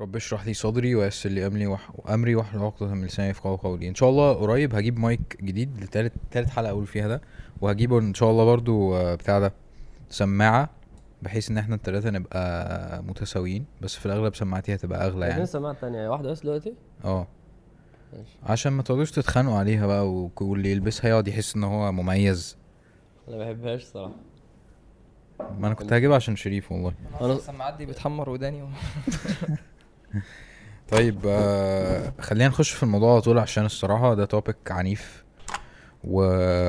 رب اشرح لي صدري ويسر لي أمري وح... أمري واحلل عقدة من لساني يفقهوا قولي إن شاء الله قريب هجيب مايك جديد لتالت تالت حلقة أقول فيها ده وهجيبه إن شاء الله برضو آه، بتاع ده سماعة بحيث إن إحنا التلاتة نبقى متساويين بس في الأغلب سماعتي هتبقى أغلى يعني. سماعة تانية واحدة بس دلوقتي؟ آه. ماشي. عشان ما تقعدوش تتخانقوا عليها بقى واللي يلبسها يقعد يحس إن هو مميز. أنا ما بحبهاش صراحة ما أنا كنت هجيبها عشان شريف والله. أنا السماعات دي بتحمر وداني و... طيب آه خلينا نخش في الموضوع على طول عشان الصراحة ده توبيك عنيف و...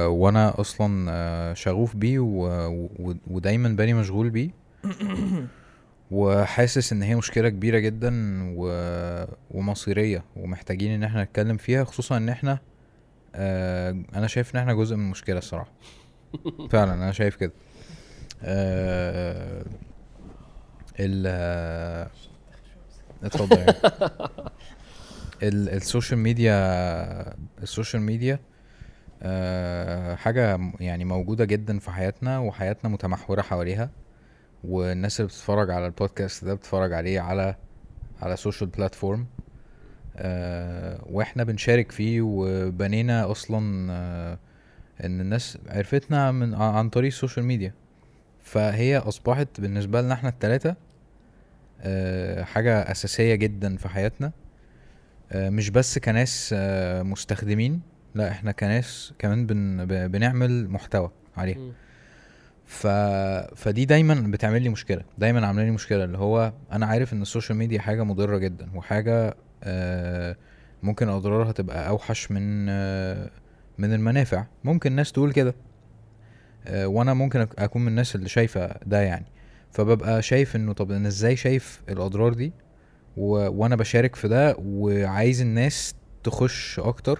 وأنا أصلا آه، شغوف بيه و... و... ودايما بالي مشغول بيه. وحاسس إن هي مشكلة كبيرة جدا و... ومصيرية ومحتاجين إن إحنا نتكلم فيها خصوصا إن إحنا آه أنا شايف إن إحنا جزء من المشكلة الصراحة. فعلا أنا شايف كده. آه ال اتفضل يعني. ال- السوشيال ميديا السوشيال ميديا آه، حاجة يعني موجودة جدا في حياتنا وحياتنا متمحورة حواليها والناس اللي بتتفرج على البودكاست ده بتتفرج عليه على على social platform وإحنا بنشارك فيه وبنينا أصلا آه، إن الناس عرفتنا من عن طريق السوشيال ميديا فهي أصبحت بالنسبة لنا إحنا التلاتة آه، حاجة أساسية جدا في حياتنا. آه، مش بس كناس آه، مستخدمين لا إحنا كناس كمان بن بنعمل محتوى عليها. ف... فدي دايما بتعمل لي مشكلة دايما عاملة لي مشكلة اللي هو أنا عارف إن السوشيال ميديا حاجة مضرة جدا وحاجة ممكن أضرارها تبقى أوحش من من المنافع. ممكن ناس تقول كده وأنا ممكن أكون من الناس اللي شايفة ده يعني. فببقى شايف إنه طب أنا إزاي شايف الأضرار دي؟ و... وأنا بشارك في ده وعايز الناس تخش أكتر.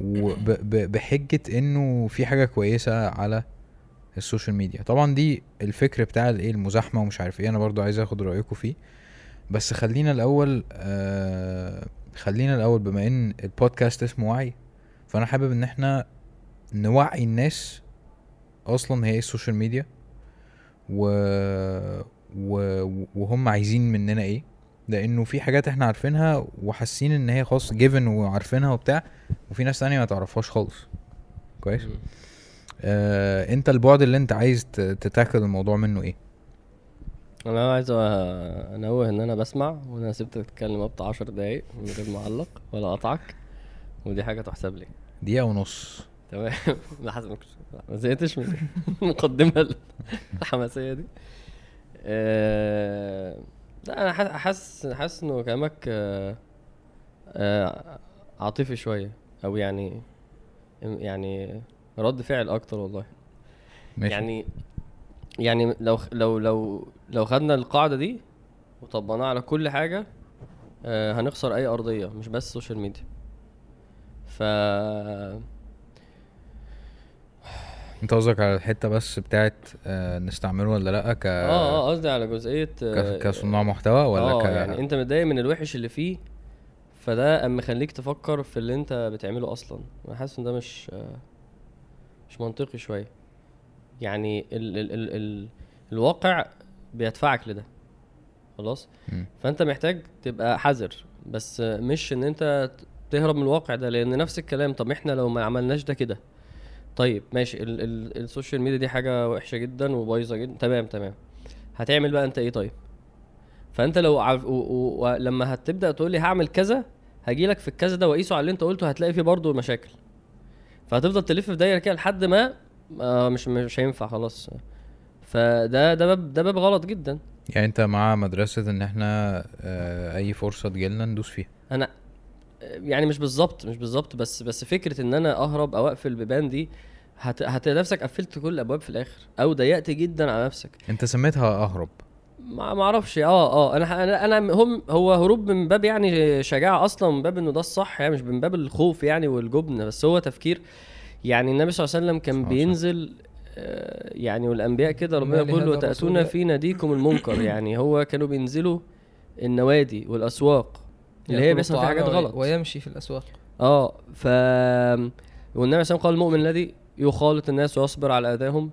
وب... ب... بحجة إنه في حاجة كويسة على السوشيال ميديا. طبعا دي الفكر بتاع الايه المزاحمة ومش عارف إيه أنا برضو عايز آخد رأيكم فيه. بس خلينا الأول آه خلينا الأول بما إن البودكاست اسمه وعي فأنا حابب إن إحنا نوعي الناس أصلا هي إيه السوشيال ميديا. و... و... وهم عايزين مننا إيه. لأنه في حاجات إحنا عارفينها وحاسين ان هي خلاص given وعارفينها وبتاع وفي ناس تانية ما تعرفهاش خالص. كويس. آه انت البعد اللي انت عايز ت tackle الموضوع منه إيه؟ أنا عايز انوه ان أنا بسمع وأنا سبتك تتكلم بتاع 10 دقايق من غير ما اعلق ولا اقطعك ودي حاجة تحسب لي. دقيقة ونص. تمام؟ لحظة ما زهقتش من المقدمة الحماسية دي. آه، لا أنا حاس- حاسس حاسس إنه كلامك آه، آه، عاطفي شوية أو يعني يعني رد فعل أكتر والله. ماشي. يعني يعني لو لو لو لو خدنا القاعدة دي وطبقناها على كل حاجة آه، هنخسر أي أرضية مش بس السوشيال ميديا ف انت قصدك على الحتة بس بتاعت آه نستعمله ولا لأ ك آه آه قصدي على جزئية آه،. كصناع محتوى ولا آه ك يعني انت متضايق من الوحش اللي فيه فده اما مخليك تفكر في اللي انت بتعمله أصلا أنا حاسس إن ده مش آه، مش منطقي شوية يعني ال ال ال ال الواقع بيدفعك لده خلاص. فأنت محتاج تبقى حذر بس آه، مش إن انت تهرب من الواقع ده لأن نفس الكلام طب إحنا لو ما عملناش ده كده طيب ماشي. ال ال السوشيال ميديا دي حاجة وحشة جدا وبايظة جدا. تمام تمام. هتعمل بقى أنت إيه طيب؟ فأنت لو عارف و- و- ولما هتبدأ تقول لي هعمل كذا هاجي لك في الكذا ده واقيسه على اللي أنت قلته هتلاقي فيه برضه مشاكل. فهتفضل تلف في دايرة كده لحد ما آه مش مش هينفع خلاص. فده ده باب ده باب غلط جدا. يعني أنت مع مدرسة إن إحنا آه أي فرصة تجيلنا ندوس فيها؟ أنا يعني مش بالظبط مش بالظبط بس بس فكرة إن أنا أهرب أو أقفل البيبان دي هت... هتلاقي نفسك قفلت كل الأبواب في الآخر. أو ضيقت جدا على نفسك. أنت سميتها أهرب. ما ما أعرفش. آه آه. أنا أنا أنا هم هو هروب من باب يعني شجاعة أصلا من باب إنه ده الصح يعني مش من باب الخوف يعني والجبن بس هو تفكير يعني النبي صلى الله عليه وسلم كان صلى الله عليه بينزل آه، يعني والأنبياء كده ربنا لهذا وتاتون في ناديكم المنكر. يعني هو كانوا بينزلوا النوادي والأسواق اللي هي بيحصل فيها حاجات غلط. ويمشي في الأسواق. آه ف والنبي عليه الصلاه والسلام قال المؤمن الذي يخالط الناس ويصبر على أذاهم.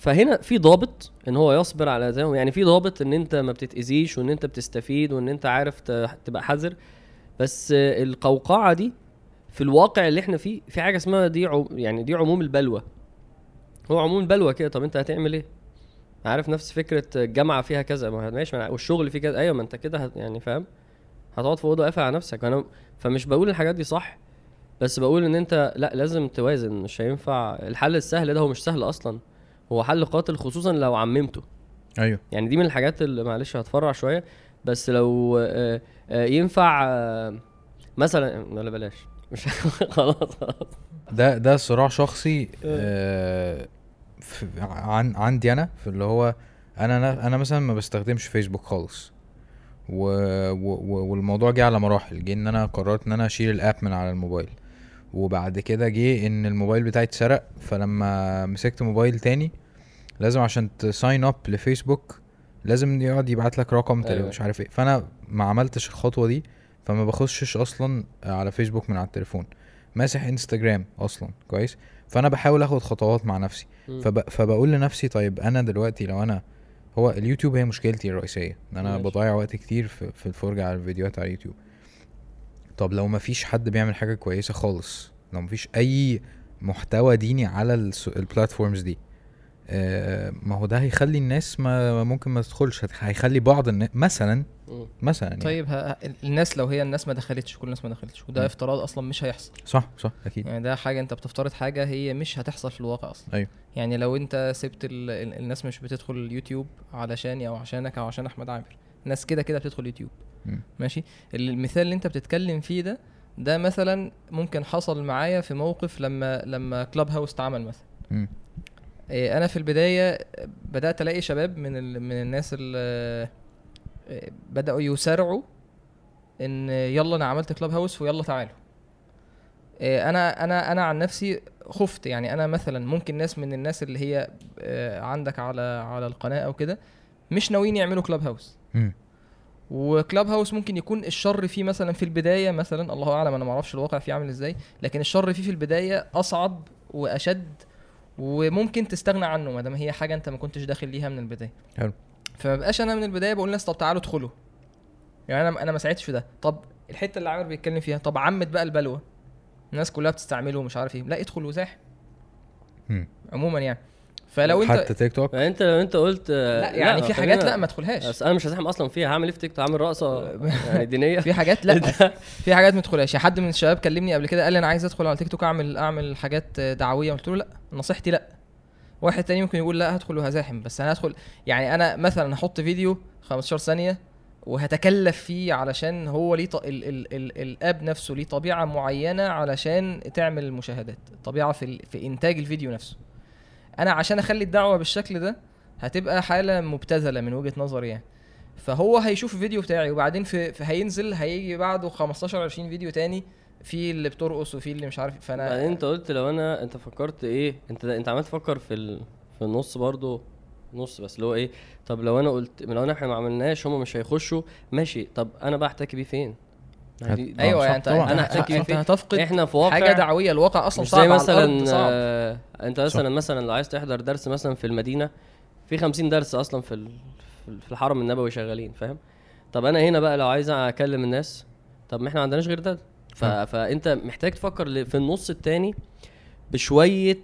فهنا في ضابط إن هو يصبر على ده يعني في ضابط إن أنت ما بتتأذيش وإن أنت بتستفيد وإن أنت عارف تبقى حذر. بس القوقعة دي في الواقع اللي إحنا فيه في حاجة اسمها دي يعني دي عموم البلوى. هو عموم البلوى كده. طب أنت هتعمل إيه؟ عارف نفس فكرة الجامعة فيها كذا. ما ماشي والشغل فيه كذا. أيوه ما أنت كده يعني فاهم؟ هتقعد في أوضة قافل على نفسك. أنا فمش بقول الحاجات دي صح. بس بقول إن أنت لا لازم توازن. مش هينفع. الحل السهل ده هو مش سهل أصلا. هو حل قاتل خصوصا لو عممته. أيوه. يعني دي من الحاجات اللي معلش هتفرع شوية. بس لو آه، آه، ينفع آه، مثلا ولا بلاش. مش خلاص ده ده صراع شخصي عن عندي أنا. في اللي هو أنا أنا مثلا ما بستخدمش فيسبوك خالص. و و- والموضوع جه على مراحل. جه إن أنا قررت إن أنا أشيل الأب من على الموبايل. وبعد كده جه إن الموبايل بتاعي اتسرق فلما مسكت موبايل تاني لازم عشان sign up لفيسبوك لازم يقعد يبعت لك رقم تليفون أيوة. مش عارف إيه فأنا ما عملتش الخطوة دي فما بخشش أصلا على فيسبوك من على التليفون ماسح إنستجرام أصلا كويس فأنا بحاول آخد خطوات مع نفسي. فب... فبقول لنفسي طيب أنا دلوقتي لو أنا هو اليوتيوب هي مشكلتي الرئيسية إن أنا ماشي. بضيع وقت كتير في, في الفرجة على الفيديوهات على اليوتيوب طب لو مفيش حد بيعمل حاجة كويسة خالص لو مفيش أي محتوى ديني على البلاتفورمز دي آه ما هو ده هيخلي الناس ما ممكن ما تدخلش هيخلي بعض الناس مثلا. مثلا يعني طيب. الناس لو هي الناس ما دخلتش كل الناس ما دخلتش وده مم. افتراض أصلا مش هيحصل صح صح أكيد يعني ده حاجة أنت بتفترض حاجة هي مش هتحصل في الواقع أصلا أيوه يعني لو أنت سبت ال... ال- الناس مش بتدخل اليوتيوب علشاني أو عشانك أو عشان أحمد عامر الناس كده كده بتدخل اليوتيوب مم. ماشي؟ المثال اللي انت بتتكلم فيه ده ده مثلا ممكن حصل معايا في موقف لما لما كلاب هاوس اتعمل مثلا. إيه، أنا في البداية بدأت ألاقي شباب من ال... من الناس اللي بدأوا يسارعوا إن يلا أنا عملت كلاب هاوس ويلا تعالوا. إيه، أنا أنا أنا عن نفسي خفت يعني أنا مثلا ممكن ناس من الناس اللي هي آه، عندك على على القناة أو كده مش ناويين يعملوا كلاب هاوس. وكلاب هاوس ممكن يكون الشر فيه مثلا في البداية مثلا الله أعلم أنا ما أعرفش الواقع فيه عامل إزاي لكن الشر فيه في البداية أصعب وأشد وممكن تستغنى عنه ما دام هي حاجة أنت ما كنتش داخل ليها من البداية. حلو. فما بقاش أنا من البداية بقول للناس طب تعالوا ادخلوا. يعني أنا أنا ما ساعدتش في ده. طب الحتة اللي عامر بيتكلم فيها طب عمت بقى البلوى. الناس كلها بتستعمله ومش عارف إيه. لا ادخل وزاح. عموما يعني. فلو انت حتى تيك توك؟ فانت لو انت قلت لا يعني في حاجات لا ما تدخلهاش. بس أنا مش هزاحم أصلا فيها هعمل إيه في تيك توك؟ هعمل رقصة يعني دينية. في حاجات لا في حاجات ما تدخلهاش. يعني حد من الشباب كلمني قبل كده قال لي أنا عايز أدخل على تيك توك اعمل أعمل حاجات دعوية. قلت له لا نصيحتي لا. واحد تاني ممكن يقول لا هدخل وهزاحم. بس أنا هدخل يعني أنا مثلا هحط فيديو 15 ثانية وهتكلف فيه علشان هو ليه ط... ال... ال... ال... الآب نفسه ليه طبيعة معينة علشان تعمل المشاهدات طبيعة في ال... في إنتاج الفيديو نفسه. أنا عشان أخلي الدعوة بالشكل ده هتبقى حالة مبتذلة من وجهة نظري يعني. فهو هيشوف الفيديو بتاعي وبعدين في, في هينزل هيجي بعده 15 20 فيديو تاني في اللي بترقص وفي اللي مش عارف. فأنا بعدين أنت قلت لو أنا أنت فكرت إيه؟ أنت أنت عمال تفكر في ال... في النص برضو نص بس اللي هو إيه؟ طب لو أنا قلت لو انا إحنا ما عملناش هم مش هيخشوا ماشي. طب أنا بقى أحتكي بيه فين؟ آه، أيوه صح، يعني انت فين؟ هتفقد إحنا في واقع حاجة دعوية الواقع أصلا مش صعب زي على مثلا صعب. آه أنت مثلا مثلا لو عايز تحضر درس مثلا في المدينة في 50 درس أصلا في ال- في الحرم النبوي شغالين فاهم؟ طب أنا هنا بقى لو عايز أكلم الناس طب ما إحنا ما عندناش غير ده. ف... آه. فانت محتاج تفكر في النص التاني بشوية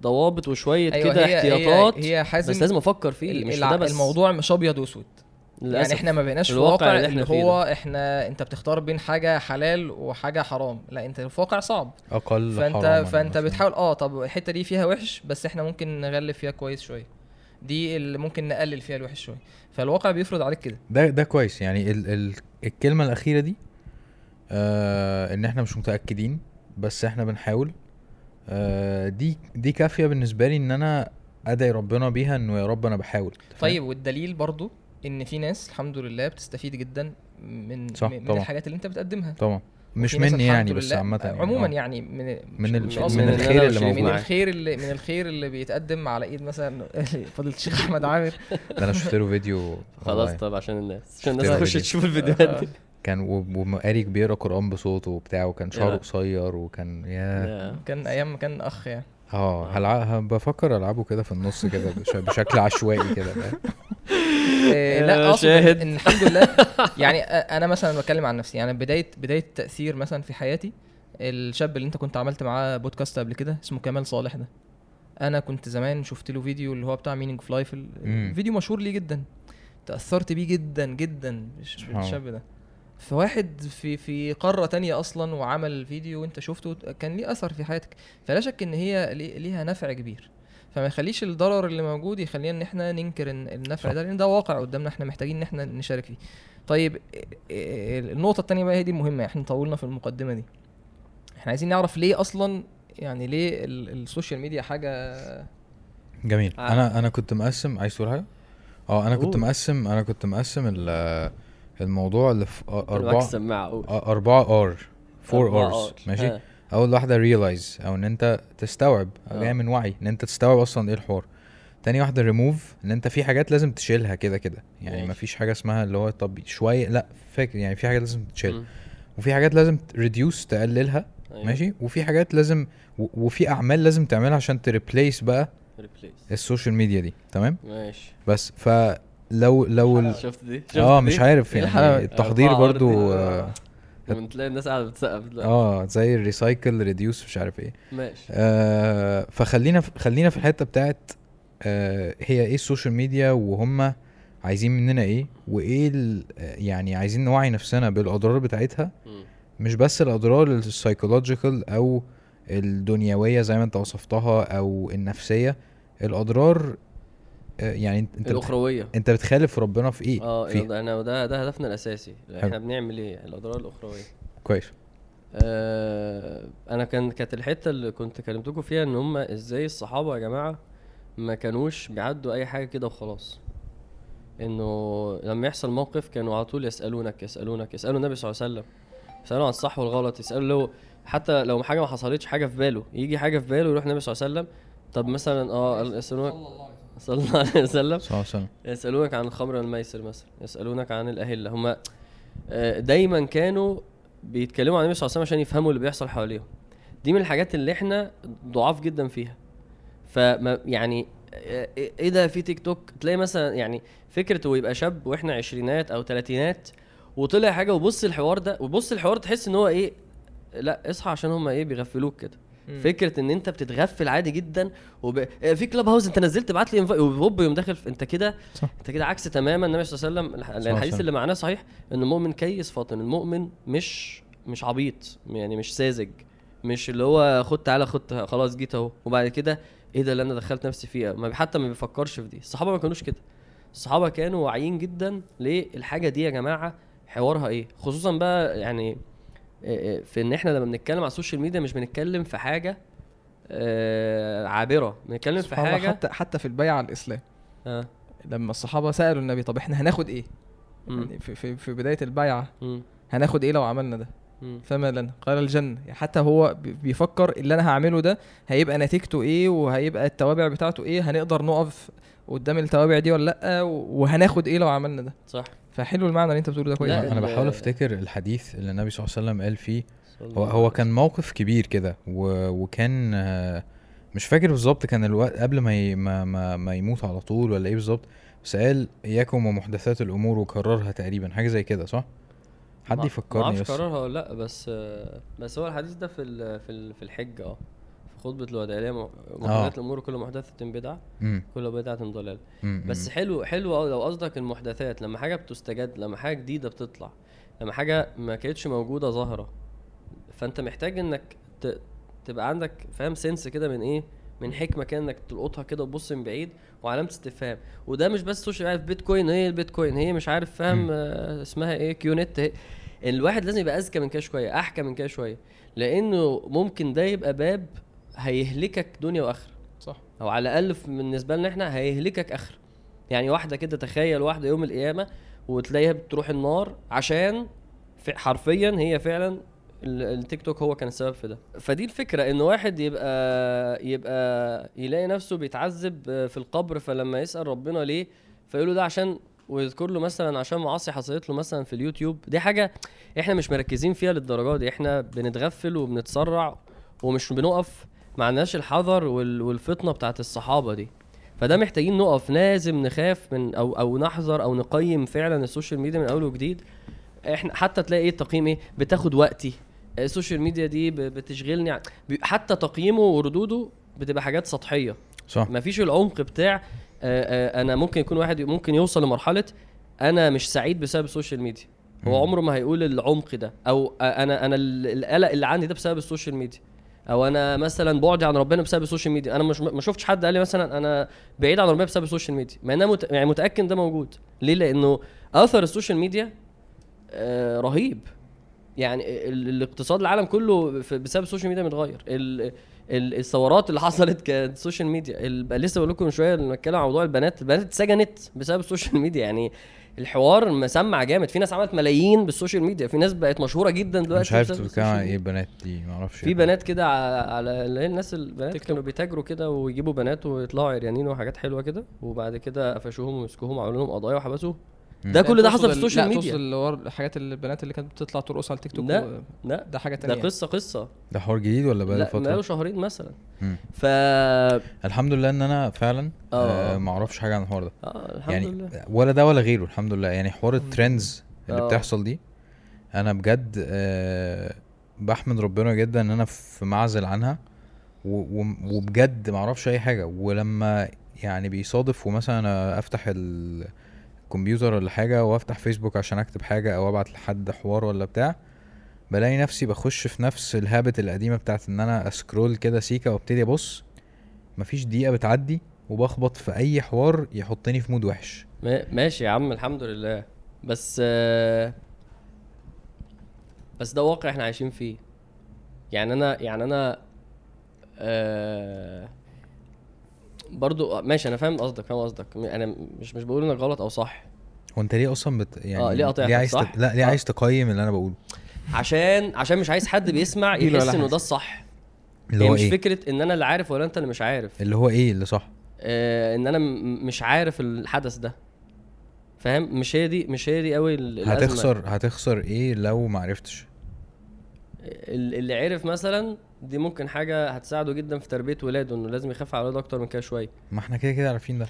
ضوابط وشوية أيوة كده هي- احتياطات هي, هي حازم بس لازم أفكر فيه مش ده بس. الموضوع مش أبيض وأسود. للأسف. يعني إحنا ما بقيناش في الواقع واقع اللي اللي, إحنا فيه هو إحنا أنت بتختار بين حاجة حلال وحاجة حرام. لا أنت في واقع صعب. أقل فأنت حراما فأنت مثلاً. بتحاول آه طب الحتة دي فيها وحش بس إحنا ممكن نغلب فيها كويس شوية. دي اللي ممكن نقلل فيها الوحش شوية. فالواقع بيفرض عليك كده. ده ده كويس. يعني ال ال الكلمة الأخيرة دي آه إن إحنا مش متأكدين بس إحنا بنحاول. آه دي دي كافية بالنسبة لي إن أنا أدعي ربنا بيها إنه يا رب أنا بحاول؟ طيب والدليل برضو؟ إن في ناس الحمد لله بتستفيد جدا من صح، من طبعا. الحاجات اللي أنت بتقدمها طبعا مش مني يعني بس عامة يعني عموما آه. يعني من من مش- ال- مش من إن الخير اللي موجود من. الخير اللي من الخير اللي بيتقدم على إيد مثلا فضيلة الشيخ أحمد عامر ده أنا شفت له فيديو خلاص. طب عشان الناس عشان الناس تخش. تشوف الفيديوهات دي كان و- وقاري بيقرا قران بصوته وبتاع وكان شعره. قصير وكان يا. كان أيام ما كان أخ يعني آه هلعب بفكر ألعبه كده في النص كده بش- بشكل عشوائي كده؟ آه، لا أقصد. إن الحمد لله يعني أنا مثلا بتكلم عن نفسي يعني بداية بداية تأثير مثلا في حياتي الشاب اللي أنت كنت عملت معاه بودكاست قبل كده اسمه كمال صالح ده أنا كنت زمان شفت له فيديو اللي هو بتاع meaning of life مم. الفيديو مشهور ليه جدا تأثرت بيه جدا جدا بالش-. بالشاب ده فواحد في في قارة تانية أصلا وعمل فيديو وأنت شفته كان ليه أثر في حياتك فلا شك إن هي لي- ليها نفع كبير فما يخليش الضرر اللي موجود يخلينا إن إحنا ننكر النفع. ده لأن ده واقع قدامنا إحنا محتاجين إن إحنا نشارك فيه طيب النقطة التانية بقى هي دي المهمه إحنا طولنا في المقدمة دي إحنا عايزين نعرف ليه أصلا يعني ليه ال- السوشيال ميديا حاجة جميل آه. أنا أنا كنت مقسم عايز تقول حاجة آه أنا كنت. مقسم أنا كنت مقسم ال- الموضوع اللي في آه، أربعة R four R. ماشي ها. أول واحدة realize أو إن أنت تستوعب آه. جاية من وعي إن أنت تستوعب أصلا إيه الحوار تاني واحدة ريموف إن أنت في حاجات لازم تشيلها كده كده يعني ماشي. مفيش حاجة اسمها اللي هو طب شوية لأ فاكر يعني في حاجات لازم تشيل. وفي حاجات لازم reduce تقللها أيوة. ماشي وفي حاجات لازم وفي أعمال لازم تعملها عشان ت replace بقى replace السوشيال ميديا دي تمام ماشي بس فلو لو ال... شفت دي شفت آه؟ مش عارف يعني؟ التحضير برضو. آه, لما تلاقي الناس قاعدة بتسقف دلوقتي. آه زي ال recycle reduce مش عارف إيه ماشي آه فخلينا خلينا في الحتة بتاعت آه هي إيه السوشيال ميديا وهم عايزين مننا إيه وإيه ال- آه، يعني عايزين نوعي نفسنا بالأضرار بتاعتها مم. مش بس الأضرار ال psychological أو الدنيوية زي ما أنت وصفتها أو النفسية الأضرار آه، يعني انت انت بتخ... الأخروية. انت بتخالف ربنا في إيه؟ آه ده أنا ده ده هدفنا الأساسي. حلو. إحنا بنعمل إيه؟ الأضرار الأخروية. كويس. آه أنا كان كانت الحتة اللي كنت كلمتكم فيها إن هم إزاي الصحابة يا جماعة ما كانوش بيعدوا أي حاجة كده وخلاص. إنه لما يحصل موقف كانوا على طول يسألونك يسألونك يسألوا النبي صلى الله عليه وسلم. يسألوا عن الصح والغلط يسألوا لو حتى لو حاجة ما حصلتش حاجة في باله. يجي حاجة في باله يروح النبي صلى الله عليه وسلم. طب مثلا آه يسالونك صلى الله عليه وسلم. صلى الله عليه وسلم. يسألونك عن الخمر والميسر مثلا. يسألونك عن الأهلة. هما آه، دايما كانوا بيتكلموا عن النبي صلى الله عليه وسلم عشان يفهموا اللي بيحصل حواليهم. دي من الحاجات اللي إحنا ضعاف جدا فيها. فما يعني آه، إيه ده؟ في تيك توك تلاقي مثلا يعني فكرة هو يبقى شاب وإحنا عشرينات أو تلاتينات وطلع حاجة وبص الحوار ده وبص الحوار تحس إن هو إيه لأ اصحى عشان هما إيه بيغفلوك كده. مم. فكرة إن أنت بتتغفل عادي جدا وب... آه، في كلاب هاوس أنت نزلت ابعت لي وهوب يوم داخل. أنت كده. أنت كده عكس تماما النبي صلى الله عليه وسلم الحديث. اللي معناه صحيح إن المؤمن كيس فاطن المؤمن مش مش عبيط يعني مش ساذج مش اللي هو خد تعالى خد خلاص جيت أهو وبعد كده إيه ده اللي أنا دخلت نفسي فيه ما حتى ما بيفكرش في دي الصحابة ما كانوش كده الصحابة كانوا واعيين جدا للحاجة دي يا جماعة حوارها إيه خصوصا بقى يعني في إن إحنا لما بنتكلم على السوشيال ميديا مش بنتكلم في حاجة آه عابرة بنتكلم في حاجة حتى حتى في البيعة على الإسلام آه. لما الصحابة سألوا النبي طب إحنا هناخد إيه. يعني في, في, في بداية البيعة. هناخد إيه لو عملنا ده. فما لنا قال الجنة يعني حتى هو بي- بيفكر اللي أنا هعمله ده هيبقى نتيجته إيه وهيبقى التوابع بتاعته إيه هنقدر نقف قدام التوابع دي ولا لأ وهناخد إيه لو عملنا ده صح فحلو المعنى اللي انت بتقوله ده كويس. أنا بحاول أفتكر الحديث اللي النبي صلى الله عليه وسلم قال فيه. هو هو كان موقف كبير كده و- وكان مش فاكر بالظبط كان الوقت قبل ما ي- ما ما, ما يموت على طول ولا إيه بالظبط بس قال إياكم ومحدثات الأمور وكررها تقريبا حاجة زي كده صح؟ حد ما يفكرني أعرفش بس. قررها ولا لأ بس بس هو الحديث ده في ال في ال في الحج آه. خطبه الوداع اللي هي م- محدثات الأمور كل محدثة بدعه كل بدعه ضلاله بس. حلو حلو قوي لو قصدك المحدثات لما حاجة بتستجد لما حاجة جديدة بتطلع لما حاجة ما كانتش موجودة ظاهرة فأنت محتاج إنك ت... تبقى عندك فاهم سنس كده من إيه؟ من حكمة كده إنك تلقطها كده وتبص من بعيد وعلامة استفهام. وده مش بس سوشيال عارف بيتكوين. هي البيتكوين. هي مش عارف فاهم. آه اسمها إيه؟ كيونت هي الواحد لازم يبقى أذكى من كده شوية أحكى من كده شوية. لأنه ممكن ده يبقى باب هيهلكك دنيا وآخرة. صح. أو على الأقل بالنسبة لنا إحنا هيهلكك اخر يعني واحدة كده تخيل واحدة يوم القيامة وتلاقيها بتروح النار عشان في- حرفيا هي فعلا ال- التيك توك هو كان السبب في ده. فدي الفكرة إن واحد يبقى يبقى يلاقي نفسه بيتعذب في القبر فلما يسأل ربنا ليه فيقول له ده عشان ويذكر له مثلا عشان معاصي حصلت له مثلا في اليوتيوب. دي حاجة إحنا مش مركزين فيها للدرجة دي. إحنا بنتغفل وبنتسرع ومش بنقف ما عندناش الحذر وال- والفطنة بتاعت الصحابة دي. فده محتاجين نقف لازم نخاف من أو أو نحذر أو نقيم فعلا السوشيال ميديا من أول وجديد. إحنا حتى تلاقي إيه التقييم إيه؟ بتاخد وقتي. السوشيال ميديا دي بتشغلني حتى تقييمه وردوده بتبقى حاجات سطحية. صح. مفيش العمق بتاع أنا ممكن يكون واحد ممكن يوصل لمرحلة أنا مش سعيد بسبب السوشيال ميديا. هو. عمره ما هيقول العمق ده أو أنا أنا ال- القلق اللي عندي ده بسبب السوشيال ميديا. أو أنا مثلا بعدي عن ربنا بسبب السوشيال ميديا. أنا مش ما شفتش حد قال لي مثلا أنا بعيد عن ربنا بسبب السوشيال ميديا. مع ان أنا مت... يعني متأكد ده موجود. ليه؟ لأنه أثر السوشيال ميديا آه رهيب. يعني ال- الاقتصاد العالم كله بسبب السوشيال ميديا متغير. ال- الثورات اللي حصلت كانت السوشيال ميديا. ال- لسه بقول لكم من شوية لما اتكلم عن موضوع البنات. البنات اتسجنت بسبب السوشيال ميديا. يعني الحوار مسمع جامد. في ناس عملت ملايين بالسوشيال ميديا. في ناس بقت مشهورة جدا دلوقتي مش عارف بتتكلم عن إيه. بنات دي معرفش في بنات كده على على اللي هي الناس البنات كانوا بيتاجروا كده ويجيبوا بنات ويطلعوا عريانين وحاجات حلوة كده. وبعد كده قفشوهم ومسكوهم وعملوا لهم قضايا وحبسوهم. ده كل ده حصل في ال- السوشيال ميديا. تقصد اللي هو الحاجات اللي البنات اللي كانت بتطلع ترقص على التيك توك لا. و- لا. ده حاجة ده تانية. قصة قصة. ده حوار جديد ولا بقاله لا فترة؟ بقاله شهرين مثلا. مم. ف الحمد لله إن أنا فعلا آه. آه ما أعرفش حاجة عن الحوار ده. آه الحمد يعني لله. ولا ده ولا غيره الحمد لله. يعني حوار ال trends اللي آه. بتحصل دي أنا بجد آه بحمد ربنا جدا إن أنا في معزل عنها و- و- وبجد ما أعرفش أي حاجة. ولما يعني بيصادف ومثلا أنا افتح الكمبيوتر ولا حاجة وافتح فيسبوك عشان أكتب حاجة أو أبعت لحد حوار ولا بتاع بلاقي نفسي بخش في نفس ال habit القديمة بتاعت إن أنا أ scroll كده سيكا وأبتدي أبص مفيش دقيقة بتعدي وبخبط في أي حوار يحطني في mood وحش. ما- ماشي يا عم الحمد لله. بس آه، بس ده واقع إحنا عايشين فيه. يعني أنا يعني أنا آه، برضو ماشي أنا فاهم قصدك فاهم قصدك. أنا مش مش بقول إنك غلط أو صح. هو أنت ليه أصلا بت... يعني آه، ليه قاطعتك، ليه عايز صح؟ ت... لا ليه آه. عايز تقيم اللي أنا بقوله؟ عشان عشان مش عايز حد بيسمع يحس إنه. ده الصح اللي هو مش إيه؟ فكرة إن أنا اللي عارف ولا أنت اللي مش عارف. اللي هو إيه اللي صح؟ آه إن أنا م- مش عارف الحدث ده. فاهم؟ مش هي دي مش هي دي قوي ال- الأزمة. هتخسر هتخسر إيه لو ما عرفتش؟ ال- اللي عرف مثلا دي ممكن حاجة هتساعده جدا في تربية ولاده إنه لازم يخاف على ولاده أكتر من كده شوية ما إحنا كده كده عارفين ده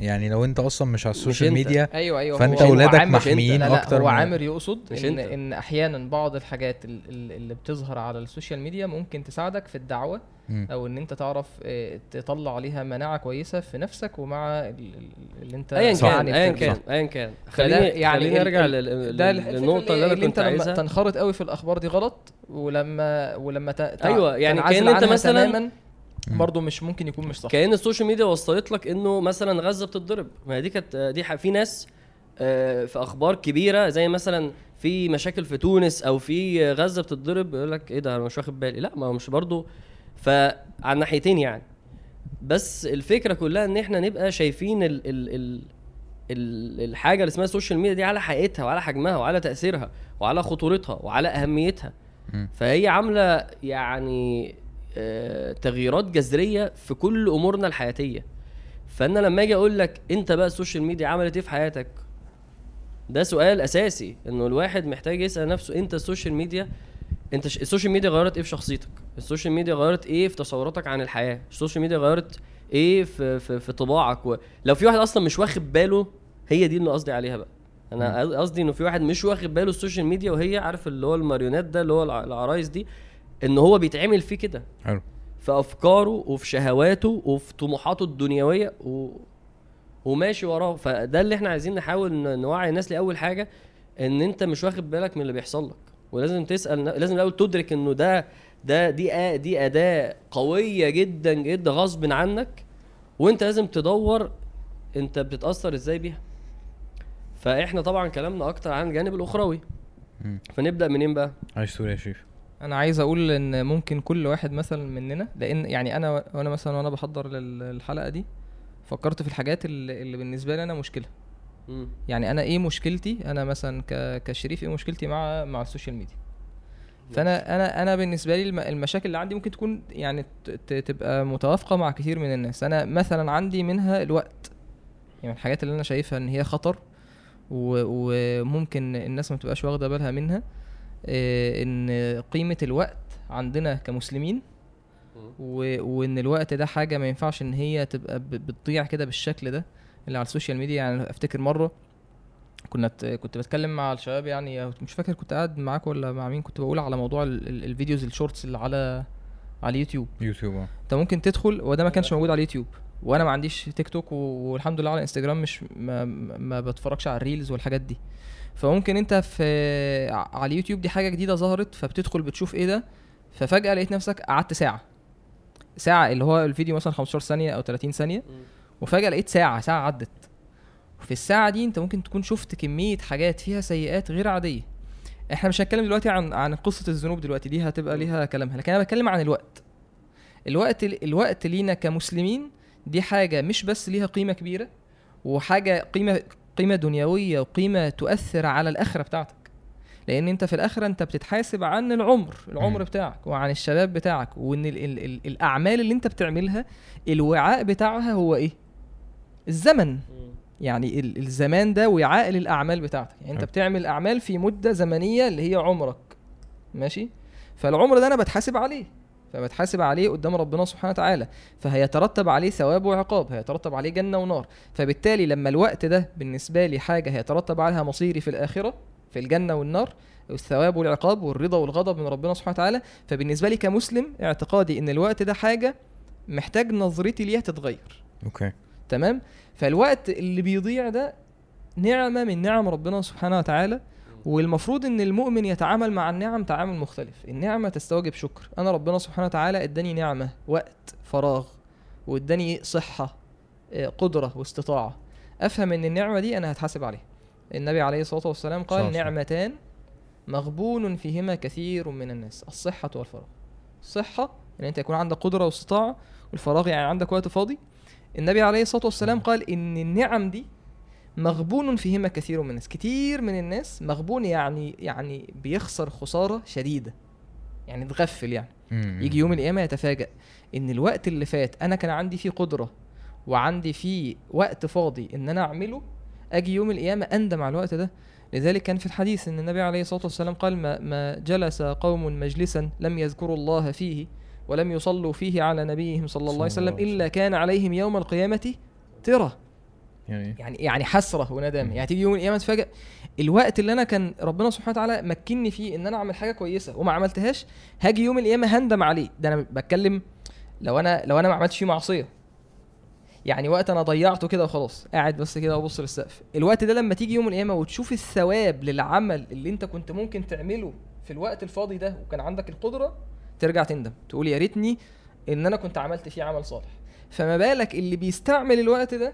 يعني لو أنت أصلا مش على ال social. media أيوه أيوه فأنت هو- هو ولادك عامر- محميين لا لا أكتر هو عامر يقصد مش إن أنت. إن أحيانا بعض الحاجات ال- ال- اللي بتظهر على ال social media ممكن تساعدك في الدعوة أو إن أنت تعرف آه، تطلع عليها مناعة كويسة في نفسك ومع ال- ال- اللي أنت ايا. كان يعني ايا. كان ايا كان خليني يعني خليني أرجع الفكرة للنقطة اللي أنا اللي كنت أنت لما عايزها تنخرط قوي في الأخبار دي غلط ولما ولما أيوة، يعني كأن أنت مثلا-. برضه مش ممكن يكون مش صح كأن ال social media وصلت لك إنه مثلا غزة بتتضرب ما هي دي كانت دي في ناس آه، في أخبار كبيرة زي مثلا في مشاكل في تونس أو في غزة بتتضرب يقول لك إيه ده أنا مش واخد بالي لا ما هو مش برضو فعلى الناحيتين يعني. بس الفكرة كلها إن إحنا نبقى شايفين ال ال ال ال الحاجة اللي اسمها ال social media دي على حقيقتها وعلى حجمها وعلى تأثيرها وعلى خطورتها وعلى أهميتها. فهي عاملة يعني آه، تغييرات جذرية في كل أمورنا الحياتية. فأنا لما أجي أقول لك أنت بقى ال social media عملت إيه في حياتك؟ ده سؤال أساسي. إنه الواحد محتاج يسأل نفسه أنت ال social media انت ش... ال social media غيرت إيه في شخصيتك؟ ال social media غيرت إيه في تصوراتك عن الحياة؟ ال social media غيرت إيه في في, في طباعك؟ و... لو في واحد أصلا مش واخد باله هي دي اللي قصدي عليها بقى. أنا قصدي انه في واحد مش واخد باله ال social media وهي عارف اللي هو الماريونات ده اللي هو الع- العرايس دي ان هو بيتعمل فيه كده. حلو. في افكاره وفي شهواته وفي طموحاته الدنيوية و... وماشي وراه. فده اللي إحنا عايزين نحاول نوعي الناس لأول حاجة ان انت مش واخد بالك من اللي بيحصل لك. ولازم تسأل ن- لازم الأول تدرك إنه ده ده دي دي أداة قوية جدا جدا غصب عنك وأنت لازم تدور أنت بتتأثر إزاي بيها. فإحنا طبعا كلامنا أكتر عن الجانب الأخروي. فنبدأ منين بقى؟ عايز تقول إيه يا شريف؟ أنا عايز أقول إن ممكن كل واحد مثلا مننا لأن يعني أنا وأنا مثلا وأنا بحضر لل- الحلقة دي فكرت في الحاجات اللي, اللي بالنسبة لي أنا مشكلة. مم. يعني أنا إيه مشكلتي أنا مثلا كشريف إيه مشكلتي مع مع ال social media فأنا أنا أنا بالنسبة لي الم- المشاكل اللي عندي ممكن تكون يعني ت- ت- تبقى متوافقة مع كثير من الناس أنا مثلا عندي منها الوقت يعني من الحاجات اللي أنا شايفها إن هي خطر وممكن الناس ما تبقاش واخدة بالها منها آه، إن قيمة الوقت عندنا كمسلمين. وإن الوقت ده حاجة ما ينفعش إن هي تبقى. بتضيع كده بالشكل ده اللي على ال social media يعني أفتكر مرة كنا كنت بتكلم مع الشباب يعني مش فاكر كنت قاعد معاك ولا مع مين كنت بقول على موضوع ال... ال- ال videos ال shorts اللي على على اليوتيوب. يوتيوب آه. انت ممكن تدخل وده ما كانش موجود على اليوتيوب وأنا ما عنديش تيك توك والحمد لله على انستجرام مش ما, ما بتفرجش على ال reels والحاجات دي. فممكن انت في على اليوتيوب دي حاجة جديدة ظهرت فبتدخل بتشوف إيه ده ففجأة لقيت نفسك قعدت ساعة. ساعة اللي هو الفيديو مثلا 15 ثانية أو 30 ثانية. وفجأة لقيت ساعة ساعة عدت. في الساعة دي أنت ممكن تكون شفت كمية حاجات فيها سيئات غير عادية. إحنا مش هنتكلم دلوقتي عن عن قصة الذنوب دلوقتي دي هتبقى ليها كلامها. لكن أنا بتكلم عن الوقت. الوقت الوقت لينا كمسلمين دي حاجة مش بس ليها قيمة كبيرة وحاجة قيمة قيمة دنيوية وقيمة تؤثر على الآخرة بتاعتك. لأن أنت في الآخرة أنت بتتحاسب عن العمر العمر. بتاعك وعن الشباب بتاعك وإن ال ال ال الأعمال اللي أنت بتعملها الوعاء بتاعها هو إيه؟ الزمن. يعني ال- الزمان ده وعاء للأعمال بتاعتك. يعني انت. بتعمل أعمال في مدة زمنية اللي هي عمرك. ماشي؟ فالعمر ده أنا بتحاسب عليه. فبتحاسب عليه قدام ربنا سبحانه وتعالى. فهيترتب عليه ثواب وعقاب هيترتب عليه جنة ونار. فبالتالي لما الوقت ده بالنسبة لي حاجة هيترتب عليها مصيري في الآخرة في الجنة والنار الثواب والعقاب والرضا والغضب من ربنا سبحانه وتعالى فبالنسبة لي كمسلم اعتقادي إن الوقت ده حاجة محتاج نظرتي ليها تتغير. أوكي. تمام؟ فالوقت اللي بيضيع ده نعمة من نعم ربنا سبحانه وتعالى والمفروض إن المؤمن يتعامل مع النعم تعامل مختلف. النعمة تستوجب شكر. أنا ربنا سبحانه وتعالى إداني نعمة وقت فراغ وإداني صحة آه، قدرة واستطاعة. أفهم إن النعمة دي أنا هتحاسب عليها. النبي عليه الصلاة والسلام قال وسلم. نعمتان مغبون فيهما كثير من الناس الصحة والفراغ. الصحه ان أنت يكون عندك قدرة واستطاعة والفراغ يعني عندك وقت فاضي النبي عليه الصلاة والسلام قال إن النعم دي مغبون فيهما كثير من الناس. كتير من الناس مغبون يعني يعني بيخسر خسارة شديدة. يعني اتغفل يعني. مم. يجي يوم القيامة يتفاجأ إن الوقت اللي فات أنا كان عندي فيه قدرة وعندي فيه وقت فاضي إن أنا أعمله أجي يوم القيامة أندم على الوقت ده. لذلك كان في الحديث إن النبي عليه الصلاة والسلام قال ما, ما جلس قوم مجلسا لم يذكروا الله فيه. ولم يصلوا فيه على نبيهم صلى الله عليه وسلم إلا كان عليهم يوم القيامة ترى يعني يعني يعني حسرة وندامه مم. يعني تيجي يوم القيامة تفاجئ الوقت اللي أنا كان ربنا سبحانه وتعالى مكنني فيه إن أنا أعمل حاجة كويسة وما عملتهاش هاجي يوم القيامة هندم عليه. ده أنا بتكلم لو أنا لو أنا ما عملتش فيه معصية. يعني وقت أنا ضيعته كده وخلاص. قاعد بس كده وابص للسقف. الوقت ده لما تيجي يوم القيامة وتشوف الثواب للعمل اللي أنت كنت ممكن تعمله في الوقت الفاضي ده وكان عندك القدرة ترجع تندم تقول يا ريتني إن أنا كنت عملت فيه عمل صالح. فما بالك اللي بيستعمل الوقت ده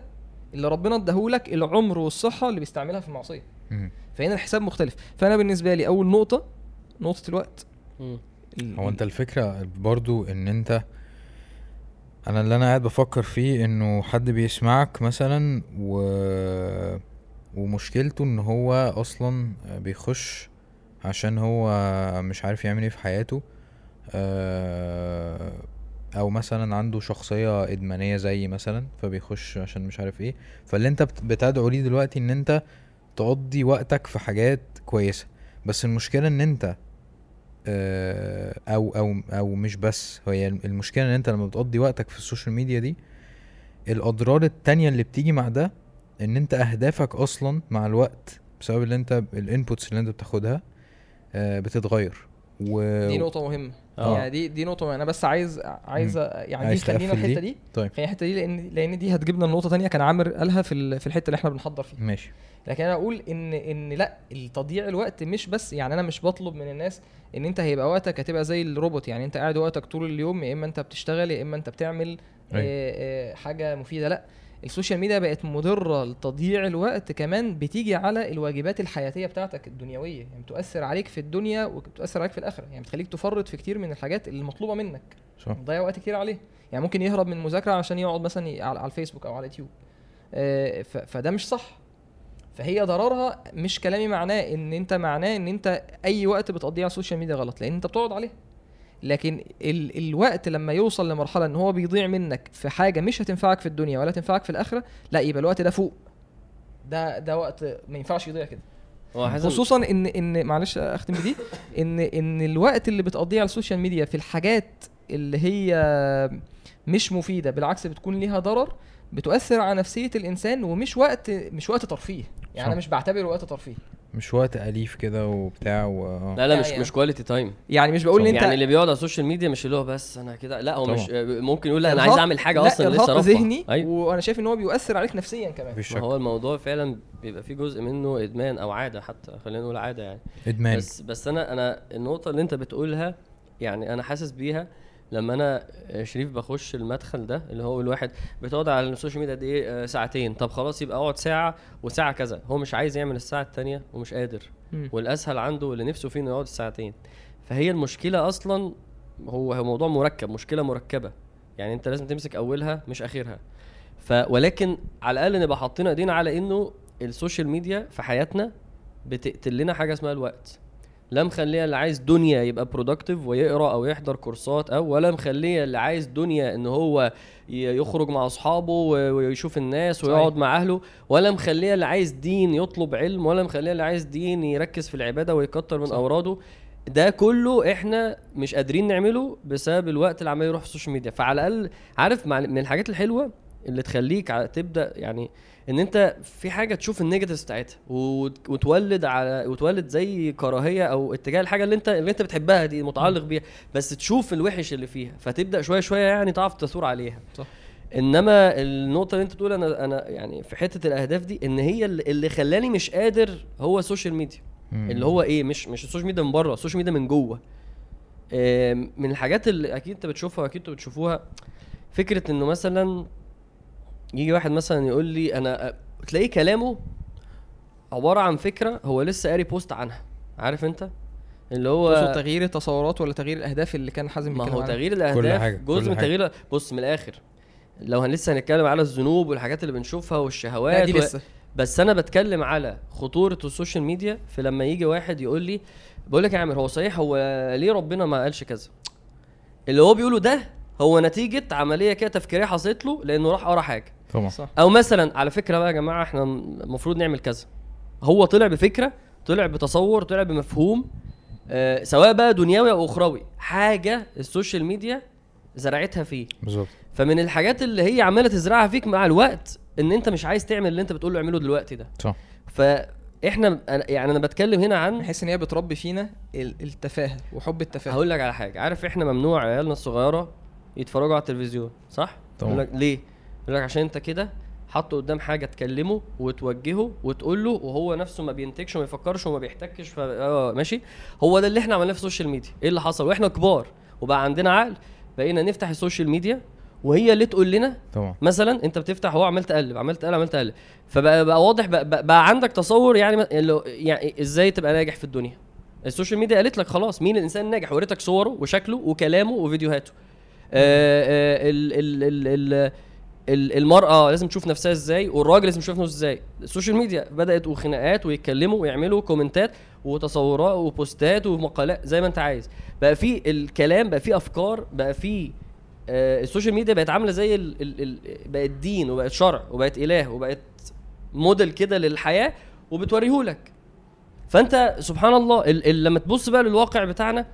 اللي ربنا اداهولك العمر والصحة اللي بيستعملها في المعصية. فهنا الحساب مختلف. فأنا بالنسبة لي أول نقطة نقطة الوقت. هو أنت الفكرة برضو إن أنت أنا اللي أنا قاعد بفكر فيه إنه حد بيسمعك مثلا و... ومشكلته إن هو أصلا بيخش عشان هو مش عارف يعمل إيه في حياته. أو مثلا عنده شخصية إدمانية زي مثلا فبيخش عشان مش عارف إيه. فاللي أنت بت- بتدعو ليه دلوقتي إن أنت تقضي وقتك في حاجات كويسة. بس المشكلة إن أنت آه، أو أو أو مش بس هي المشكلة إن أنت لما بتقضي وقتك في ال social media دي الأضرار التانية اللي بتيجي مع ده إن أنت أهدافك أصلا مع الوقت بسبب اللي أنت ال inputs اللي أنت بتاخدها آه، بتتغير. و دي نقطة مهمة آه. يعني دي دي نقطة مهمة. أنا بس عايز عايز يعني دي عايز خلينا تقفل الحتة دي؟ دي طيب خلينا الحتة دي لأن لأن دي هتجيبنا لنقطة تانية كان عامر قالها في في الحتة اللي إحنا بنحضر فيها ماشي لكن أنا أقول ان إن لأ تضييع الوقت مش بس يعني أنا مش بطلب من الناس إن أنت هيبقى وقتك هتبقى زي الروبوت يعني أنت قاعد وقتك طول اليوم يا إما أنت بتشتغل يا إما أنت بتعمل أيوة. آه، آه، حاجة مفيدة لأ ال social media بقت مضرة لتضييع الوقت كمان بتيجي على الواجبات الحياتية بتاعتك الدنيوية. يعني بتؤثر عليك في الدنيا وبتؤثر عليك في الآخرة. يعني بتخليك تفرط في كتير من الحاجات اللي مطلوبة منك. صح. تضيع وقت كتير عليه يعني ممكن يهرب من المذاكرة عشان يقعد مثلا على الفيسبوك أو على اليوتيوب. آه، فده مش صح. فهي ضررها مش كلامي معناه إن أنت معناه إن أنت أي وقت بتقضيه على ال social media غلط لأن أنت بتقعد عليه لكن ال الوقت لما يوصل لمرحلة إن هو بيضيع منك في حاجة مش هتنفعك في الدنيا ولا تنفعك في الآخرة لا يبقى الوقت ده فوق. ده ده وقت ما ينفعش يضيع كده. خصوصا إن إن معلش اختم بدي إن إن الوقت اللي بتقضيه على ال social media في الحاجات اللي هي مش مفيدة بالعكس بتكون ليها ضرر بتؤثر على نفسية الإنسان ومش وقت مش وقت ترفيه. يعني أنا. مش بعتبره وقت ترفيه. مش وقت أليف كده وبتاع و لا لا مش يعني- مش quality time يعني مش بقول إن أنت يعني اللي بيقعد على ال social media مش اللي هو بس أنا كده لا هو طبعا. مش ممكن يقول لا أنا عايز أعمل حاجة لا أصلا لسه رفع ذهني أيوه. وأنا شايف إن هو بيؤثر عليك نفسيا كمان. ما هو الموضوع فعلا بيبقى فيه جزء منه إدمان أو عادة حتى خلينا نقول عادة يعني. إدمان. بس بس أنا أنا النقطة اللي أنت بتقولها يعني أنا حاسس بيها لما أنا شريف بخش المدخل ده اللي هو الواحد بتقعد على ال social media قد إيه؟ آه، ساعتين. طب خلاص يبقى أقعد ساعة وساعة كذا. هو مش عايز يعمل الساعة التانية ومش قادر. مم. والأسهل عنده اللي نفسه فيه إنه يقعد الساعتين. فهي المشكلة أصلا هو هو موضوع مركب مشكلة مركبة. يعني أنت لازم تمسك أولها مش آخرها. ف ولكن على الأقل نبقى حاطين إيدينا على إنه ال social media في حياتنا بتقتل لنا حاجة اسمها الوقت. لا مخليه اللي عايز دنيا يبقى productive ويقرأ أو يحضر كورسات أو ولا مخليه اللي عايز دنيا إن هو يخرج مع أصحابه ويشوف الناس صحيح. ويقعد مع أهله ولا مخليه اللي عايز دين يطلب علم ولا مخليه اللي عايز دين يركز في العبادة ويكتر من صح. أوراده ده كله إحنا مش قادرين نعمله بسبب الوقت اللي عمال يروح في السوشيال ميديا فعلى الأقل عارف من الحاجات الحلوة اللي تخليك تبدأ يعني ان انت في حاجة تشوف ال negative بتاعتها وت- وتولد على وتولد زي كراهية أو اتجاه الحاجة اللي انت اللي انت بتحبها دي متعلق بيها بس تشوف الوحش اللي فيها فتبدأ شوية شوية يعني تعرف تثور عليها صح. انما النقطة اللي انت بتقول أنا أنا يعني في حتة الاهداف دي ان هي اللي خلاني مش قادر هو السوشيال ميديا. اللي هو إيه مش مش السوشيال ميديا من بره السوشيال ميديا من جوه من الحاجات اللي أكيد أنت بتشوفها وأكيد أنتوا بتشوفوها فكرة إنه مثلا يجي واحد مثلا يقول لي أنا تلاقيه كلامه عبارة عن فكرة هو لسه قاري post عنها عارف أنت؟ اللي هو تغيير التصورات ولا تغيير الأهداف اللي كان حازم ما هو؟ تغيير كل الأهداف حاجة، جزء كل من. تغيير بص من الآخر. لو إحنا لسه هنتكلم على الذنوب والحاجات اللي بنشوفها والشهوات لا دي و- لسه. بس أنا بتكلم على خطورة السوشيال ميديا في لما يجي واحد يقول لي بقول لك يا عامر هو صحيح هو ليه ربنا ما قالش كذا؟ اللي هو بيقوله ده هو نتيجة عملية كده تفكيرية حصلت له لأنه راح قرأ حاجة. طبعا. صح. أو مثلا على فكرة بقى يا جماعة إحنا المفروض نعمل كذا. هو طلع بفكرة طلع بتصور طلع بمفهوم آه سواء بقى دنيوي أو أخروي. حاجة السوشيال ميديا زرعتها فيه. بالظبط. فمن الحاجات اللي هي عمالة تزرعها فيك مع الوقت إن أنت مش عايز تعمل اللي أنت بتقول له اعمله دلوقتي ده. صح. فاحنا يعني أنا بتكلم هنا عن بحس إن هي بتربي فينا ال- التفاهة وحب التفاهة. هقول لك على حاجة. عارف إحنا ممنوع عيالنا الصغيرة يتفرجوا على التلفزيون صح؟ طبعا. ليه؟ يقول لك عشان انت كده حطه قدام حاجة تكلمه وتوجهه وتقول له وهو نفسه ما بينتجش وما يفكرش وما بيحتكش ف... آه ماشي؟ هو ده اللي إحنا عملناه في السوشيال ميديا. إيه اللي حصل؟ وإحنا كبار وبقى عندنا عقل بقينا نفتح السوشيال ميديا وهي اللي تقول لنا طبعا. مثلا انت بتفتح هو عمال تقلب عمال تقلب عمال تقلب فبقى بقى واضح بقى, بقى, بقى عندك تصور يعني يعني إزاي تبقى ناجح في الدنيا. السوشيال ميديا قالت لك خلاص مين الإنسان الناجح؟ وريتك صوره وشكله وكلامه وفيديوهاته. آه آه ال ال ال ال ال- المرأة لازم تشوف نفسها إزاي والراجل لازم يشوف نفسه إزاي. السوشيال ميديا بدأت وخناقات ويتكلموا ويعملوا comment ات وتصورات و post ات ومقالات زي ما انت عايز. بقى في الكلام بقى في أفكار بقى في آه السوشيال ميديا بقت عاملة زي ال ال ال بقت دين وبقت شرع وبقت إله وبقت موديل كده للحياة وبتوريهولك. فأنت سبحان الله ال ال لما تبص بقى للواقع بتاعنا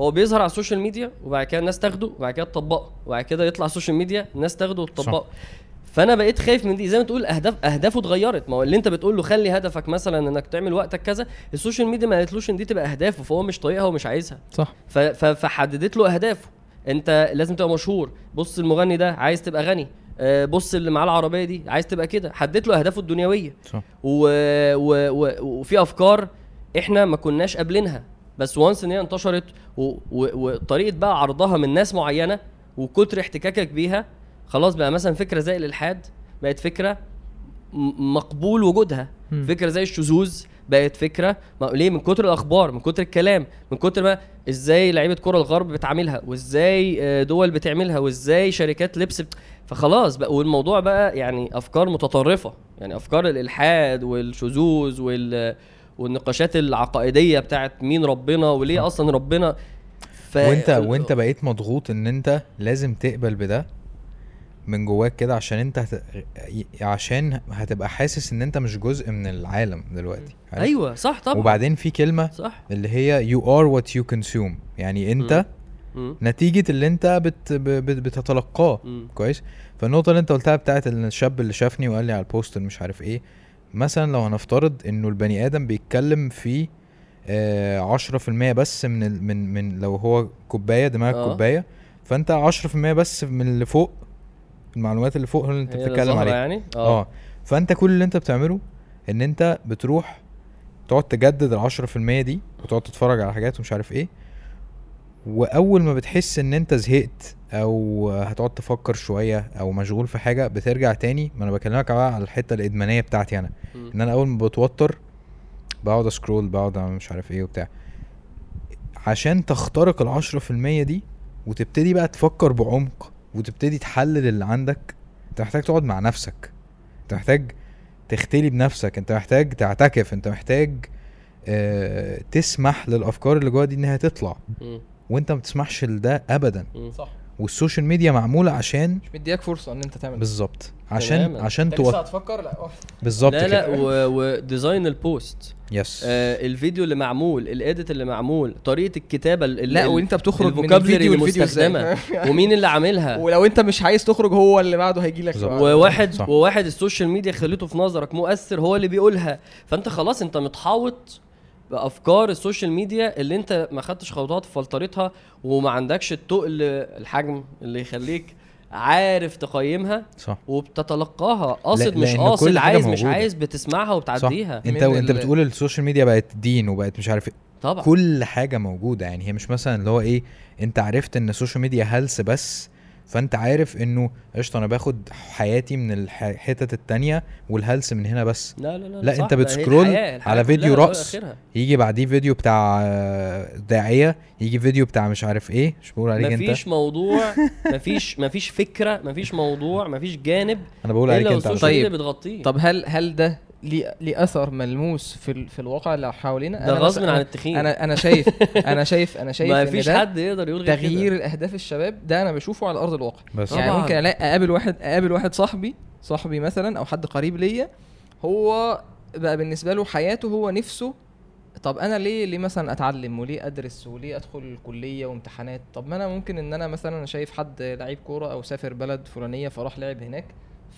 هو بيظهر على السوشيال ميديا وبعد كده الناس تاخده وبعد كده تطبقه وبعد كده يطلع على السوشيال ميديا الناس تاخده وتطبقه. فأنا بقيت خايف من دي. زي ما تقول أهداف أهدافه اتغيرت. ما هو اللي أنت بتقول له خلي هدفك مثلا إنك تعمل وقتك كذا السوشيال ميديا ما قالتلوش إن دي تبقى أهدافه فهو مش طايقها ومش عايزها. صح. فحددت له أهدافه. أنت لازم تبقى مشهور. بص المغني ده عايز تبقى غني. آه، بص اللي معاه العربية دي عايز تبقى كده. حددت له أهدافه الدنيوية. صح. و... و... و... وفي أفكار إحنا ما كناش قابلينها. بس وانس ان هي انتشرت. وطريقة بقى عرضها من ناس معينة وكتر احتكاكك بيها خلاص بقى مثلا فكرة زي الإلحاد بقت فكرة م- مقبول وجودها مم. فكرة زي الشذوذ بقت فكرة ما ليه من كتر الأخبار من كتر الكلام من كتر ما إزاي لعيبة كرة الغرب بتعملها وإزاي آه، دول بتعملها وإزاي شركات لبس بت... فخلاص بقى والموضوع بقى يعني أفكار متطرفة يعني أفكار الإلحاد والشذوذ وال والنقاشات العقائدية بتاعت مين ربنا وليه أصلا ربنا. ف... وانت وأنت بقيت مضغوط إن أنت لازم تقبل بده من جواك كده عشان أنت هت... عشان هتبقى حاسس إن أنت مش جزء من العالم دلوقتي. عارف؟ أيوه صح طبعا. وبعدين في كلمة صح. اللي هي you are what you consume. يعني أنت مم. مم. نتيجة اللي أنت بت بت بتتلقاه. مم. كويس؟ فالنقطة اللي أنت قلتها بتاعت الشاب اللي شافني وقال لي على البوست مش عارف إيه مثلا لو هنفترض إنه البني آدم بيتكلم في آه 10% بس من ال من من لو هو كوباية دماغك آه. كوباية فأنت 10% بس من اللي فوق المعلومات اللي فوق هو اللي أنت بتتكلم عليها. يعني؟ آه. فأنت كل اللي أنت بتعمله إن أنت بتروح تقعد تجدد ال 10% دي وتقعد تتفرج على حاجات ومش عارف إيه وأول ما بتحس إن أنت زهقت أو هتقعد تفكر شوية أو مشغول في حاجة بترجع تاني. ما أنا بكلمك بقى على الحتة الإدمانية بتاعتي أنا. مم. إن أنا أول ما بتوتر بقعد أسكرول بقعد مش عارف إيه وبتاع. عشان تخترق العشرة في المية دي وتبتدي بقى تفكر بعمق وتبتدي تحلل اللي عندك أنت محتاج تقعد مع نفسك. أنت محتاج تختلي بنفسك. أنت محتاج تعتكف. أنت محتاج آه تسمح للأفكار اللي جوه دي إنها تطلع. مم. وانت ما بتسمحش لده ابدا. صح والسوشيال ميديا معمولة عشان مش مدياك فرصة إن أنت تعمل. بالظبط عشان تماماً. عشان انت لسه تو... هتفكر لا. بالظبط لا لا و design ال post yes آه الفيديو اللي معمول ال edit اللي معمول طريقة الكتابة ال- ال- لا وأنت بتخرج من ال vocabulary الفيديو اللي والفيديو إزاي مستخدمه ومين اللي عاملها ولو أنت مش عايز تخرج هو اللي بعده هيجي لك. وواحد صح. وواحد السوشيال ميديا خليته في نظرك مؤثر هو اللي بيقولها فأنت خلاص أنت متحوط بأفكار السوشيال ميديا اللي انت ما خدتش خطوات في فلترتها وما عندكش التقل الحجم اللي يخليك عارف تقيمها صح. وبتتلقاها. قاصد مش قاصد عايز مش موجودة. عايز بتسمعها صح. وبتعديها انت ال- بتقول السوشيال ميديا بقت دين وبقت مش عارف إيه. طبعا. كل حاجة موجودة. يعني هي مش مثلا اللي هو إيه أنت عرفت إن السوشيال ميديا هلس بس فانت عارف انه قشطة أنا باخد حياتي من الحتت التانية والهلس من هنا بس لا لا لا لا، انت بتسكرول الحياة- الحياة على فيديو رقص. يجي بعديه فيديو بتاع آه، داعية يجي فيديو بتاع مش عارف إيه مش بقول عليك انت مفيش موضوع مفيش مفيش فكرة مفيش موضوع مفيش جانب أنا بقول عليك انت طيب. بتغطيه طب هل هل ده ليه ليه اثر ملموس في ال- في الواقع اللي حوالينا. ده غصب عن التخين. أنا أنا شايف أنا شايف أنا شايف ما إن فيش حد يقدر يقول غير تغيير كده. الأهداف الشباب ده أنا بشوفه على أرض الواقع. بس يعني طبعاً. ممكن الاقي أقابل واحد أقابل واحد صاحبي صاحبي مثلا أو حد قريب ليا هو بقى بالنسبة له حياته هو نفسه طب أنا ليه ليه مثلا أتعلم وليه أدرس وليه أدخل كليه وامتحانات؟ طب ما أنا ممكن إن أنا مثلا شايف حد لعيب كورة أو سافر بلد فلانية فراح لعب هناك.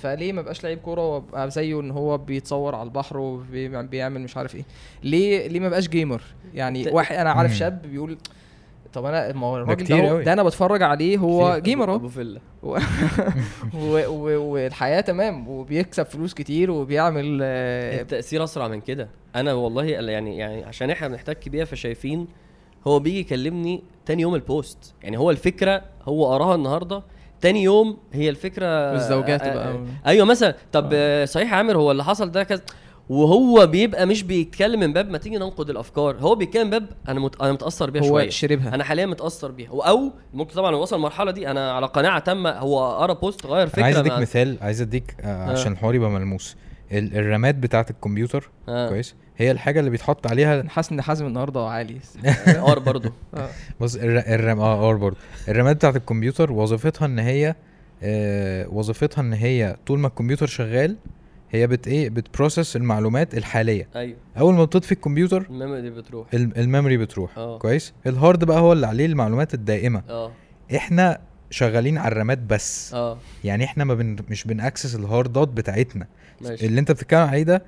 فليه ما بقاش لعيب كورة وابقى زيه إن هو بيتصور على البحر وبيعمل مش عارف إيه ليه ليه ما بقاش gamer يعني واحد أنا عارف. شاب بيقول طب أنا ما هو الراجل ده. ده أنا بتفرج عليه هو. gamer أهو أبو فيلا. والحياة تمام وبيكسب فلوس كتير وبيعمل آه، التأثير أسرع من كده أنا والله يعني يعني عشان إحنا بنحتك بيها فشايفين هو بيجي يكلمني تاني يوم ال post يعني هو الفكرة هو قراها النهارده تاني يوم هي الفكرة والزوجات آه، بقى. آه، أيوه مثلا طب آه، صحيح يا عامر هو اللي حصل ده كذا؟ وهو بيبقى مش بيتكلم من باب ما تيجي ننقد الأفكار هو بيتكلم من باب أنا مت... أنا متأثر بيها هو شوية. شربها. أنا حاليا متأثر بيها. أو ممكن طبعا لو وصل المرحلة دي أنا على قناعة تامة هو قرأ post غير فكره عايز أديك مثال عايز أديك آه عشان الحوار يبقى ملموس. ال- ال RAM ات بتاعة الكمبيوتر آه. كويس؟ هي الحاجة اللي بيتحط عليها حاسس إن حازم النهارده عالي. R برضه. آه. بص الر- ال RAM آه R برضه. ال RAM ات بتاعت الكمبيوتر وظيفتها إن هي آه وظيفتها إن هي طول ما الكمبيوتر شغال هي بت إيه؟ بت process المعلومات الحالية. أيوه. أول ما بتطفي الكمبيوتر ال memory بتروح. ال- ال memory بتروح. آه. كويس؟ ال hard بقى هو اللي عليه المعلومات الدائمة. آه. إحنا شغالين على ال RAM ات بس. آه. يعني إحنا ما بن مش بن access ال hard ات بتاعتنا. ماشي. اللي أنت بتتكلم عليه ده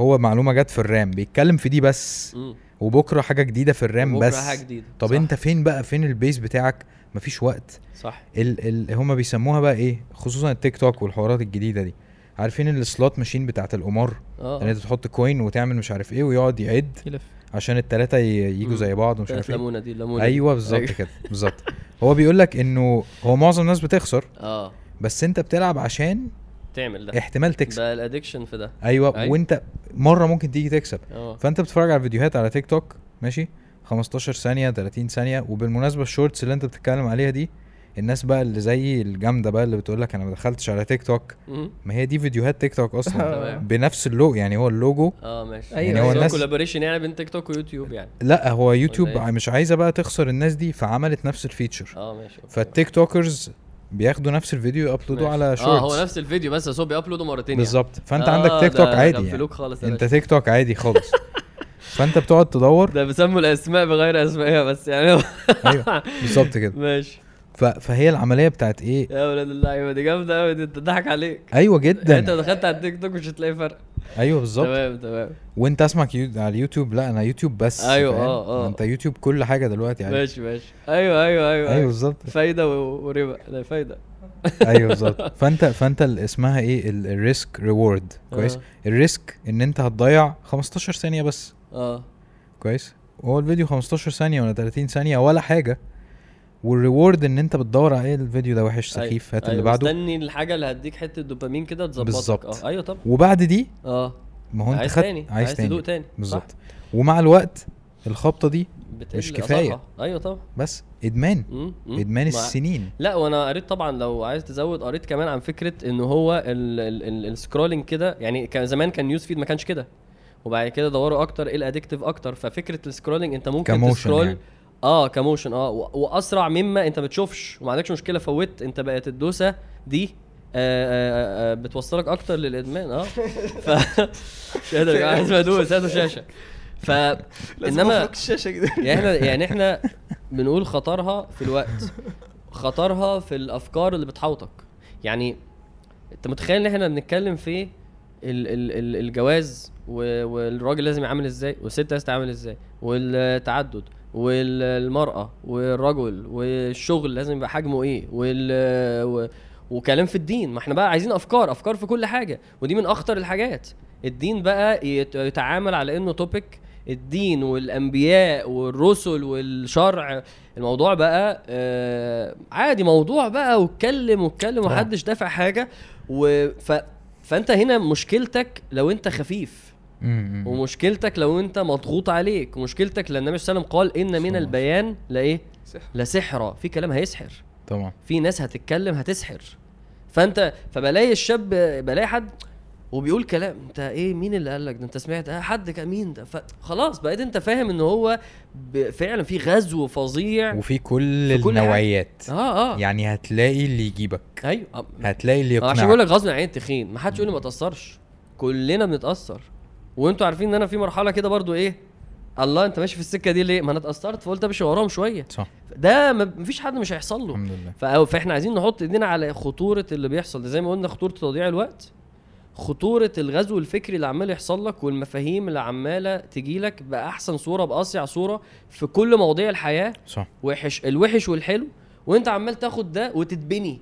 هو معلومة جت في ال RAM بيتكلم في دي بس. مم. وبكرة حاجة جديدة في ال RAM بس. حاجة جديدة. طب صح. انت فين بقى؟ فين ال base بتاعك؟ مفيش وقت. صح. ال ال هم بيسموها بقى إيه؟ خصوصا التيك توك والحوارات الجديدة دي. عارفين ال slot machine بتاعت القمار؟ آه. إن انت تحط coin وتعمل مش عارف إيه ويقعد يعد يلف. عشان التلاتة ي- يجوا. زي بعض ومش عارف إيه. دي الليمونه أيوه بالظبط كده بالظبط. هو بيقول لك إنه هو معظم الناس بتخسر. آه. بس انت بتلعب عشان تعمل ده احتمال تكسب بقى ال addiction في ده أيوه أيوة. وأنت مرة ممكن تيجي تكسب أه فأنت بتتفرج على فيديوهات على تيك توك ماشي 15 ثانية 30 ثانية وبالمناسبة ال shorts اللي أنت بتتكلم عليها دي الناس بقى اللي زي الجامدة بقى اللي بتقول لك أنا ما دخلتش على تيك توك. ما هي دي فيديوهات تيك توك أصلا. بنفس اللوجو يعني هو اللوجو أه ماشي أيوة، يعني هو أيوة. الناس collaboration يعني بين تيك توك ويوتيوب يعني لا هو يوتيوب إيه؟ مش عايزة بقى تخسر الناس دي فعملت نفس ال feature أه ماشي. فال TikTokers بياخدوا نفس الفيديو ي upload وا ماشي. على shorts آه هو نفس الفيديو بس بس هو بي upload ه مرتين يعني. بالظبط فأنت آه، عندك تيك توك عادي يعني. خالص أنت باشا. تيك توك عادي خالص فأنت بتقعد تدور ده بيسموا الأسماء بغير أسمائها بس يعني أيوه بالظبط كده ماشي ف... فهي العملية بتاعت إيه؟ يا ولاد اللعيبة دي جامدة قوي دي انت ضحك عليك. أيوه يعني أنت لو جدا دخلت على التيك توك مش هتلاقي فرق. أيوه بالظبط. تمام تمام. وأنت أسمك يو... على اليوتيوب؟ لا أنا يوتيوب بس أيوة، فاهم؟ آه، آه. أنت يوتيوب كل حاجة دلوقتي يعني. ماشي ماشي. أيوه أيوه أيوه. أيوه بالظبط. فايدة و- وربا. ده فايدة. أيوه بالظبط. فأنت فأنت اسمها إيه؟ ال risk reward. كويس؟ آه. ال risk إن أنت هتضيع 15 ثانية بس. آه. كويس؟ وهو الفيديو 15 ثانية ولا 30 ثانية ولا حاجة. وال reward إن أنت بتدور على إيه الفيديو ده وحش أيوة، سخيف هات أيوة، اللي بعده مستني الحاجة اللي هتديك حتة دوبامين كده تظبطك بالظبط. أه أيوه طبعا وبعد دي أه ما هو أنت عايز خدت تاني عايز, تدوق تاني؟ بالظبط ومع الوقت الخبطة دي مش كفاية. أثرها. أيوه طبعا بس إدمان مم، مم. إدمان مع- السنين لا وأنا قريت طبعا لو عايز تزود قريت كمان عن فكرة إن هو ال- ال- ال- ال scrolling كده يعني كان زمان كان news feed ما كانش كده وبعد كده دوروا أكتر إيه ال addictive أكتر ففكرة ال scrolling أنت ممكن ت scroll يعني. آه ك motion آه وأسرع مما أنت بتشوفش وما عندكش مشكلة فوت أنت بقت الدوسة دي آه آه آه بتوصلك أكتر للإدمان آه. ف يا جماعة لازم ادوس هاتوا شاشة. ف إنما الشاشة كده. يعني إحنا يعني إحنا بنقول خطرها في الوقت خطرها في الأفكار اللي بتحوطك. يعني أنت متخيل إن إحنا بنتكلم في ال ال ال الجواز والراجل لازم يعمل إزاي والست لازم تعمل إزاي والتعدد والمرأة والرجل والشغل لازم يبقى حجمه إيه؟ وال و- وكلام في الدين. ما إحنا بقى عايزين أفكار أفكار في كل حاجة. ودي من أخطر الحاجات. الدين بقى يت- يتعامل على إنه توبيك الدين والأنبياء والرسل والشرع. الموضوع بقى آه عادي موضوع بقى واتكلم واتكلم طبعا. ومحدش دافع حاجة. و ف فأنت هنا مشكلتك لو أنت خفيف. ومشكلتك لو انت مضغوط عليك ومشكلتك لأن النبي صلى الله عليه وسلم قال إن من البيان لايه سحر. لسحرة في كلام هيسحر. طبعا في ناس هتتكلم هتسحر. فانت فبلاقي الشاب بلاقي حد وبيقول كلام انت إيه؟ مين اللي قال لك ده؟ انت سمعت؟ آه حد كان مين ده؟ فخلاص بقيت انت فاهم إن هو فعلا في غزو فظيع. وفي كل في كل. النوعيات آه آه. يعني هتلاقي اللي يجيبك. أيوه. هتلاقي اللي آه، عشان بقول يقنعك لك غصب عن عين تخين ما حدش يقول لي ما تأثرش. كلنا بنتأثر. وانتوا عارفين ان أنا في مرحلة كده برضو إيه الله انت ماشي في السكة دي ليه؟ ما أنا اتأثرت فقلت امشي وراهم شوية. صح. ده ما- مفيش حد مش هيحصل له. الحمد لله. فاحنا عايزين نحط ايدينا على خطورة اللي بيحصل ده. زي ما قلنا خطورة تضييع الوقت خطورة الغزو الفكري اللي عمال يحصل لك والمفاهيم اللي عمالة تجي لك بأحسن صورة بأصيع صورة في كل مواضيع الحياة. صح. وحش الوحش والحلو. وانت عمال تاخد ده وتتبني.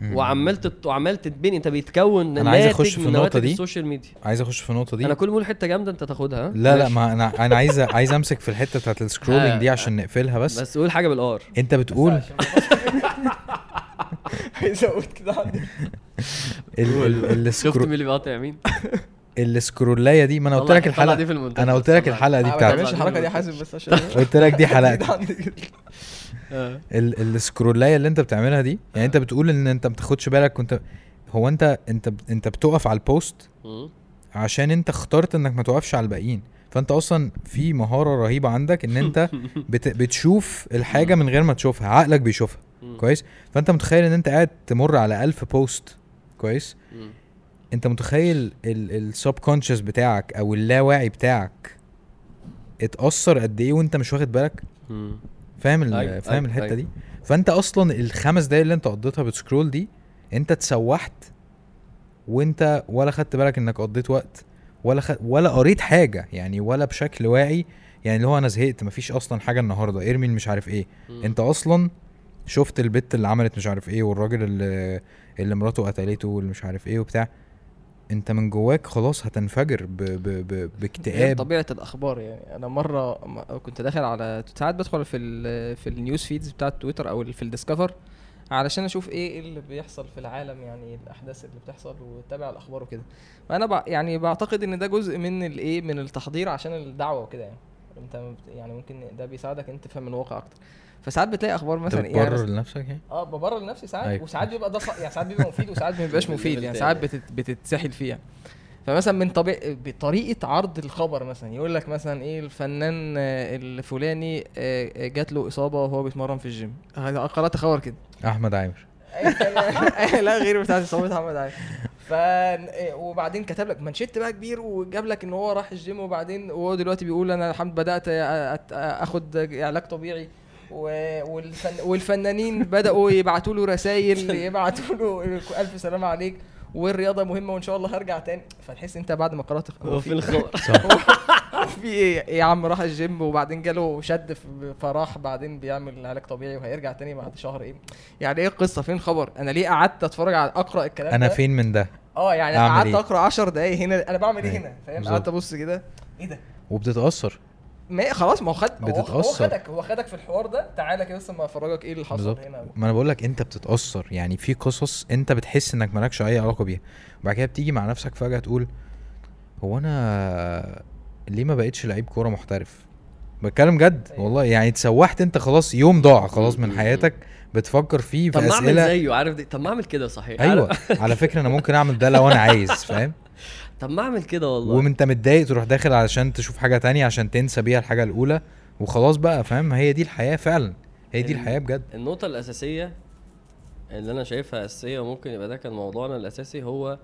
مم. وعمال تت... وعمال تتبني انت بيتكون أنا عايز أخش في نواتج دي. ال social media عايز أخش في النقطة دي أنا كل ما أقول حتة جامدة أنت تاخدها ها؟ لا لا. ما أنا أنا عايز عايز أمسك في الحتة بتاعت ال scrolling دي آه. عشان نقفلها بس, بس قول حاجة بالآر أنت بتقول عايز أقول كده عندي ال ال شفت مين اللي بيقاطع مين؟ ال scroll ايه دي ما أنا قلت لك الحلقة دي في أنا قلت لك. الحلقة دي ما بتاعتي تعملش الحركه دي حاسب بس عشان قلت لك دي حلقتي آه. ال ال scroll ايه اللي انت بتعملها دي يعني انت بتقول ان انت ما بتاخدش بالك كنت هو انت انت انت بتقف على ال post. عشان انت اخترت انك ما توقفش على الباقيين فانت أصلا في مهارة رهيبة عندك ان انت بت بتشوف الحاجة من غير ما تشوفها عقلك بيشوفها. كويس فانت متخيل ان انت قاعد تمر على ألف post كويس. انت متخيل ال subconscious بتاعك أو اللاواعي بتاعك اتأثر قد إيه وانت مش واخد بالك. فاهم أيوة، فاهم أيوة، الحتة أيوة. دي فأنت أصلا الخمس دقايق اللي أنت قضيتها بت scroll دي أنت اتسوحت وأنت ولا خدت بالك إنك قضيت وقت ولا خد ولا قريت حاجة يعني ولا بشكل واعي يعني اللي هو أنا زهقت مفيش أصلا حاجة النهارده ارمي مش عارف إيه مم. أنت أصلا شفت البت اللي عملت مش عارف إيه والراجل اللي اللي مراته قتلته واللي مش عارف إيه وبتاع انت من جواك خلاص هتنفجر ب ب ب باكتئاب. طبيعة الأخبار يعني. أنا مرة كنت داخل على ساعات بدخل في ال في ال news feeds بتاعت تويتر أو في ال discover علشان أشوف إيه اللي بيحصل في العالم يعني الأحداث اللي بتحصل واتابع الأخبار وكده. فأنا بع يعني بعتقد إن ده جزء من الايه من التحضير عشان الدعوة وكده يعني. أنت يعني ممكن ده بيساعدك أنت تفهم الواقع أكتر. فساعات بتلاقي أخبار مثلا يعني بتبرر لنفسك يعني؟ آه ببرر لنفسي ساعات أيوة. وساعات بيبقى ده يعني ساعات بيبقى مفيد وساعات ما بيبقاش مفيد يعني. ساعات بتت بتتسحل فيها. فمثلا من طبيعة بطريقة عرض الخبر مثلا يقول لك مثلا إيه الفنان آه، الفلاني آه، آه، جات له إصابة وهو بيتمرن في الجيم. هذا قرأت خبر كده. أحمد عامر. لا غير بتاعت إصابة محمد علي ف وبعدين كتب لك منشيت بقى كبير وجاب لك إن هو راح الجيم وبعدين وهو دلوقتي بيقول أنا الحمد بدأت أت- أخد علاج طبيعي. والفن والفنانين بدأوا يبعتوا له رسائل يبعتوا له ألف سلامه عليك والرياضة مهمة وإن شاء الله هرجع تاني. فتحس أنت بعد ما قرأت هو في الخبر في إيه؟ إيه يا عم راح الجيم وبعدين جاله شد فراح بعدين بيعمل علاج طبيعي وهيرجع تاني بعد شهر إيه؟ يعني إيه القصة؟ فين الخبر؟ أنا ليه قعدت أتفرج على أقرأ الكلام أنا ده؟ فين من ده؟ آه يعني قعدت إيه؟ أقرأ 10 دقايق هنا أنا بعمل إيه أيوة، هنا؟ فاهم. قعدت أبص كده. إيه ده؟ وبتتأثر. ما خلاص ما هو خد هو-. خدك هو خدك في الحوار ده. تعالى كده بس ما افرجك إيه اللي حصل بالظبط. هنا. ما أنا بقول لك أنت بتتأثر. يعني في قصص أنت بتحس إنك مالكش أي علاقة بيها. وبعد كده بتيجي مع نفسك فجأة تقول هو أنا ليه ما بقتش لعيب كورة محترف؟ بتكلم جد أيوة. والله. يعني اتسوحت أنت خلاص يوم ضاع خلاص من حياتك. بتفكر فيه طب في ما أعمل أسئلة. زيه عارف دي؟ طب ما أعمل كده صحيح. أيوه. على فكرة أنا ممكن أعمل ده لو أنا عايز فاهم؟ طب ما أعمل كده والله. وانت متضايق تروح داخل علشان تشوف حاجة تانية عشان تنسى بيها الحاجة الأولى. وخلاص بقى فاهم؟ هي دي الحياة فعلا. هي دي ال- الحياة بجد. النقطة الأساسية اللي أنا شايفها أساسية وممكن يبقى ده كان موضوعنا الأساسي هو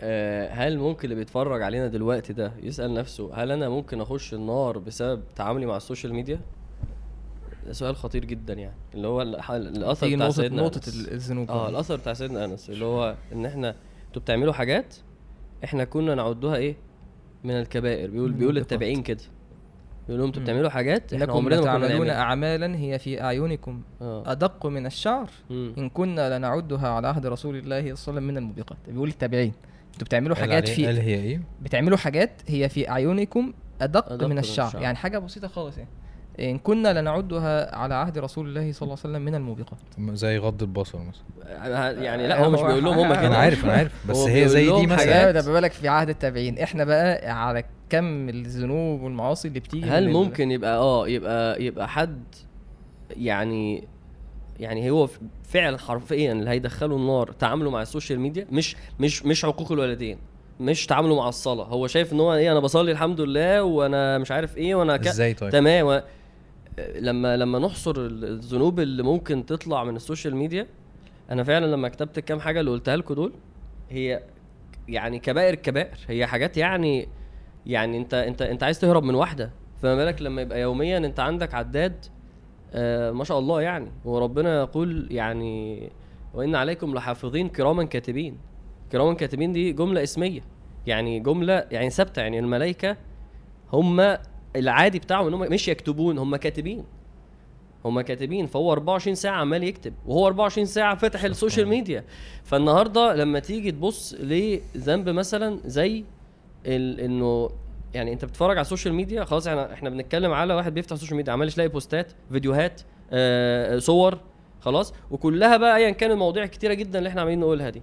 آه، هل ممكن اللي بيتفرج علينا دلوقتي ده يسأل نفسه هل أنا ممكن أخش النار بسبب تعاملي مع ال social media؟ ده سؤال خطير جدا يعني. اللي هو الح- الأثر في بتاع سيدنا نقطة الذنوب آه الأثر بتاع سيدنا أنس اللي هو إن إحنا أنتوا بتعملوا حاجات إحنا كنا نعدها إيه؟ من الكبائر. بيقول من بيقول. للتابعين كده. بيقول لهم أنتوا مم. بتعملوا حاجات؟ انكم عمرنا ما كنا تعملون نعملها. اعمالا هي في أعينكم. آه. أدق من الشعر. مم. إن كنا لنعدها على عهد رسول الله صلى الله عليه وسلم من الموبقات. بيقول التابعين أنتوا بتعملوا حاجات في هي إيه؟ بتعملوا حاجات هي في أعينكم أدق, أدق من من الشعر. الشعر. يعني حاجة بسيطة خالص يعني. إن كنا لنعدها على عهد رسول الله صلى الله عليه وسلم من الموبقات زي غض البصر مثلا. يعني لا هو مش بيقول لهم هم كده. أنا عارف أنا عارف. بس هي زي دي مثلا. ده بالك في عهد التابعين. إحنا بقى على كم الذنوب والمعاصي اللي بتيجي هل ممكن يبقى آه يبقى يبقى حد يعني يعني هو ف- فعلا حرفيا اللي هيدخله النار تعامله مع ال social media؟ مش مش مش عقوق الوالدين. مش تعامله مع الصلاة. هو شايف إن هو إيه أنا بصلي الحمد لله وأنا مش عارف إيه وأنا ك... إزاي طيب؟ تمام. لما لما نحصر ال- الذنوب اللي ممكن تطلع من ال social media أنا فعلا لما كتبت الكام حاجة اللي قلتها لكم دول هي يعني كبائر الكبائر هي حاجات يعني يعني أنت أنت أنت عايز تهرب من واحدة. فما بالك لما يبقى يوميا أنت عندك عداد آه ما شاء الله يعني. وربنا يقول يعني وإن عليكم لحافظين كراما كاتبين. كراما كاتبين دي جملة اسمية. يعني جملة يعني ثابتة. يعني الملائكة هم العادي بتاعهم إن هم مش يكتبون هم كاتبين. هم كاتبين فهو 24 ساعة عمال يكتب وهو 24 ساعة فاتح ال social media. فالنهاردة لما تيجي تبص لذنب مثلا زي ال- إنه يعني أنت بتتفرج على السوشيال ميديا خلاص إحنا إحنا بنتكلم على واحد بيفتح السوشيال ميديا عمال يلاقي بوستات فيديوهات آه صور خلاص. وكلها بقى ايا كان المواضيع كتيره جدا اللي إحنا عمالين نقولها دي.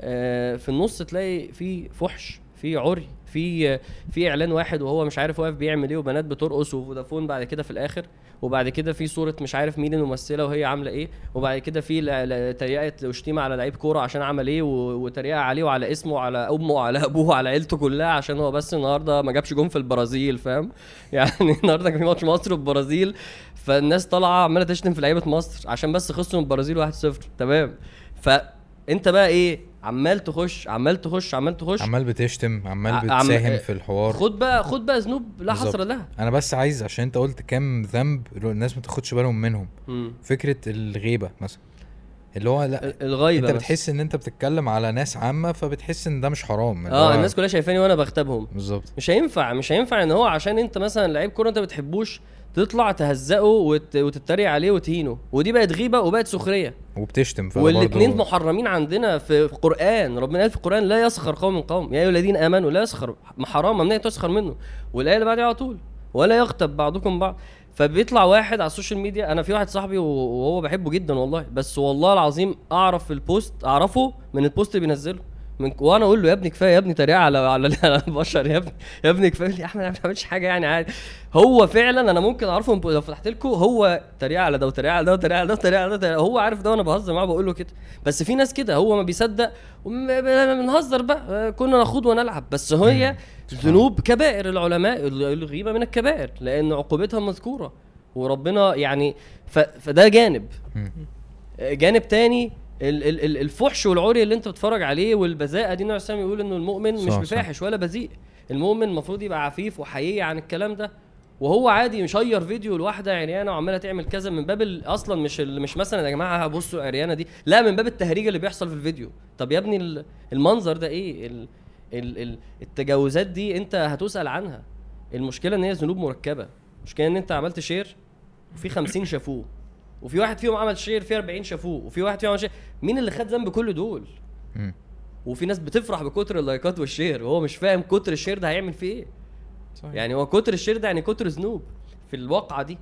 آه في النص تلاقي في فحش في عري. في في إعلان واحد وهو مش عارف واقف بيعمل إيه وبنات بترقص وفودافون بعد كده في الآخر وبعد كده في صورة مش عارف مين الممثلة وهي عاملة إيه وبعد كده في تريقه وشتيمه على لعيب كورة عشان عمل إيه وتريقه عليه وعلى اسمه وعلى أمه وعلى أبوه وعلى عيلته كلها عشان هو بس النهارده ما جابش جون في البرازيل فاهم؟ يعني النهارده كان في ماتش مصر والبرازيل فالناس طالعة عمالة تشتم في لعيبة مصر عشان بس خسروا من البرازيل 1-0 تمام؟ فأنت بقى إيه؟ عمال تخش عمال تخش عمال تخش. عمال بتشتم عمال ع- عم- بتساهم في الحوار. خد بقى خد بقى ذنوب لا. حصر لها. أنا بس عايز عشان أنت قلت كام ذنب الناس ما تاخدش بالهم منهم. مم. فكرة الغيبة مثلا. اللي هو لا ال- الغيبه أنت بس. بتحس إن أنت بتتكلم على ناس عامة فبتحس إن ده مش حرام. آه الناس كلها شايفاني وأنا بغتابهم. بالظبط. مش هينفع مش هينفع إن هو عشان أنت مثلا لعيب كورة أنت مبتحبوش تطلع تهزقه وت... وتتريق عليه وتهينه. ودي بقت غيبة وبقت سخرية. وبتشتم فده والاثنين برضه- محرمين عندنا في القران ربنا قال في القرآن لا يسخر قوم من قوم. يا أيها الذين آمنوا لا يسخر. حرام ممنوع تسخر منه. والايه اللي بعدها على طول. ولا يغتب بعضكم بعض. فبيطلع واحد على السوشيال ميديا. أنا في واحد صاحبي وهو بحبه جدا والله. بس والله العظيم أعرف ال post أعرفه من ال post اللي بينزله. من وأنا أقول له يا ابني كفاية يا ابني تريقة على على على البشر يا ابني يا ابني كفاية. يا أحمد أنا ما بعملش حاجة يعني عادي. هو فعلا أنا ممكن أعرفه من- لو فتحت لكم هو تريقة على ده وتريقة على ده وتريقة على ده وتريقة على ده هو عارف ده وأنا بهزر معاه بقول له كده. بس في ناس كده هو ما بيصدق. بنهزر بقى. آه، كنا نخوض ونلعب. بس هي ذنوب كبائر. العلماء ال- الغيبة من الكبائر. لأن عقوبتها مذكورة. وربنا يعني ف... فده جانب. مم. جانب تاني الفحش والعري اللي انت بتتفرج عليه والبذاءه دي النبي عليه يقول انه المؤمن مش صح،. بفاحش ولا بذيء. المؤمن المفروض يبقى عفيف وحقيقي عن الكلام ده وهو عادي مشير فيديو لواحدة عريانة وعمالة تعمل كذا من باب أصلا مش مش مثلا يا جماعة بصوا عريانة دي لا من باب التهريج اللي بيحصل في الفيديو. طب يا ابني ال- المنظر ده إيه؟ ال ال ال التجاوزات دي أنت هتسأل عنها. المشكلة إن هي ذنوب مركبة. المشكلة إن أنت عملت share وفي 50 شافوه وفي واحد فيهم عمل share في 40 شافوه وفي واحد فيهم عمل share مين اللي خد ذنب كل دول. وفي ناس بتفرح بكتر اللايكات وال share وهو مش فاهم كتر ال share ده هيعمل فيه إيه. صحيح. يعني هو كتر ال share ده يعني كتر ذنوب في الواقعة دي.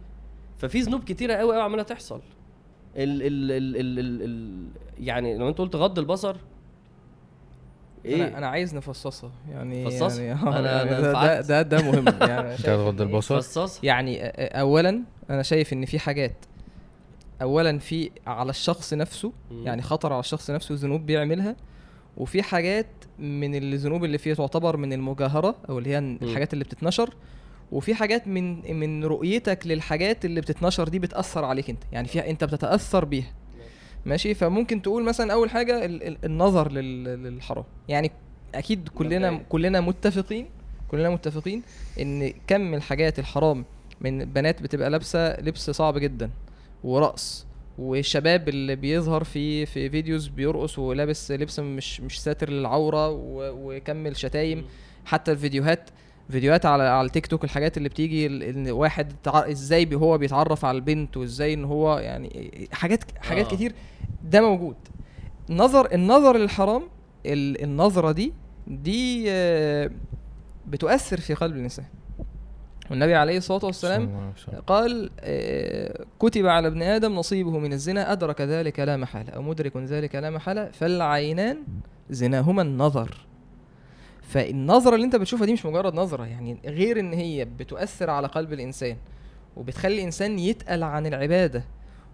ففي ذنوب كتيرة قوي قوي عمالة تحصل. ال ال ال ال ال ال يعني لو انت قلت غض البصر إيه؟ أنا أنا عايز نفصصها يعني فصصها؟ يعني أنا- يعني أنا ده, ده. ده ده مهم. يعني أنت هتغض البصر؟ فصص يعني اولا أنا شايف إن في حاجات اولا في على الشخص نفسه مم. يعني خطر على الشخص نفسه ذنوب بيعملها. وفي حاجات من الذنوب اللي فيها تعتبر من المجاهرة أو اللي هي الحاجات اللي بتتنشر. وفي حاجات من من رؤيتك للحاجات اللي بتتنشر دي بتأثر عليك أنت يعني فيها أنت بتتأثر بيها. ماشي؟ فممكن تقول مثلا أول حاجة ال- ال- النظر لل- للحرام. يعني أكيد كلنا. كلنا متفقين كلنا متفقين إن كم الحاجات الحرام من بنات بتبقى لابسة لبس صعب جدا. ورقص. والشباب اللي بيظهر في في videos بيرقص ولابس لبس مش مش ساتر للعورة و- وكمل شتايم. حتى الفيديوهات فيديوهات على على التيك توك الحاجات اللي بتيجي إن واحد إزاي هو بيتعرف على البنت وإزاي إن هو يعني حاجات حاجات آه. كتير. ده موجود. نظر النظر للحرام ال- النظرة دي دي آه، بتؤثر في قلب الإنسان. والنبي عليه الصلاة والسلام. قال آه، كتب على ابن آدم نصيبه من الزنا أدرك ذلك لا محالة أو مدرك ذلك لا محالة فالعينان زناهما النظر. فالنظرة اللي انت بتشوفها دي مش مجرد نظرة يعني غير إن هي بتؤثر على قلب الإنسان وبتخلي الإنسان يتقل عن العبادة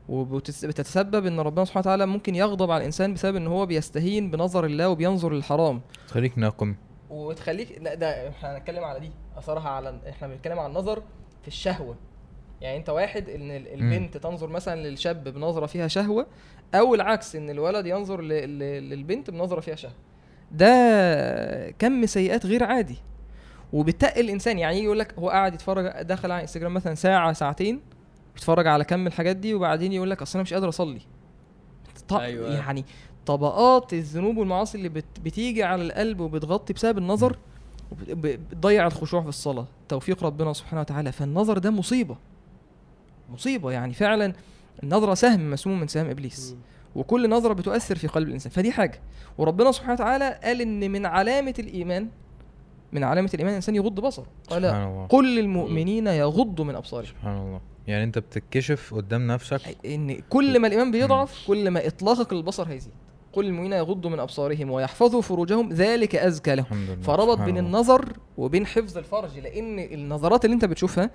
وبتتسبب إن ربنا سبحانه وتعالى ممكن يغضب على الإنسان بسبب إن هو بيستهين بنظر الله وبينظر للحرام. خليك ناقم. وتخليك لا ده إحنا هنتكلم على دي اثرها على إحنا بنتكلم عن النظر في الشهوة. يعني انت واحد ان ال- البنت تنظر مثلا للشاب بنظرة فيها شهوة أو العكس ان الولد ينظر للبنت بنظرة فيها شهوة. ده كم سيئات غير عادي. وبتقل الإنسان يعني يجي يقول لك هو قاعد يتفرج دخل على انستجرام مثلا ساعة ساعتين بيتفرج على كم الحاجات دي وبعدين يقول لك أصل أنا مش قادر أصلي. ط- أيوة. يعني طبقات الذنوب والمعاصي اللي بت بتيجي على القلب وبتغطي بسبب النظر بتضيع الخشوع في الصلاة. توفيق ربنا سبحانه وتعالى. فالنظر ده مصيبة. مصيبة يعني فعلا النظرة سهم مسموم من سهام إبليس. وكل نظرة بتؤثر في قلب الإنسان. فدي حاجة. وربنا سبحانه وتعالى قال إن من علامة الإيمان من علامة الإيمان الإنسان يغض بصره. قال سبحان الله. قل للمؤمنين يغضوا من أبصارهم. سبحان الله. يعني أنت بتتكشف قدام نفسك. إن كل ما الإيمان بيضعف كل ما إطلاقك للبصر هيزيد. قل للمؤمنين يغضوا من أبصارهم ويحفظوا فروجهم ذلك أزكى لهم. الحمد لله. فربط بين. النظر وبين حفظ الفرج لأن النظرات اللي أنت بتشوفها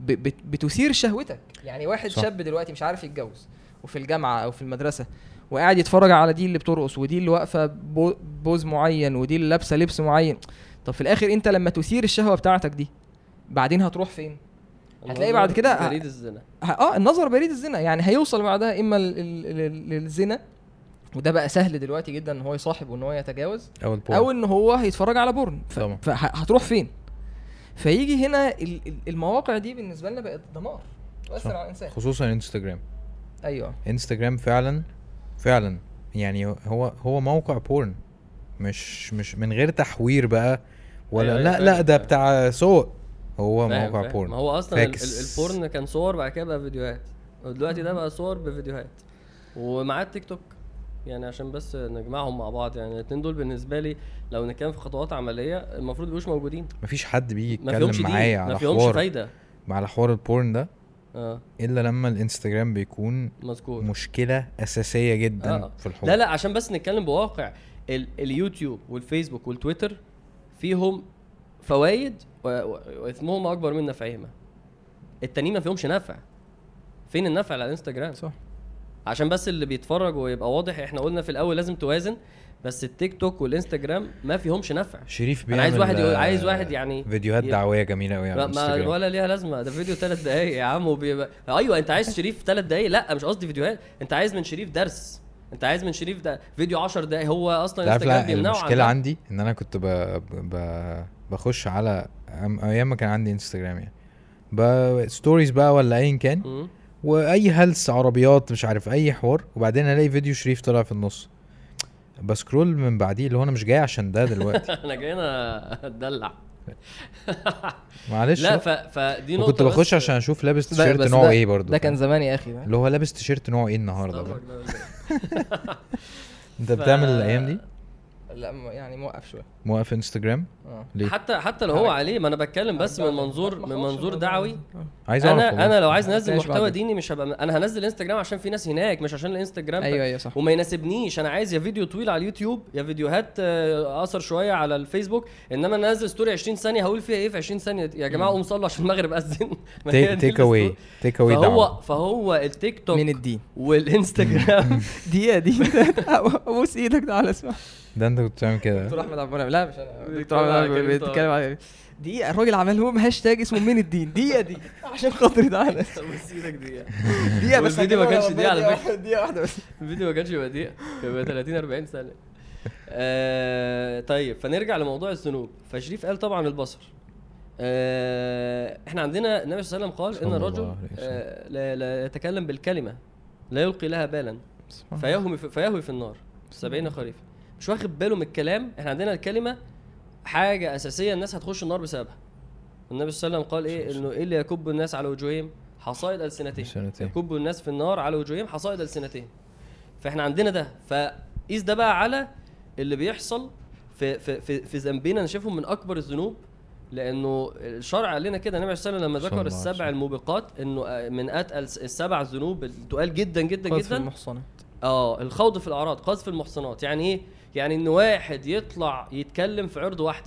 بتثير شهوتك. يعني واحد صح. شاب دلوقتي مش عارف يتجوز وفي الجامعة أو في المدرسة وقاعد يتفرج على دي اللي بترقص ودي اللي واقفة بو- بوز معين ودي اللي لابسة لبس معين. طب في الآخر أنت لما تثير الشهوة بتاعتك دي بعدين هتروح فين؟ هتلاقي بعد كده- بريد الزنا. آه النظر بريد الزنا. يعني هيوصل بعدها إما لل- لل- للزنا وده بقى سهل دلوقتي جدا إن هو يصاحب وان هو يتجاوز أو ال porn. أو إن هو هيتفرج على porn. ف... طبعا. فهتروح فين؟ فيجي هنا ال- ال- المواقع دي بالنسبة لنا بقت دمار تؤثر. على الإنسان. خصوصا إنستجرام. أيوه. إنستجرام فعلا فعلا يعني هو هو موقع porn مش مش من غير تحوير بقى ولا أيوة، لا أيوة، لا فاهم، ده. بتاع سوق هو فاهم، موقع فاهم. بورن. ما هو أصلا فاكس. البورن كان صور بعد كده بقى فيديوهات. ودلوقتي ده بقى صور بفيديوهات. ومعاه التيك توك. يعني عشان بس نجمعهم مع بعض. يعني الاثنين دول بالنسبة لي لو نتكلم في خطوات عملية المفروض يبقوش موجودين. مفيش حد بيجي يتكلم معايا على حوار فايدة. على حوار البورن ده. آه. إلا لما الإنستجرام بيكون مذكور. مشكلة أساسية جدا آه. في الحوار. لا لا عشان بس نتكلم بواقع. ال اليوتيوب والفيسبوك والتويتر فيهم فوائد وإثمهم أكبر من نفعهما. التانيين ما فيهمش نفع. فين النفع على الإنستجرام؟ صح. عشان بس اللي بيتفرج ويبقى واضح إحنا قلنا في الأول لازم توازن بس التيك توك والإنستجرام ما فيهمش نفع. شريف أنا عايز بيعمل واحد يقول آه، عايز واحد يعني فيديوهات دعوية جميلة قوي على ما, ولا ليها لازمة. ده فيديو ثلاث دقايق يا عم وبيبقى أيوه أنت عايز شريف ثلاث دقايق؟ لأ مش قصدي فيديوهات. أنت عايز من شريف درس. أنت عايز من شريف ده فيديو 10 دقايق. هو أصلا انستجرام بيمنعه المشكلة. عندي إن أنا كنت ب... ب... بخش على أيام ما كان عندي انستجرام يعني. ب... stories بقى ولا ايا كان. وأي هلس عربيات مش عارف أي حوار. وبعدين ألاقي فيديو شريف طلع في النص. ب scroll من بعديه اللي هو أنا مش جاي عشان ده دلوقتي. أنا جاي أنا أتدلع. معلش. لا. ف... فدي نقطة وكنت بخش بس- عشان أشوف لابس تيشيرت نوعه ده- إيه برضه. ده كان زمان يا أخي. اللي هو لابس تيشيرت نوعه إيه النهارده؟ أنت بتعمل الأيام دي؟ لا يعني موقف شوية. موقف انستجرام؟ آه. ليه؟ حتى حتى لو هو عليه ما أنا بتكلم بس من منظور من منظور دعوي. عايز أعرف أنا والله. أنا لو عايز انزل محتوى. ديني مش هبقى أنا هنزل انستجرام عشان في ناس هناك مش عشان الانستجرام أيوه أيوه صح. وما يناسبنيش. أنا عايز يا فيديو طويل على اليوتيوب يا فيديوهات آه، اقصر شوية على الفيسبوك. إنما أنا انزل story 20 ثانية هقول فيها إيه في 20 ثانية؟ يا جماعة قوموا صلوا عشان المغرب أذن. take away. take away فهو فهو التيك توك من الدين؟ والإنستجرام. دقيقه دي أبوس إيدك تعالى اسمع. ده انت كنت بتعمل كده. دكتور أحمد عبد المنعم لا مش أنا. دكتور بيتكلم أحمد عبد بيتكلم على دقيقة الراجل عمل لهم هاشتاج اسمه من الدين؟ دقيقة دي عشان خاطري تعالى بس إيدك دقيقة. دقيقة بس والفيديو ما كانش دقيقة على. واحدة- دقيقة واحدة بس. الفيديو ما كانش يبقى دقيقة كان يبقى 30 40 ثانية. آه طيب فنرجع لموضوع الذنوب. فشريف قال طبعا البصر آه إحنا عندنا النبي صلى الله عليه وسلم قال إن الرجل. آه لا, لا يتكلم بالكلمة لا يلقي لها بالا. فيهوي في فيهوي في النار. سبعين خريفا. مش واخد باله من الكلام. إحنا عندنا الكلمة حاجة أساسية الناس هتخش النار بسببها. النبي صلى الله عليه وسلم قال إيه؟ إنه إيه اللي يكب الناس على وجوههم؟ حصائد السنتين سنتين يكب الناس في النار على وجوههم حصائد السنتين فإحنا عندنا ده. فقيس ده بقى على اللي بيحصل في في في, في ذنبنا أنا شايفهم من أكبر الذنوب. لأنه الشرع قال لنا كده النبي صلى الله عليه وسلم لما ذكر السبع. الموبقات إنه آه، من أتقل السبع ذنوب التقال جدا جدا قذف جدا. المحصنات. آه الخوض في الأعراض قذف المحصنات. يعني إيه؟ يعني إن واحد يطلع يتكلم في عرض واحدة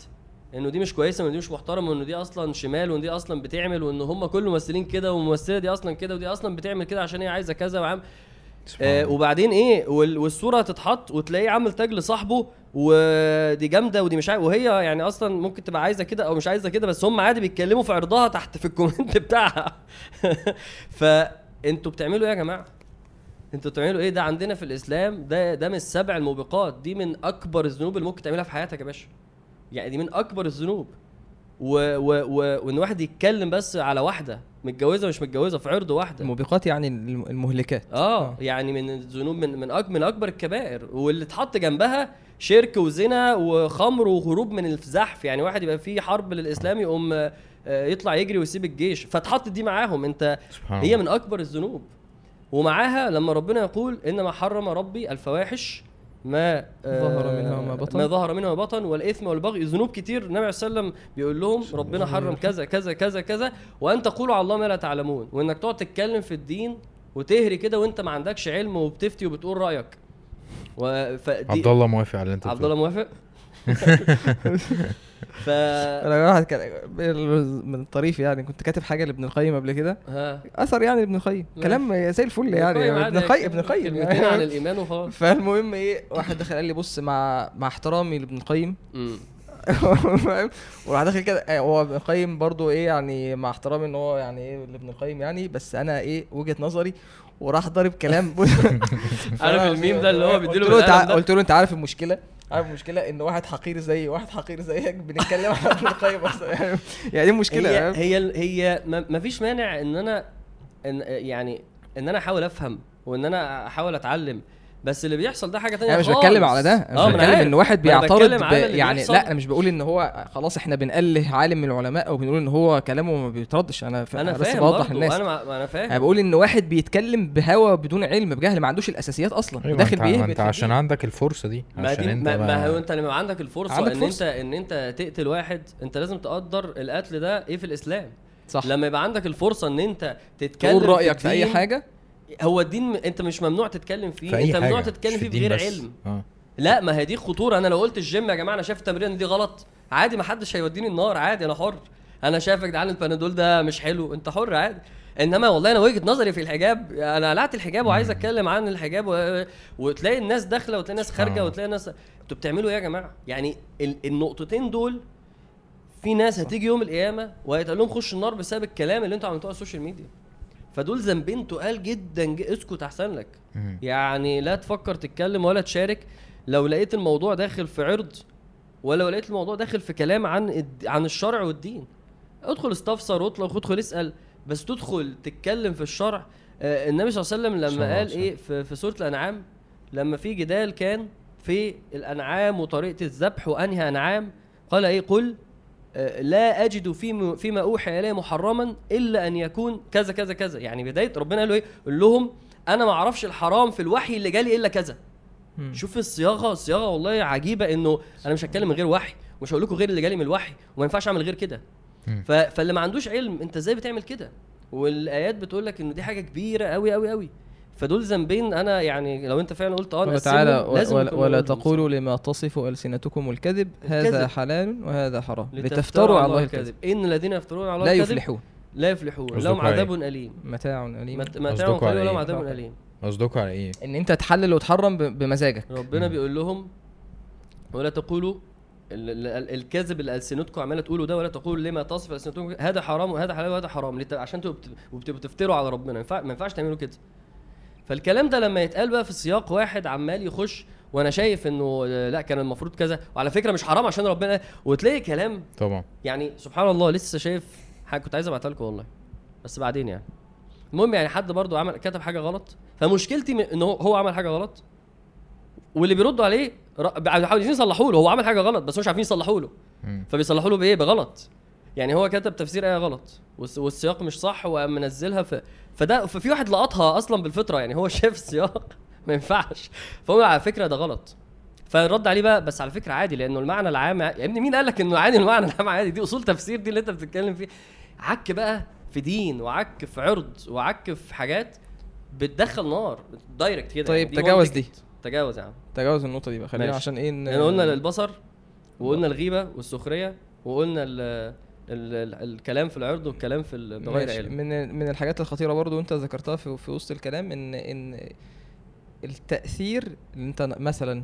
إنه دي مش كويسة وان دي مش محترمة وان دي أصلا شمال وإن دي أصلا بتعمل وإن هم كل ممثلين كده والممثلة دي أصلا كده ودي أصلا بتعمل كده عشان هي عايزة كذا وعم. آه. وبعدين إيه وال- والصورة تتحط وتلاقيه عامل tag لصاحبه ودي جامدة ودي مش عارف وهي يعني أصلا ممكن تبقى عايزة كده أو مش عايزة كده بس هم عادي بيتكلموا في عرضها تحت في ال comment بتاعها. فانتوا بتعملوا إيه يا جماعة؟ أنتوا بتعملوا إيه؟ ده عندنا في الإسلام ده ده من السبع الموبقات. دي من أكبر الذنوب اللي ممكن تعملها في حياتك يا باشا. يعني دي من أكبر الذنوب. و و و وإن واحد يتكلم بس على واحدة متجوزة مش متجوزة في عرض واحدة. الموبقات يعني الم- المهلكات. آه يعني من الذنوب من من أك من أكبر الكبائر. واللي اتحط جنبها شرك وزنا وخمر وهروب من الزحف. يعني واحد يبقى فيه حرب للإسلام يقوم آه، يطلع يجري ويسيب الجيش. فاتحطت دي معاهم. انت سبحان هي. من أكبر الذنوب. ومعاها لما ربنا يقول إنما حرم ربي الفواحش ما آه، ظهر منها وما بطن. ما ظهر منها وما بطن والإثم والبغي ذنوب كتير. النبي صلى الله عليه وسلم بيقول لهم ربنا حرم كذا كذا كذا كذا. وأن تقولوا على الله ما لا تعلمون. وإنك تقعد تتكلم في الدين وتهري كده وإنت ما عندكش علم وبتفتي وبتقول رأيك. و... فدي عبد الله موافق على اللي أنت عبد. الله موافق؟ ف أنا واحد كان من الطريف يعني كنت كاتب حاجة لابن القيم قبل كده. أثر يعني لابن القيم. كلام زي الفل يعني. ابن القيم ابن القيم. عن الإيمان وخلاص. فالمهم إيه واحد دخل قال لي بص مع مع احترامي لابن القيم. فاهم؟ وراح داخل كده. آه، هو ابن القيم برضو إيه يعني مع احترامي إن هو يعني إيه لابن القيم يعني. بس أنا إيه وجهة نظري وراح ضارب كلام. عارف الميم ده اللي هو بيديله؟ قلت له أنت عارف المشكلة؟ عارف المشكلة؟ إن واحد حقير زي واحد حقير زيك بنتكلم عن ابن القيم أصلا يعني دي مشكلة. هي؟ هي هي ما ما فيش مانع إن أنا ان يعني إن أنا أحاول أفهم وإن أنا أحاول أتعلم. بس اللي بيحصل ده حاجة تانية أنا مش خالص. بتكلم على ده أنا مش ما أنا بتكلم. ان واحد بيعترض ب... يعني بيحصل. لا أنا مش بقول إن هو خلاص إحنا بنأله عالم من العلماء أو بنقول إن هو كلامه ما بيتردش أنا ف... أنا بس بوضح للناس أنا ما أنا فاهم أنا بقول إن واحد بيتكلم بهوى بدون علم بجهل ما عندوش الأساسيات أصلا أيوة، داخل ما أنت, عشان. عندك الفرصة دي ما عشان دي أنت ما, هو أنت لما عندك الفرصة عندك إن فرصة. انت إن أنت تقتل واحد أنت لازم تقدر القتل ده إيه في الإسلام صح لما يبقى عندك الفرصة إن أنت تتكلم تقول رأيك في أي حاجة هو الدين انت مش ممنوع تتكلم فيه انت ممنوع تتكلم فيه بغير بس. علم. آه. لا ما هي دي خطورة. أنا لو قلت الجيم يا جماعة أنا شايف التمرين دي غلط. عادي ما حدش هيوديني النار. عادي أنا حر. أنا شايف يا جدعان البنادول ده مش حلو. أنت حر عادي. إنما والله أنا وجهة نظري في الحجاب أنا قلعت الحجاب وعايز أتكلم عن الحجاب و... وتلاقي الناس داخلة وتلاقي ناس خارجة آه. وتلاقي ناس أنتوا بتعملوا إيه يا جماعة؟ يعني ال... النقطتين دول في ناس هتيجي يوم القيامة وهيتقال لهم خش النار بسبب الكلام اللي أنتوا عملتوه على السوشيال ميديا. فدول ذنبين تقال جدا اسكت أحسن لك. يعني لا تفكر تتكلم ولا تشارك. لو لقيت الموضوع داخل في عرض ولا لقيت الموضوع داخل في كلام عن الد- عن الشرع والدين. ادخل استفسر واطلق وادخل اسأل. بس تدخل تتكلم في الشرع. آه النبي صلى الله عليه وسلم لما قال. إيه في, في سورة الأنعام لما في جدال كان في الأنعام وطريقة الذبح وأنهي أنعام قال إيه؟ قل لا أجد فيما فيما أوحي الي محرما إلا أن يكون كذا كذا كذا. يعني بداية ربنا قال له إيه؟ قول لهم أنا ما أعرفش الحرام في الوحي اللي جالي إلا كذا. مم. شوف الصياغة الصياغة والله عجيبة إنه أنا مش هتكلم من غير وحي مش هقول لكم غير اللي جالي من الوحي وما ينفعش أعمل غير كده. فاللي ما عندوش علم أنت إزاي بتعمل كده؟ والآيات بتقول لك ان دي حاجة كبيرة قوي قوي قوي فدول ذنبين أنا يعني لو أنت فعلا قلت آه تعالى لازم ولا, ولا نقولهم تقولوا لما تصف ألسنتكم الكذب هذا الكذب. حلال وهذا حرام. لتفتروا على الله الكذب. إن الذين يفترون على الله لا الكذب يفلحون. لا يفلحون. لهم على عذاب إيه؟ أليم. متاع أليم. مت- متاع قليل على ولهم إيه؟ عذاب. أليم. قصدكوا على إيه؟ إن أنت تحلل وتحرم ب- بمزاجك. ربنا. بيقول لهم ولا تقولوا ال- ال- ال- الكذب اللي ألسنتكم عمالة تقولوا ده ولا تقولوا لما تصف ألسنتكم هذا حرام وهذا حلال وهذا حرام. عشان تبقوا بت- وبتبقوا تفتروا على ربنا. ما ينفعش تعملوا كده. فالكلام ده لما يتقال بقى في سياق واحد عمال يخش وأنا شايف إنه آه، لأ كان المفروض كذا. وعلى فكرة مش حرام عشان ربنا وتلاقي كلام طبعا. يعني سبحان الله لسه شايف حاجة كنت عايز أبعتها لكم والله. بس بعدين يعني. المهم يعني حد برضو عمل كتب حاجة غلط. فمشكلتي إن هو عمل حاجة غلط. واللي بيردوا عليه عايزين يصلحوا له هو عمل حاجة غلط بس مش عارفين يصلحوا له. فبيصلحوا له بإيه؟ بغلط. يعني هو كتب تفسير آية غلط والس- والسياق مش صح وقام منزلها في فده ففي واحد لقطها أصلا بالفطرة يعني هو شاف السياق ما ينفعش. فهو على فكرة ده غلط. فالرد عليه بقى بس على فكرة عادي لأنه المعنى العام يا ابني مين قال لك إنه عادي المعنى العام عادي؟ دي أصول تفسير دي اللي أنت بتتكلم فيه. عك بقى في دين وعك في عرض وعك في حاجات بتدخل نار دايركت كده. طيب، يعني تجاوز دي. تجاوز يا عم. تجاوز النقطة دي بقى خلينا. عشان إيه يعني قلنا البصر وقلنا الغيبة والسخرية وقلنا الكلام في العرض والكلام في بغير. علم من من الحاجات الخطيرة برضو انت ذكرتها في, في وسط الكلام ان ان التأثير اللي انت مثلا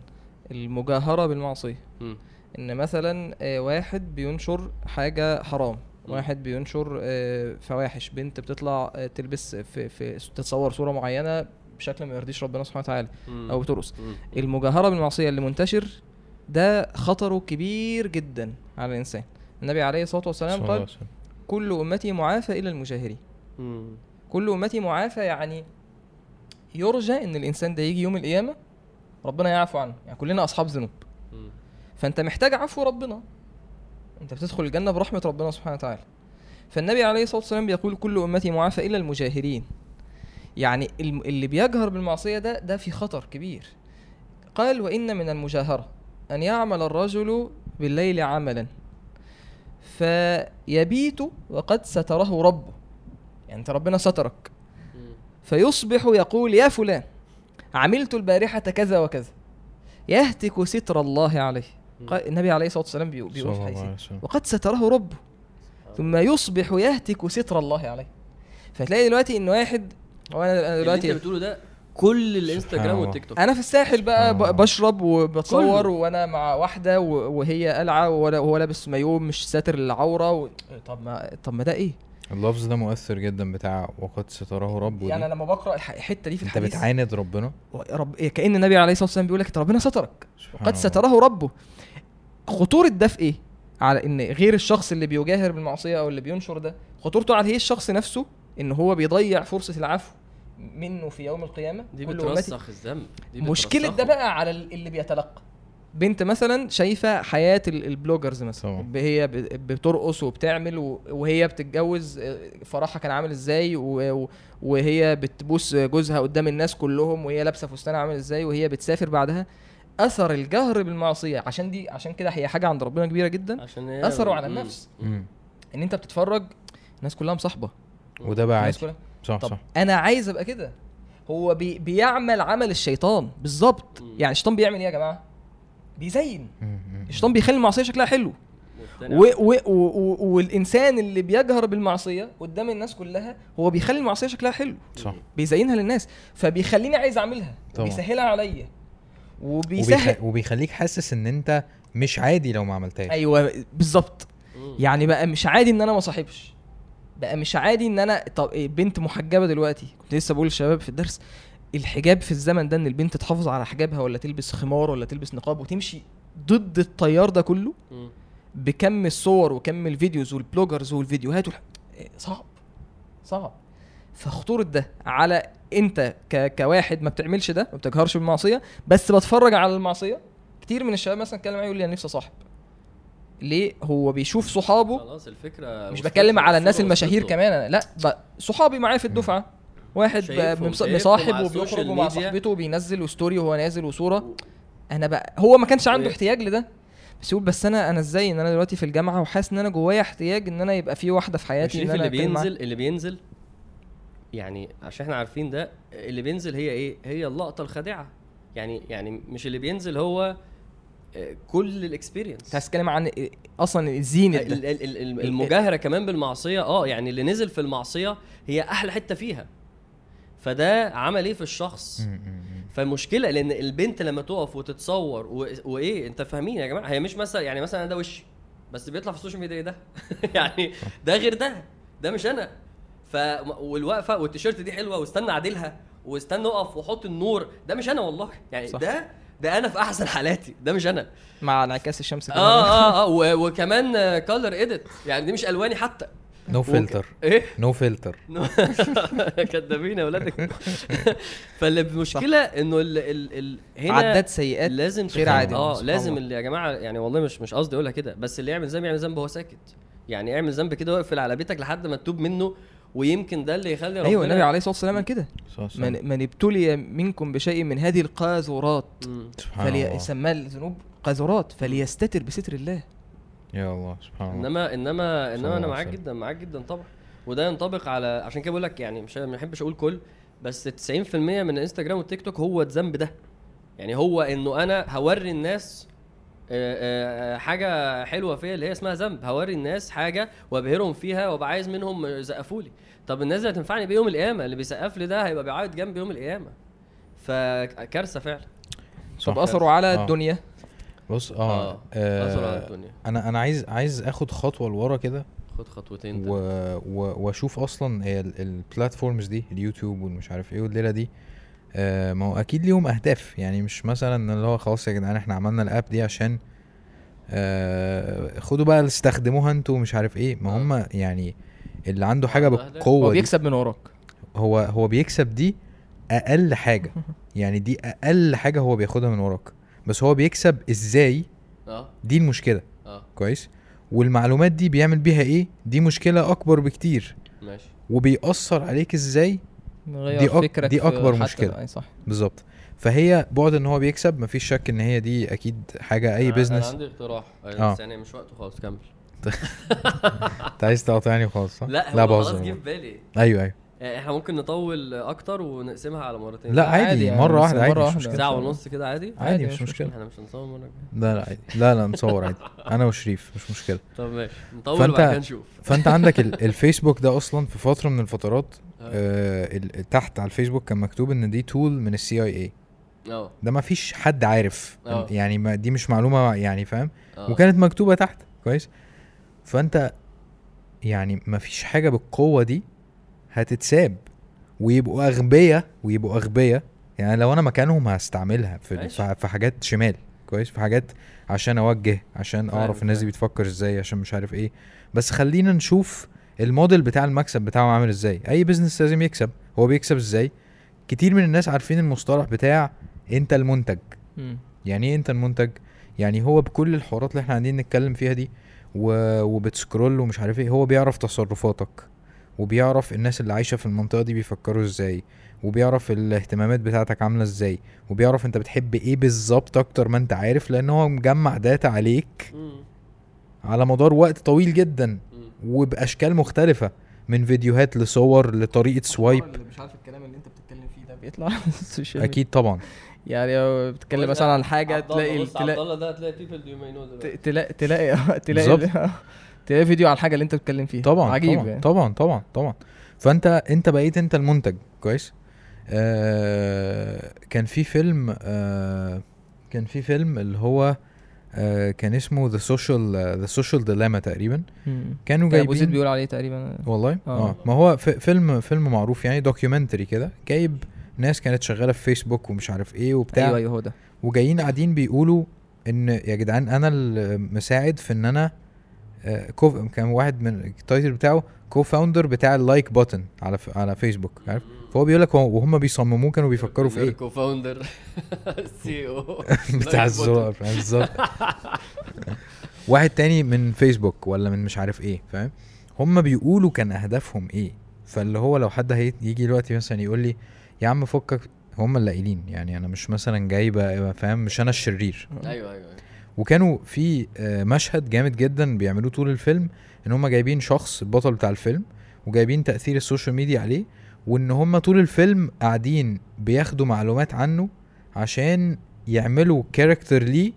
المجاهرة بالمعصية مم. ان مثلا آه، واحد بينشر حاجة حرام. واحد بينشر آه، فواحش بنت بتطلع آه، تلبس في في تتصور صورة معينة بشكل ما يرضيش ربنا سبحانه وتعالى. أو بترقص. المجاهرة بالمعصية اللي منتشر ده خطره كبير جدا على الإنسان النبي عليه الصلاة والسلام قال. كل أمتي معافى الا المجاهرين. كل أمتي معافى يعني يرجى إن الإنسان ده يجي يوم القيامة ربنا يعفو عنه. يعني كلنا أصحاب ذنوب. فأنت محتاج عفو ربنا. أنت بتدخل الجنة برحمة ربنا سبحانه وتعالى. فالنبي عليه الصلاة والسلام بيقول كل أمتي معافى الا المجاهرين. يعني اللي بيجهر بالمعصية ده ده في خطر كبير. قال وإن من المجاهرة أن يعمل الرجل بالليل عملا. فيبيت وقد ستره ربه. يعني أنت ربنا سترك. فيصبح يقول يا فلان عملت البارحة كذا وكذا. يهتك ستر الله عليه. النبي عليه الصلاة والسلام بيقول في الله حديث عليه وسلم. وقد ستره ربه. ثم يصبح يهتك ستر الله عليه. فتلاقي دلوقتي إن واحد هو أنا أنا اللي أنت دلوقتي بتقوله ده كل الانستجرام. والتيك توك أنا في الساحل بقى. ب- بشرب وبتصور كله. وأنا مع واحدة و- وهي قلعة وهو لابس مايو مش ساتر العوره و... طب ما طب ما ده إيه؟ اللفظ ده مؤثر جدا بتاع وقد ستره ربه يعني أنا لما بقرأ الح- الحتة دي في أنت الحديث بتعاند ربنا رب... كأن النبي عليه الصلاة والسلام بيقول لك ربنا سترك وقد. ستره ربه خطورة ده في إيه؟ على إن غير الشخص اللي بيجاهر بالمعصية أو اللي بينشر ده خطورته على هي الشخص نفسه إن هو بيضيع فرصة العفو منه في يوم القيامة دي كل أمتي بترسخ الذنب دي مشكلة ده. بقى على ال- اللي بيتلقى. بنت مثلا شايفة حياة ال- البلوجرز مثلا. هي بترقص وبتعمل وهي بتتجوز آه، فرحها كان عامل إزاي وهي بتبوس جوزها قدام الناس كلهم وهي لابسة فستان عامل إزاي وهي بتسافر بعدها. أثر الجهر بالمعصية. عشان دي عشان كده هي حاجة عند ربنا كبيرة جدا. عشان هي أثروا على. النفس. مم. إن أنت بتتفرج الناس كلها مصاحبة. وده بقى الناس عادي. كلها صح طب صح. أنا عايز أبقى كده. هو بي بيعمل عمل الشيطان. بالظبط. يعني الشيطان بيعمل إيه يا جماعة؟ بيزين. الشيطان بيخلي المعصية شكلها حلو. و و و و والإنسان اللي بيجهر بالمعصية قدام الناس كلها هو بيخلي المعصية شكلها حلو. صح. بيزينها للناس. فبيخليني عايز أعملها. طبعا. بيسهلها عليا. وبيسهل وبيخ... وبيخليك حاسس إن أنت مش عادي لو ما عملتهاش. أيوه بالظبط. يعني بقى مش عادي إن أنا ما صاحبش. بقى مش عادي إن أنا طب إيه بنت محجبة دلوقتي. كنت لسه بقول للشباب في الدرس الحجاب في الزمن ده إن البنت تحافظ على حجابها ولا تلبس خمار ولا تلبس نقاب وتمشي ضد التيار ده كله. بكم الصور وكم ال videos وال bloggers والفيديوهات والح... إيه، صعب صعب. فخطورة ده على أنت ك... كواحد ما بتعملش ده ما بتجهرش بالمعصية بس بتفرج على المعصية. كتير من الشباب مثلا اتكلم معايا يقول لي أنا نفسي أصاحب. ليه هو بيشوف صحابه خلاص الفكرة مش بتكلم على الناس المشاهير. كمان لا. صحابي معايا في الدفعة واحد مصاحب وبيخرج مع. صاحبته وبينزل ستوري وهو نازل وصورة أنا بقى هو ما كانش عنده و- احتياج لده بس يقول بس أنا أنا إزاي إن أنا دلوقتي في الجامعة وحاسس إن أنا جوايا احتياج إن أنا يبقى في واحدة في حياتي إن أنا اللي. بينزل اللي بينزل يعني عشان إحنا عارفين ده اللي بينزل هي إيه هي اللقطة الخادعة يعني يعني مش اللي بينزل هو كل الاكسبيرينس. انت عايز تتكلم عن أصلا الزينه ال- ده. ال- ال- ال- المجاهرة كمان بالمعصية آه يعني اللي نزل في المعصية هي أحلى حتة فيها. فده عمل إيه في الشخص. فالمشكلة لأن البنت لما تقف وتتصور و... وايه أنت فاهمين يا جماعة؟ هي مش مثلا يعني مثلا أنا ده وشي بس بيطلع في السوشيال ميديا إيه ده؟ يعني ده غير ده ده مش أنا. ف والوقفة والتيشيرت دي حلوة واستنى أعدلها واستنى أقف وأحط النور ده مش أنا والله. يعني صح. ده ده أنا في أحسن حالاتي ده مش أنا. مع انعكاس الشمس كمان. آه آه آه و- وكمان color edit يعني دي مش ألواني حتى. no filter إيه؟ no filter كدابين يا ولاد فالمشكلة إنه ال ال ال هنا عداد سيئات لازم غير عادل، آه لازم. اللي يا جماعة يعني والله مش مش قصدي أقولها كده بس اللي يعمل ذنب يعمل ذنب وهو ساكت. يعني اعمل ذنب كده واقفل على بيتك لحد ما تتوب منه ويمكن ده اللي يخلي ربنا أيوه النبي عليه الصلاة والسلام كده. من من ابتلي منكم بشيء من هذه القاذورات. الله. فليسمى الذنوب قاذورات. فليستتر بستر الله. يا الله سبحان الله. انما انما إنما أنا معاك. جدا معاك جدا طبعا. وده ينطبق على عشان كده بقول لك يعني مش ما بحبش أقول كل بس 90% من الإنستجرام والتيك توك هو الذنب ده. يعني هو إنه أنا هوري الناس حاجة حلوة فيا اللي هي اسمها ذنب هوري الناس حاجة وابهرهم فيها وأبقى عايز منهم يسقفوا لي. طب الناس دي هتنفعني بايه يوم القيامة اللي بيسقف لي ده هيبقى بيعيط جنبي يوم القيامة. فكارثة فعلا. طب أثروا على آه. الدنيا؟ بص آه, آه اثر على الدنيا. أنا أنا عايز عايز آخد خطوة لورا كده خد خطوتين و... و... وأشوف أصلا البلاتفورمز دي اليوتيوب والمش عارف إيه والليلة دي آه ما هو أكيد ليهم أهداف. يعني مش مثلا اللي هو خلاص يا جدعان إحنا عملنا الأب دي عشان آه خدوا بقى استخدموها أنتوا مش عارف إيه. ما آه. هم يعني اللي عنده حاجة. بالقوة هو بيكسب من وراك. هو هو بيكسب دي أقل حاجة. يعني دي أقل حاجة هو بياخدها من وراك. بس هو بيكسب إزاي؟ دي المشكلة. كويس؟ والمعلومات دي بيعمل بيها إيه؟ دي مشكلة أكبر بكتير. ماشي. وبيأثر عليك إزاي؟ دي أك- فكرك دي حتى- مشكلة. اي صح. بالظبط. فهي بعد إن هو بيكسب مفيش شك إن هي دي أكيد حاجة أي أنا- business أنا عندي اقتراح. آه. بس يعني مش وقته خالص كمل. أنت عايز تقاطعني وخلاص صح؟ لا لا خلاص جه في بالي. أيوه أيوه. آه، إحنا ممكن نطول أكتر ونقسمها على مرتين. لا عادي عادي يعني، مرة واحدة عادي مرة مش. مشكلة. ساعة ونص كده عادي؟ عادي عادي، مش مش مشكلة. إحنا مش هنصور مرة الجاية. لا لا عادي. لا لا نصور عادي. أنا وشريف مش مشكلة. طب ماشي. نطول فأنت- وبعد كده نشوف. فأنت عندك ال- الفيسبوك ده أصلا في فترة من الفترات آه. آه تحت على الفيسبوك كان مكتوب إن دي tool من ال CIA آه ده ما فيش حد عارف آه. يعني ما دي مش معلومة يعني فاهم آه. وكانت مكتوبة تحت كويس فأنت يعني ما فيش حاجة بالقوة دي هتتساب ويبقوا اغبياء ويبقوا اغبياء يعني لو أنا مكانهم هستعملها في. في حاجات شمال كويس في حاجات عشان أوجه عشان فاهم، أعرف الناس دي. بتفكر إزاي عشان مش عارف إيه بس خلينا نشوف الموديل بتاع المكسب بتاعه عامل إزاي؟ أي business لازم يكسب. هو بيكسب إزاي؟ كتير من الناس عارفين المصطلح بتاع أنت المنتج. مم. يعني إيه أنت المنتج؟ يعني هو بكل الحوارات اللي إحنا قاعدين نتكلم فيها دي و... وبت scroll ومش عارف إيه هو بيعرف تصرفاتك. وبيعرف الناس اللي عايشة في المنطقة دي بيفكروا إزاي. وبيعرف الاهتمامات بتاعتك عاملة إزاي. وبيعرف أنت بتحب إيه بالظبط أكتر ما أنت عارف لأن هو مجمع data عليك مم. على مدار وقت طويل جدا. وبأشكال مختلفة من فيديوهات لصور لطريقة swipe مش عارف الكلام اللي انت بتتكلم فيه ده بيطلع على ال social. أكيد طبعا يعني لو بتتكلم مثلا عن حاجة تلاقي تلاقي الله ده هتلاقي people you may know دلوقتي تلاقي تلاقي تلاقي بالظبط. تلاقي فيديو عن الحاجة اللي انت بتتكلم فيها طبعا عجيب طبعا يعني. طبعا طبعا طبعا فأنت أنت بقيت أنت المنتج كويس آه كان في فيلم آه كان في فيلم اللي هو آه كان اسمه the social the social dilemma تقريبا. مم. كانوا كان أبو زيد جايبين بيقول عليه تقريبا. والله؟ آه. آه. ما هو ف- فيلم فيلم معروف يعني documentary كده جايب ناس كانت شغالة في فيسبوك ومش عارف إيه وبتاع. أيوه أيوه هو ده. وجايين قاعدين بيقولوا إن يا جدعان أنا المساعد في إن أنا آه، co كان واحد من ال title بتاعه co-founder بتاع ال like button على على فيسبوك عارف؟ فهو بيقول لك وهم بيصمموه كانوا بيفكروا في إيه؟ co-founder CO بتاع الزرار بالظبط واحد تاني من فيسبوك ولا من مش عارف إيه فاهم؟ هم بيقولوا كان أهدافهم إيه؟ فاللي هو لو حد هي- يجي دلوقتي مثلا يقول لي يا عم فكك. هم اللي قايلين يعني أنا مش مثلا جاي بقى- فاهم؟ مش أنا الشرير. أيوه أيوه أيوة. وكانوا في آه، مشهد جامد جدا بيعملوه طول الفيلم إن هم جايبين شخص البطل بتاع الفيلم وجايبين تأثير ال social media عليه وإن هم طول الفيلم قاعدين بياخدوا معلومات عنه عشان يعملوا character ليه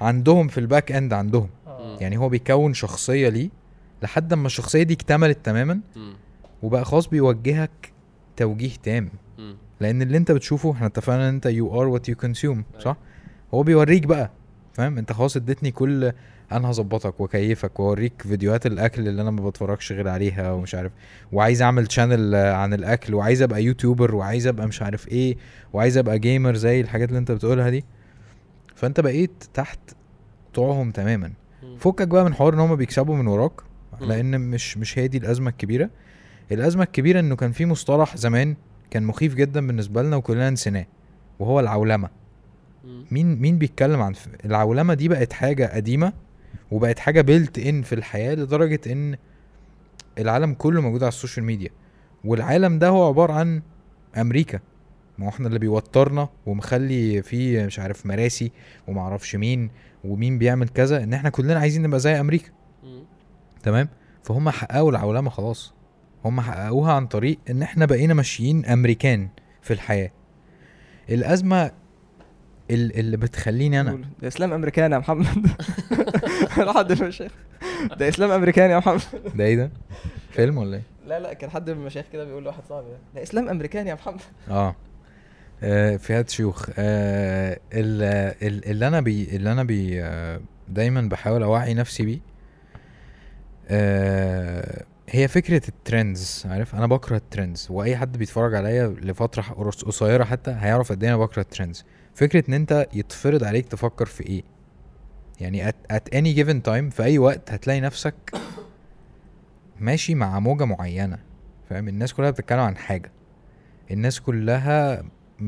عندهم في ال back end عندهم مم. يعني هو بيكون شخصية ليه لحد ما الشخصية دي اكتملت تماما مم. وبقى خلاص بيوجهك توجيه تام مم. لأن اللي أنت بتشوفه إحنا اتفقنا إن أنت you are what you consume صح هو بيوريك بقى فاهم انت خلاص اديتني كل أنا هظبطك واكيفك واوريك فيديوهات الأكل اللي أنا ما بتفرجش غير عليها ومش عارف وعايز أعمل channel عن الأكل وعايز أبقى YouTuber وعايز أبقى مش عارف إيه وعايز أبقى gamer زي الحاجات اللي أنت بتقولها دي فأنت بقيت تحت طوعهم تماما. فكك بقى من حوار إن هم بيكسبوا من وراك. لأن مش مش هي دي الأزمة الكبيرة الأزمة الكبيرة إنه كان في مصطلح زمان كان مخيف جدا بالنسبة لنا وكلنا نسيناه وهو العولمة. مين مين بيتكلم عن العولمة دي بقت حاجة قديمة وبقت حاجة built in في الحياة لدرجة إن العالم كله موجود على ال social media. والعالم ده هو عبارة عن أمريكا. ما إحنا اللي بيوترنا ومخلي فيه مش عارف مراسي ومعرفش مين ومين بيعمل كذا إن إحنا كلنا عايزين نبقى زي أمريكا. تمام؟ فهم حققوا العولمة خلاص. هم حققوها عن طريق إن إحنا بقينا ماشيين أمريكان في الحياة. الأزمة ال- اللي بتخليني أنا. ده إسلام أمريكاني يا محمد. حد من المشايخ ده إسلام أمريكاني يا محمد. ده إيه ده؟ فيلم ولا إيه؟ لا لا كان حد من المشايخ كده بيقول لواحد صاحبي ده. إسلام أمريكاني يا محمد. آه. آه، فئات شيوخ. آه ال- ال- اللي أنا بي اللي أنا بي آه، دايما بحاول أوعي نفسي بيه آه هي فكرة ال trends عارف؟ أنا بكره ال trends. وأي حد بيتفرج عليا لفترة قصيرة حتى هيعرف قد إيه أنا بكره ال trends. فكرة إن أنت يتفرض عليك تفكر في إيه؟ يعني at, at any given time في أي وقت هتلاقي نفسك ماشي مع موجة معينة. فاهم؟ الناس كلها بتتكلم عن حاجة. الناس كلها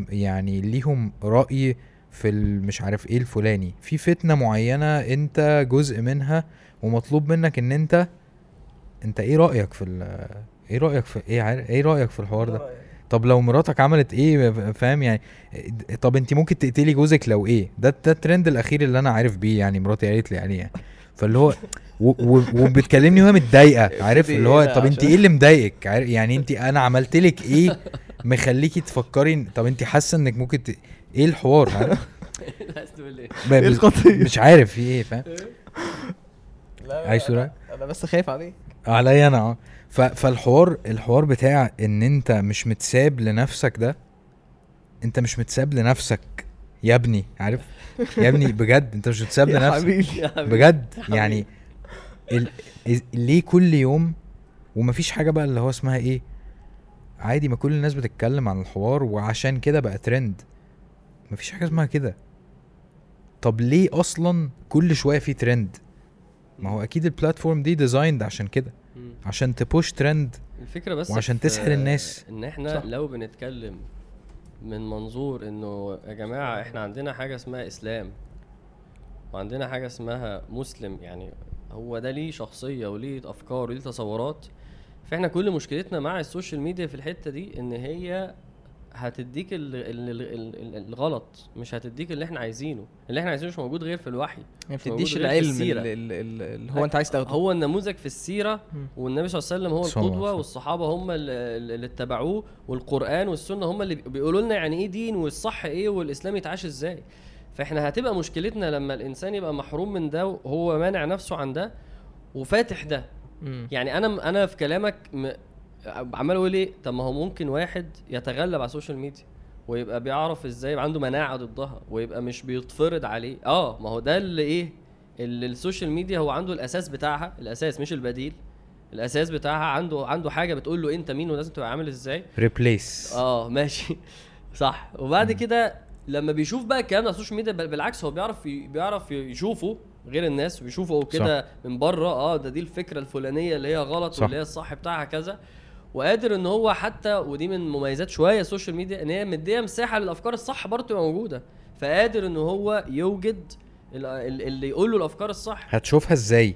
يعني ليهم رأي في مش عارف إيه الفلاني. في فتنة معينة أنت جزء منها ومطلوب منك إن أنت أنت إيه رأيك في إيه رأيك في إيه إيه رأيك في الحوار ده؟ طب لو مراتك عملت إيه؟ فاهم يعني؟ طب انت ممكن تقتلي جوزك لو إيه؟ ده ده الترند الأخير اللي أنا عارف بيه يعني مراتي قالت لي عليه يعني. فاللي هو وبتكلمني وهي متضايقة عارف؟ اللي هو بقى طب انت إيه اللي مضايقك؟ يعني انت أنا عملت لك إيه مخليكي تفكري طب انت حاسة إنك ممكن ت... إيه الحوار؟ عارف؟ القضية؟ مش عارف في إيه فاهم؟ تقول حاجة؟ أنا بس خايف عليك. عليا أنا آه. فالحوار الحوار بتاع إن أنت مش متساب لنفسك ده أنت مش متساب لنفسك يا ابني عارف يا ابني بجد أنت مش متساب لنفسك حبيبي يا حبيبي. بجد. يعني ال... ليه كل يوم ومفيش حاجة بقى اللي هو اسمها إيه عادي ما كل الناس بتتكلم عن الحوار وعشان كده بقى ترند مفيش حاجة اسمها كده طب ليه أصلا كل شوية في ترند ما هو أكيد ال platform دي designed عشان كده. عشان ت push trend الفكرة بس وعشان تسحل الناس. إن إحنا. صح. لو بنتكلم من منظور إنه يا جماعة إحنا عندنا حاجة اسمها إسلام وعندنا حاجة اسمها مسلم يعني هو ده ليه شخصية وليه أفكار وليه تصورات فإحنا كل مشكلتنا مع ال social media في الحتة دي إن هي هتديك ال ال ال ال ال الغلط مش هتديك اللي إحنا عايزينه اللي إحنا عايزينه مش موجود غير في الوحي ما مش موجود بتديش العلم. اللي, هو انت عايز تاخده هو النموذج في السيرة. والنبي صلى الله عليه وسلم هو القدوة. والصحابة هم اللي اتبعوه والقرآن والسنة هم اللي بيقولوا لنا يعني إيه دين والصح إيه والإسلام يتعاش إزاي فإحنا هتبقى مشكلتنا لما الإنسان يبقى محروم من ده وهو مانع نفسه عن ده وفاتح ده. يعني أنا أنا في كلامك. عمال أقول إيه؟ طب ما هو ممكن واحد يتغلب على السوشيال ميديا ويبقى بيعرف إزاي يبقى عنده مناعة ضدها ويبقى مش بيتفرض عليه. آه ما هو ده اللي إيه؟ ال- ال social media هو عنده الأساس بتاعها الأساس مش البديل. الأساس بتاعها عنده عنده حاجة بتقول له أنت مين ولازم تبقى عامل إزاي. replace آه ماشي. صح. وبعد كده لما بيشوف بقى الكلام ده على ال social media بالعكس هو بيعرف بيعرف يشوفه غير الناس ويشوفه كده من بره. آه ده دي الفكرة الفلانية اللي هي غلط صح. واللي هي الصح بتاعها كذا. وقادر إن هو حتى ودي من مميزات شوية ال social media إن هي مدية مساحة للأفكار الصح برضه تبقى موجودة. فقادر إن هو يوجد ال- ال- اللي يقول له الأفكار الصح. هتشوفها إزاي؟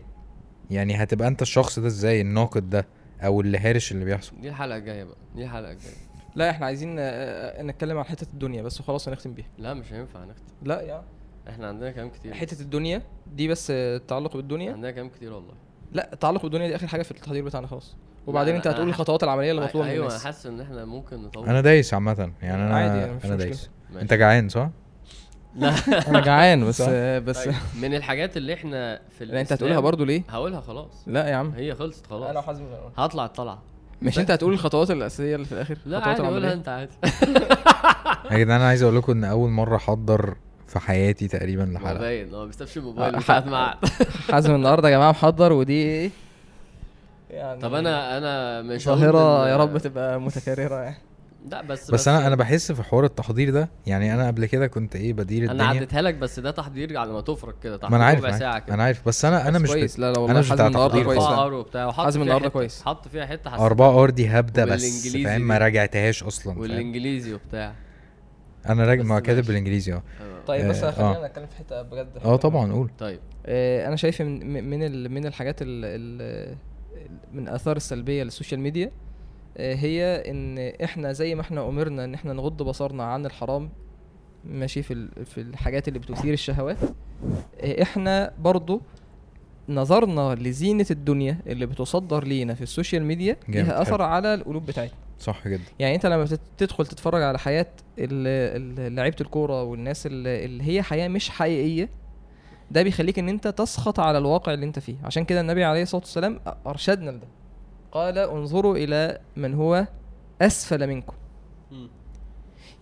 يعني هتبقى أنت الشخص ده إزاي؟ الناقد ده أو اللي هارش اللي بيحصل؟ دي الحلقة الجاية بقى. دي الحلقة الجاية. لا إحنا عايزين آه، نتكلم عن حتة الدنيا بس وخلاص هنختم بيها. لا مش هينفع نختم. لا يا إحنا عندنا كلام كتير. حتة الدنيا دي بس آه، التعلق بالدنيا؟ عندنا كلام كتير والله. لا التعلق بالدنيا دي آخر حاجة في التحضير بتاعنا خلاص. وبعدين انت هتقول الخطوات العملية اللي مطلوبة من أيوه أنا حاسس إن إحنا ممكن نطول. أنا دايس عامة يعني أنا عادي يعني أنا. دايس. أنت جعان صح؟ لا. أنا جعان بس بس طيب، من الحاجات اللي إحنا في لا أنت هتقولها برضو ليه؟ هقولها خلاص. لا يا عم. هي خلصت أنا خلاص وحازم هطلع الطلعة. مش أنت هتقول الخطوات الأساسية اللي في الآخر لا عادي قولها؟ أنت عادي. يا جدعان أنا عايز أقول لكم إن أول مرة أحضر في حياتي تقريبا لحلقة. باين هو ما بيستفش الموبايل حازم النهارده يا جماعة محضر ودي إيه؟ يعني طب أنا أنا مش ظاهرة يا رب تبقى متكررة يعني. لا بس بس أنا أنا بحس في حوار التحضير ده يعني أنا قبل كده كنت إيه بدير أنا الدنيا. عديتها لك بس ده تحضير على ما تفرج كده تحضير ما أنا عارف ربع. ساعة كده. أنا عارف. بس أنا أنا بس مش كويس. لا لا والله مش حازم بتاع النهارده تحضير كويس. R وبتاع. حازم فيها النهارده كويس. حط فيها حتة حسيت أربعة R دي بس فاهم. ما راجعتهاش أصلا والإنجليزي وبتاع. أنا راجع بس ما كاتب. بالإنجليزي آه. طيب بس آه، خلينا آه. نتكلم في حتة بجد. آه طبعا قول. طيب. آه، أنا شايف من من ال- من الحاجات ال ال من الاثار السلبية لل social media آه، هي إن إحنا زي ما إحنا أمرنا إن إحنا نغض بصرنا عن الحرام ماشي في في الحاجات اللي بتثير الشهوات آه، إحنا برضو نظرنا لزينة الدنيا اللي بتصدر لينا في ال social media ليها أثر. على القلوب بتاعتنا صح جدا يعني أنت لما تدخل تتفرج على حياة لعيبة الكورة والناس اللي هي حياة مش حقيقية ده بيخليك إن أنت تسخط على الواقع اللي أنت فيه. عشان كده النبي عليه الصلاة والسلام أرشدنا لده. قال انظروا إلى من هو أسفل منكم.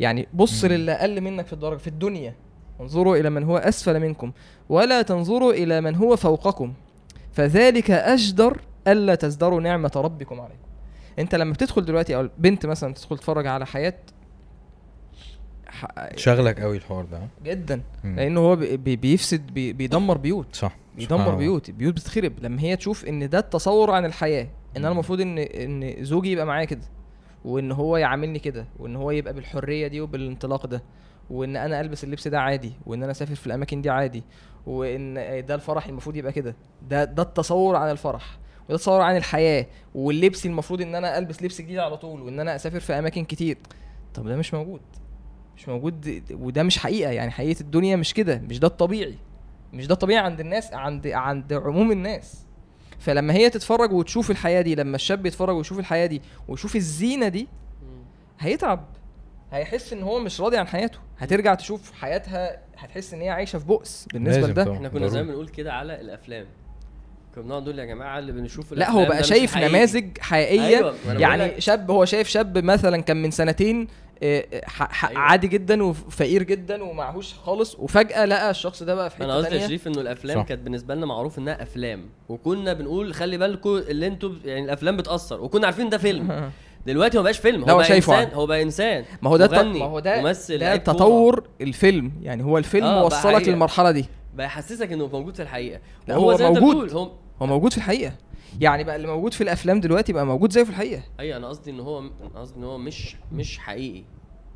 يعني بص. للي أقل منك في الدرجة في الدنيا. انظروا إلى من هو أسفل منكم. ولا تنظروا إلى من هو فوقكم. فذلك أجدر ألا تزدروا نعمة ربكم عليكم. أنت لما بتدخل دلوقتي أو بنت مثلا تدخل تتفرج على حياة شغلك قوي الحوار ده؟ جدا. مم. لأنه هو بي- بي- بيفسد بي- بيدمر بيوت. صح. بيدمر الله. بيوت. بيوت بتتخرب. لما هي تشوف إن ده التصور عن الحياة إن أنا. المفروض إن إن زوجي يبقى معايا كده وإن هو يعاملني كده وإن هو يبقى بالحرية دي وبالانطلاق ده وإن أنا ألبس اللبس ده عادي وإن أنا أسافر في الأماكن دي عادي وإن ده الفرح المفروض يبقى كده. ده ده التصور عن الفرح. وده التصور عن الحياة. واللبس المفروض إن أنا ألبس لبس جديد على طول وإن أنا أسافر في أماكن كتير. طب ده مش موجود. مش موجود وده مش حقيقة يعني حقيقة الدنيا مش كده مش ده الطبيعي مش ده الطبيعي عند الناس عند عند عموم الناس فلما هي تتفرج وتشوف الحياة دي لما الشاب يتفرج ويشوف الحياة دي ويشوف الزينة دي هيتعب هيحس إن هو مش راضي عن حياته هترجع تشوف حياتها هتحس إن هي عايشة في بؤس بالنسبة لده. إحنا كنا. زمان بنقول كده على الأفلام كنا بنقعد نقول يا جماعة اللي بنشوف لا هو بقى شايف حقيقي. نماذج حقيقية أيوة، يعني. شاب هو شايف شاب مثلا كان من سنتين. عادي جدا وفقير جدا ومعهوش خالص وفجأة لقى الشخص ده بقى في أنا حتة قصدي يا شريف إنه الأفلام. كانت بالنسبة لنا معروف إنها أفلام وكنا بنقول خلي بالكم اللي أنتوا يعني الأفلام بتأثر وكنا عارفين ده فيلم دلوقتي هو بقاش فيلم هو هو بقى شايفه إنسان. هو بقى إنسان ما هو ده مغني ما هو ده ممثل ده لعيب كورة. تطور الفيلم يعني هو الفيلم آه، وصلك. للمرحلة دي بقى يحسسك إنه موجود في الحقيقة لا، وهو هو زي ما أنت موجود. بتقول هو هو موجود في الحقيقة يعني بقى اللي موجود في الأفلام دلوقتي بقى موجود زيه في الحقيقة أيوه أنا قصدي إن هو أنا قصدي إن هو مش مش حقيقي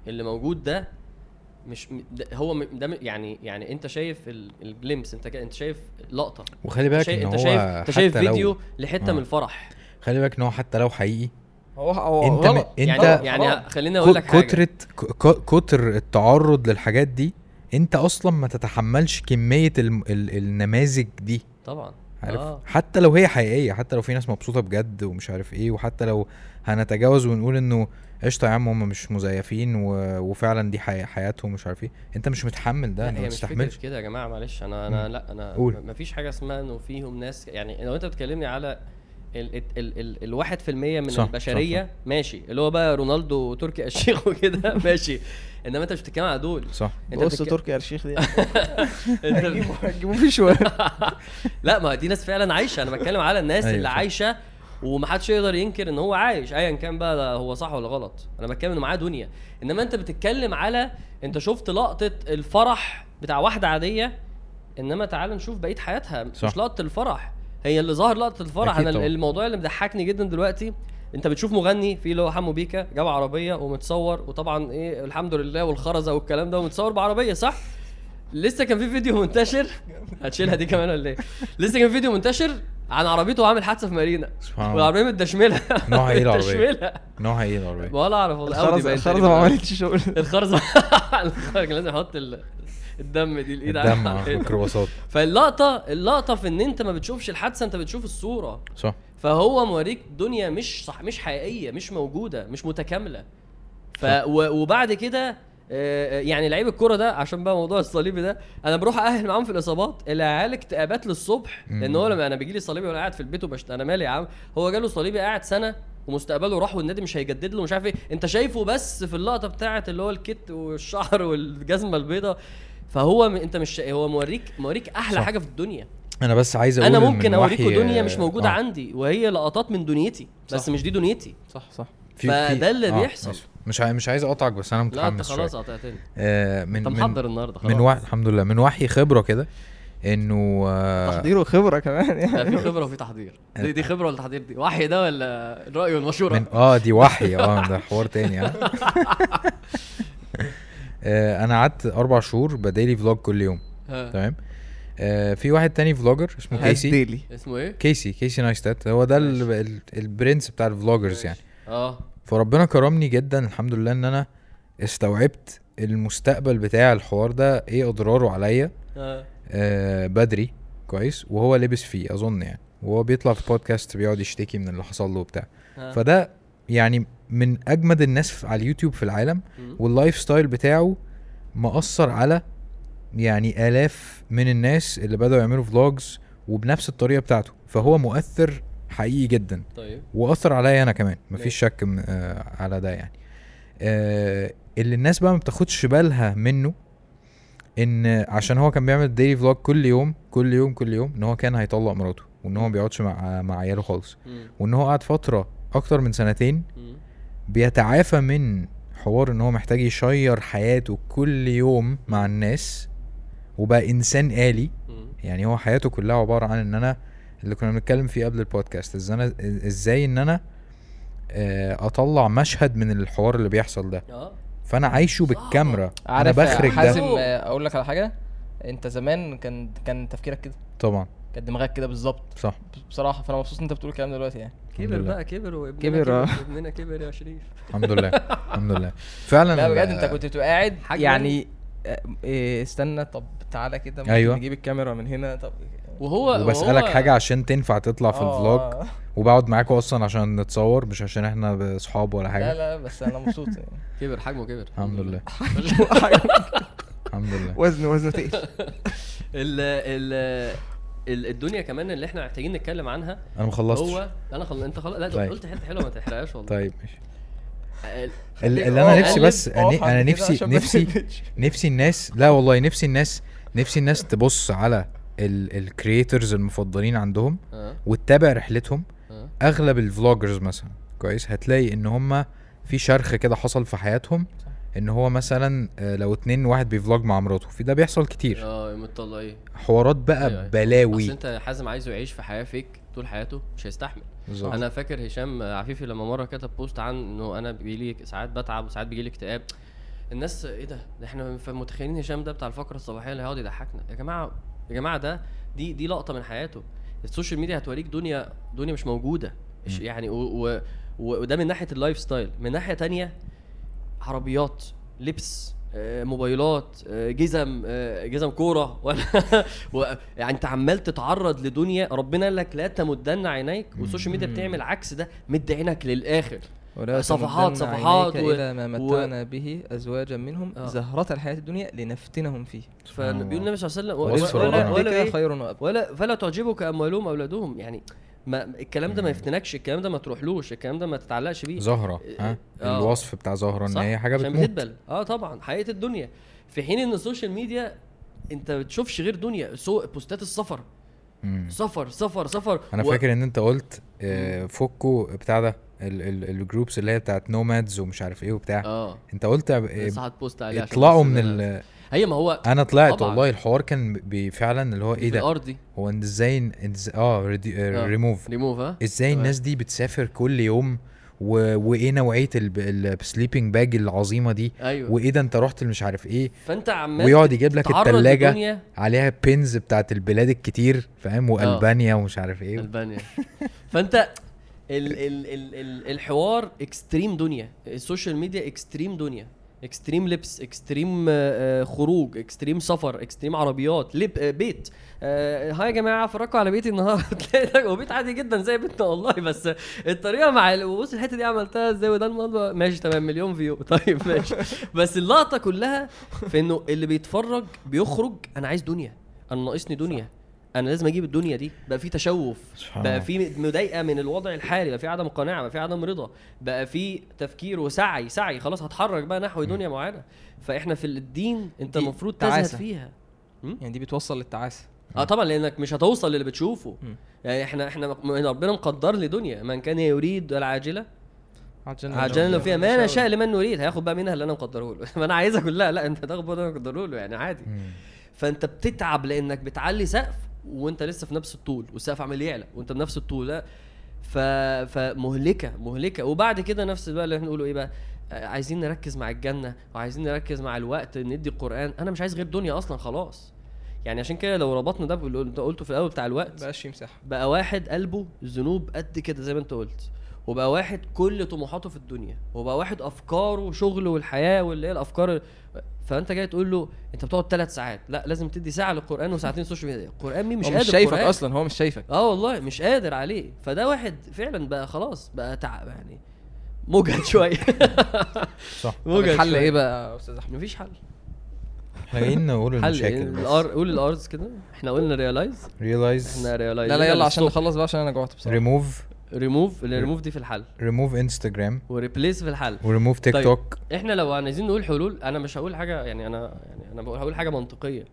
اللي موجود ده مش ده هو ده يعني يعني انت شايف ال- الجليمس انت انت شايف لقطة. وخلي بالك انت هو شايف انت شايف لو- فيديو لحتة آه. من الفرح. خلي بالك إن هو حتى لو حقيقي. هو هو أنت م- غلط انت- يعني غلط، يعني. خليني أقول لك حاجة. كترة ك- ك- كتر التعرض للحاجات دي أنت أصلا ما تتحملش كمية الم- ال- النماذج دي. طبعا. عارف؟ آه. حتى لو هي حقيقية حتى لو في ناس مبسوطة بجد ومش عارف إيه وحتى لو هنتجاوز ونقول إنه قشطة يا عم هم مش مزيفين و... وفعلا دي حي... حياتهم مش عارف إيه. انت مش متحمل ده؟ لا أنت ما مش فكرة تستحملش. كده يا جماعة معلش. أنا أنا مم. لا أنا قول. ما فيش حاجة اسمها إنه فيهم ناس. يعني لو أنت بتكلمني على ال ال ال ال الواحد في المية من صح، البشرية صح، ماشي. اللي هو بقى رونالدو وتركي الشيخ وكده ماشي. إنما أنت مش بتتكلم على دول. صح. أنت بص بتتك- تركي الشيخ دي. هتجيبوا في شوية. لا ما دي ناس فعلا عايشة. أنا بتكلم على الناس أيوة اللي صح. ومحدش يقدر ينكر إن هو عايش ايا كان بقى هو صح ولا غلط. أنا بتكلم إنه معاه دنيا. إنما أنت بتتكلم على أنت شفت لقطة الفرح بتاع واحدة عادية إنما تعال نشوف بقية حياتها. صح. مش لقطة الفرح. هي اللي ظهر لقطة الفرح. أنا طبعا. الموضوع اللي مضحكني جدا دلوقتي أنت بتشوف مغني في اللي هو حمو بيكا جاب عربية ومتصور وطبعا إيه الحمد لله والخرزة والكلام ده ومتصور بعربية صح؟ لسه كان في فيديو منتشر. هتشيلها دي كمان ولا إيه؟ لسه كان فيديو منتشر عن عربيته وعامل حادثة في مارينا. سبحان الله. والعربية متدشملة. نوعها إيه؟ متدشملة. نوعها إيه العربية؟ ولا أعرف والله. الخرزه الخرزه. ما عملتش شغل. الخرزه الخرزه كان لازم ال- الدم دي الإيد الدم على آه، الحيطة. ميكروباصات فاللقطه اللقطة في إن أنت ما بتشوفش الحادثة أنت بتشوف الصورة. صح. فهو موريك دنيا مش صح مش حقيقية مش موجودة مش متكاملة. ف و- وبعد كده يعني لعيب الكورة ده عشان بقى موضوع الصليبي ده أنا بروح أهل معاهم في الإصابات اللي عيال اكتئابات للصبح. لأن هو لما أنا بيجي لي صليبي وأنا قاعد في البيت وبشت أنا مالي يا عم هو جاله صليبي قاعد سنة ومستقبله راح والنادي مش هيجدد له مش عارف إيه أنت شايفه بس في اللقطة بتاعه اللي هو الكت والشعر والجزمة البيضاء فهو م... أنت مش هو موريك موريك أحلى صح. حاجة في الدنيا أنا بس عايز أقول أنا ممكن اوريكم وحي- دنيا مش موجودة آه. عندي وهي لقطات من دنيتي بس صح. مش دي دنيتي صح صح فده اللي آه، بيحصل. مش عاي... مش عايز أقطعك بس أنا لا أنت متحمس خلاص قطعتني. آه من أنت محضر النهارده خلاص. من وحي الحمد لله. من وحي خبرة كده إنه آه تحضير وخبرة كمان لا يعني في خبرة وفي تحضير. دي, دي خبرة ولا تحضير؟ دي وحي ده ولا الراي والمشوره من آه دي وحي. آه ده حوار تاني ها آه أنا قعدت أربع شهور ب daily vlog كل يوم. تمام؟ آه في واحد تاني vlogger اسمه Casey. daily. اسمه إيه؟ Casey Casey Neistat. هو ده ال- ال- البرنس بتاع ال vloggers يعني. آه. فربنا كرمني جدا الحمد لله إن أنا استوعبت المستقبل بتاع الحوار ده إيه إضراره عليا. آه. آه بدري كويس وهو لبس فيه أظن يعني. وهو بيطلع في بودكاست بيقعد يشتكي من اللي حصل له وبتاع. ها. فده يعني من أجمد الناس على اليوتيوب في العالم. وال lifestyle بتاعه مأثر على يعني آلاف من الناس اللي بدأوا يعملوا vlogs وبنفس الطريقة بتاعته. فهو مؤثر حقيقي جدا طيب وأثر عليا أنا كمان مفيش. شك م- آه على ده يعني آه اللي الناس بقى ما بتاخدش بالها منه إن عشان هو كان بيعمل ديلي فلوج كل يوم كل يوم كل يوم إن هو كان هيطلق مراته وإن هو ما بيقعدش مع مع عياله خالص. وإن هو قعد فترة أكتر من سنتين. بيتعافى من حوار إن هو محتاج يشير حياته كل يوم مع الناس وبقى إنسان آلي. يعني هو حياته كلها عبارة عن إن أنا اللي كنا بنتكلم فيه قبل البودكاست إزاي أنا إزاي إن أنا آه، أطلع مشهد من الحوار اللي بيحصل ده. آه. فأنا عايشه بالكاميرا. أنا بخرج حازم ده آه، أقول لك على حاجة. أنت زمان كان كان تفكيرك كده. طبعا. كان دماغك كده بالظبط. صح. بصراحة فأنا مبسوط إن أنت بتقول الكلام دلوقتي يعني. كبر. بقى كبر وابننا كبر، كبر, آه. ابننا كبر يا شريف. الحمد لله. الحمد لله. فعلا لا بجد أنت كنت بتبقى قاعد يعني آه، إيه، استنى طب تعالى كده ممكن أيوة. نجيب الكاميرا من هنا طب وهو وبسألك وهو- حاجة عشان تنفع تطلع في آه، الفلوج. وبقعد معاكوا أصلا عشان نتصور مش عشان إحنا اصحاب ولا لا حاجة. لا بس أنا مبسوط يعني. كبر حجمه كبر. الحمد لله. الحمد لله. وزن وزنه تقيل. ال ال ال- الدنيا كمان اللي إحنا محتاجين نتكلم عنها أنا ما خلصتش. هو أنا خل... أنت خلاص لا طيب. قلت حتة حلوة ما تحرقهاش والله. طيب ماشي. اللي أنا نفسي بس أنا نفسي نفسي. نفسي الناس لا والله نفسي الناس نفسي الناس تبص على ال creators المفضلين عندهم آه. وتتابع رحلتهم آه. أغلب ال vloggers مثلا. كويس؟ هتلاقي إن هم في شرخ كده حصل في حياتهم إن هو مثلا آه، لو اتنين واحد بي vlog مع مراته في ده بيحصل كتير. آه مطلعين حوارات بقى أيوة، أيوة. أصل بلاوي أنت حازم عايزه يعيش في حياة فيك طول حياته مش هيستحمل. بالظبط. أنا فاكر هشام عفيفي لما مرة كتب post عن إنه أنا بيجيلي ساعات بتعب وساعات بيجيلي اكتئاب. الناس إيه ده إحنا متخيلين هشام ده بتاع الفقرة الصباحية اللي هيقعد يضحكنا. يا جماعة يا جماعة ده دي دي لقطة من حياته. ال social media هتوريك دنيا دنيا مش موجودة. مش. يعني و و و- وده من ناحية ال lifestyle من ناحية تانية عربيات لبس آه، موبايلات آه، جزم آه، جزم كورة. ولا و- يعني انت عمال تتعرض لدنيا ربنا قال لك لا تمدن عينيك. وال social media. بتعمل عكس ده مد عينك للآخر. صفحات- صفحات و- إلى ما و- متعنا به أزواجا منهم آه. زهرة الحياة الدنيا لنفتنهم فيه. فبيقول النبي صلى الله عليه وسلم ولا. ولا, إيه؟ خير وأبقى. ولا فلا تعجبك أموالهم وأولادهم. يعني ما الكلام ده ما يفتنكش الكلام ده ما تروحلوش الكلام ده ما تتعلقش بيه. زهرة ها؟ آه. الوصف بتاع زهرة إن صح؟ هي حاجة عشان بتموت. بتدبل آه طبعا. حقيقه الدنيا. في حين إن ال social media أنت ما بتشوفش غير دنيا so بوستات السفر. مم. سفر سفر سفر. أنا و- فاكر إن أنت قلت آه، فكوا بتاع ده. ال groups اللي هي بتاعت nomads ومش عارف إيه وبتاع. آه. انت قلت آه، هت post عليه عشان اطلعوا من ال- هي ما هو أنا طلعت طبعاً. والله الحوار كان فعلا اللي هو إيه ده؟ الأرض دي. هو إزاي آه آه. ريموف ريموف ها؟ إزاي تمام. الناس دي بتسافر كل يوم و... وإيه نوعية ال sleeping bag العظيمة دي؟ أيوه. وإيه ده أنت رحت مش عارف إيه؟ فأنت عمال ويقعد يجيب لك لدنيا. عليها pins بتاعت البلاد الكتير فاهم؟ وألبانيا ومش عارف إيه. ألبانيا. فأنت ال ال ال ال الحوار extreme دنيا. ال social media extreme دنيا. extreme لبس extreme آه، خروج extreme سفر extreme عربيات لب آه، بيت. آه، hi يا جماعة فرجوا على بيتي النهارده. تلاقي بيت عادي جدا زي بيتنا والله بس الطريقة مع بص الحتة دي عملتها إزاي؟ وده الموضوع. ماشي تمام مليون view طيب ماشي. بس اللقطة كلها في إنه اللي بيتفرج بيخرج أنا عايز دنيا. أنا ناقصني دنيا. أنا لازم أجيب الدنيا دي. بقى في تشوف بقى. في مضايقة من الوضع الحالي بقى في عدم قناعة بقى في عدم رضا بقى في تفكير وسعي سعي خلاص هتحرك بقى نحو دنيا معينة. فإحنا في الدين أنت المفروض تزهد. فيها. يعني دي بتوصل للتعاسة. آه طبعا لأنك مش هتوصل للي بتشوفه. يعني إحنا إحنا ربنا مقدر لي دنيا. من كان يريد العاجلة عجلنا لو فيها ما نشاء لمن نريد هياخد بقى منها اللي أنا مقدره له. ما أنا عايزها كلها لأ أنت تاخد بقى اللي أنا مقدره له يعني عادي. فأنت بتتعب لأنك بتعلي سقف. وانت لسه في نفس الطول والسقف عمال يعلى وانت بنفس الطول لا ف... فمهلكة مهلكة. وبعد كده نفس بقى اللي إحنا نقوله إيه بقى؟ آه، عايزين نركز مع الجنة وعايزين نركز مع الوقت ندي القرآن. أنا مش عايز غير دنيا أصلا خلاص. يعني عشان كده لو ربطنا ده باللي انت قلته في الأول بتاع الوقت. مبقاش في مساحة. بقى واحد قلبه ذنوب قد كده زي ما انت قلت. وبقى واحد كل طموحاته في الدنيا. وبقى واحد أفكاره شغله والحياة واللي هي الأفكار فانت جاي تقول له انت بتقعد ثلاث ساعات. لا لازم تدي ساعة للقرآن وساعتين social media القرآن مين؟ مش هو قادر مش شايفك القرآن. أصلا هو مش شايفك. آه والله مش قادر عليه. فده واحد فعلا بقى خلاص بقى تعب يعني مجهد شوية. صح. مجهد الحل. إيه بقى يا أستاذ أحمد؟ مفيش حل. إحنا جايين نقول حل المشاكل إيه؟ بس. الار قول الارز كده. إحنا قلنا realize realize إحنا realize لا لا يلا عشان نخلص بقى عشان أنا جوعت بصراحة. ريموف ريموف الريموف دي في الحل. ريموف انستجرام و replace في الحل. وريموف تيك طيب. توك إحنا لو عايزين نقول حلول أنا مش هقول حاجة يعني أنا يعني أنا بقول هقول حاجة منطقية.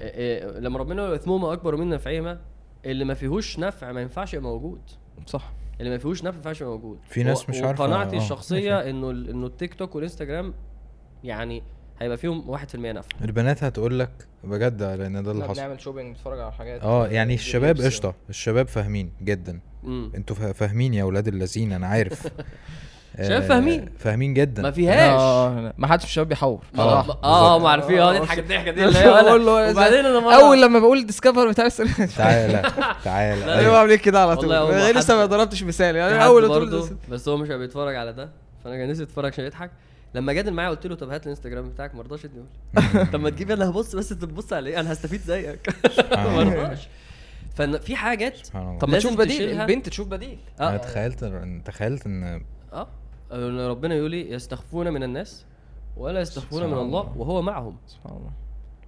إيه إيه لما ربنا يقول اثمهما أكبر من نفعهما اللي ما فيهوش نفع ما ينفعش يبقى موجود. صح. اللي ما فيهوش نفع ما ينفعش يبقى موجود. في ناس مش عارفة، وقناعتي آه، الشخصية إنه ال- إنه التيك توك والإنستجرام يعني هيبقى فيهم 1% نفع. البنات هتقول لك بجد لأن ده اللي حصل. بنعمل shopping نتفرج على حاجات. آه يعني الشباب. قشطة. الشباب فاهمين جدا. أنتوا فا- فاهمين يا أولاد اللذين أنا عارف. شباب آه، فاهمين. فاهمين جدا. ما فيهاش. آه ما حدش في الشباب بيحور. آه. آه ما عارفين. آه دي آه، الحاجة آه، الضحكه دي اللي هي أقول له ولا- وبعدين أنا مرة أول لما بقول ديسكفر بتاع تعالى تعالى. لا، أيوه أيوة. عامل كده على طول؟ غير لسه ما ضربتش مثال يعني أول بس هو مش هيبقى بيتفرج على ده. فأنا كان نفسي اتفرج عشان يضحك. لما جادل معايا قلت له طب هات الانستجرام بتاعك ما رضاش يديهولي. طب ما تجيب أنا هبص بس تبص على إيه أنا هستفيد زيك. ما الله. رضاش. ففي حاجات سبحان الله. طب ما تشوف بديل. البنت تشوف بديل. أنا آه. تخيلت ان تخيلت إن آه. ربنا يقول لي يستخفون من الناس ولا يستخفون من الله الله. وهو معهم. سبحان الله.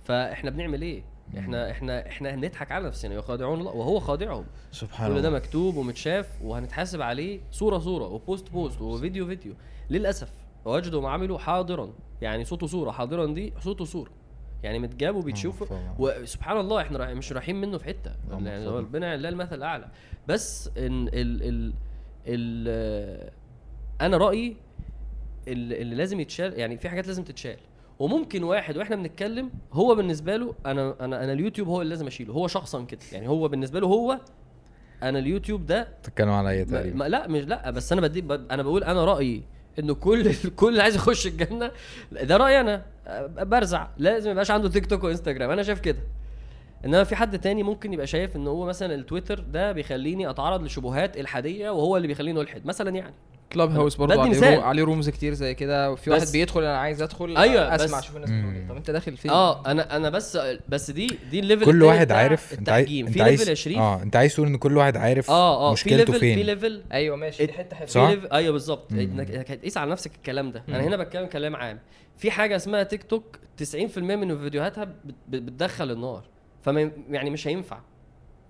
فإحنا بنعمل إيه؟ إحنا إحنا إحنا هنضحك على نفسنا يخادعون الله وهو خادعهم. سبحان كل ده الله. مكتوب ومتشاف وهنتحاسب عليه صوره صورة وبوست بوست وفيديو فيديو. للأسف. ووجدوا ما عملوا حاضرا. يعني صوته صورة. حاضرا دي صوته صورة. يعني متجاب وبيتشوف طبعا. وسبحان الله إحنا رايح مش رايحين منه في حتة. اللهم يعني. ربنا لله المثل الأعلى. بس إن ال ال ال أنا رأيي اللي اللي لازم يتشال يعني في حاجات لازم تتشال. وممكن واحد وإحنا بنتكلم هو بالنسبة له أنا أنا أنا اليوتيوب هو اللي لازم أشيله. هو شخصا كده. يعني هو بالنسبة له هو أنا اليوتيوب ده تتكلم عليا ما تقريبا لا مش لا بس أنا بدي أنا بقول أنا رأيي إنه كل الكل اللي عايز يخش الجنة ده رأيي أنا. برزع. لازم يبقاش عنده تيك توك وإنستجرام. أنا شايف كده. إنما في حد تاني ممكن يبقى شايف إن هو مثلا التويتر ده بيخليني أتعرض لشبهات إلحادية وهو اللي بيخليني ألحد مثلا يعني. كلاب هاوس برضه عليه, مثال. رو... عليه rooms كتير زي كده. وفي واحد بيدخل أنا عايز أدخل أيوة، أسمع بس- أشوف الناس بتقول إيه. طب أنت داخل فين؟ آه أنا أنا بس بس دي دي ال level كل واحد عارف أنت عايز في level 20 آه أنت عايز تقول إن كل واحد عارف آه آه في مشكلته level في فين. level أيوه ماشي. دي حتة حلوة. صح؟ في level أيوه بالظبط. إنك هتقيس على نفسك الكلام ده. أنا هنا بتكلم كلام عام. في حاجة اسمها تيك توك 90% من فيديوهاتها بت- بت- بتدخل النار. فما يعني مش هينفع.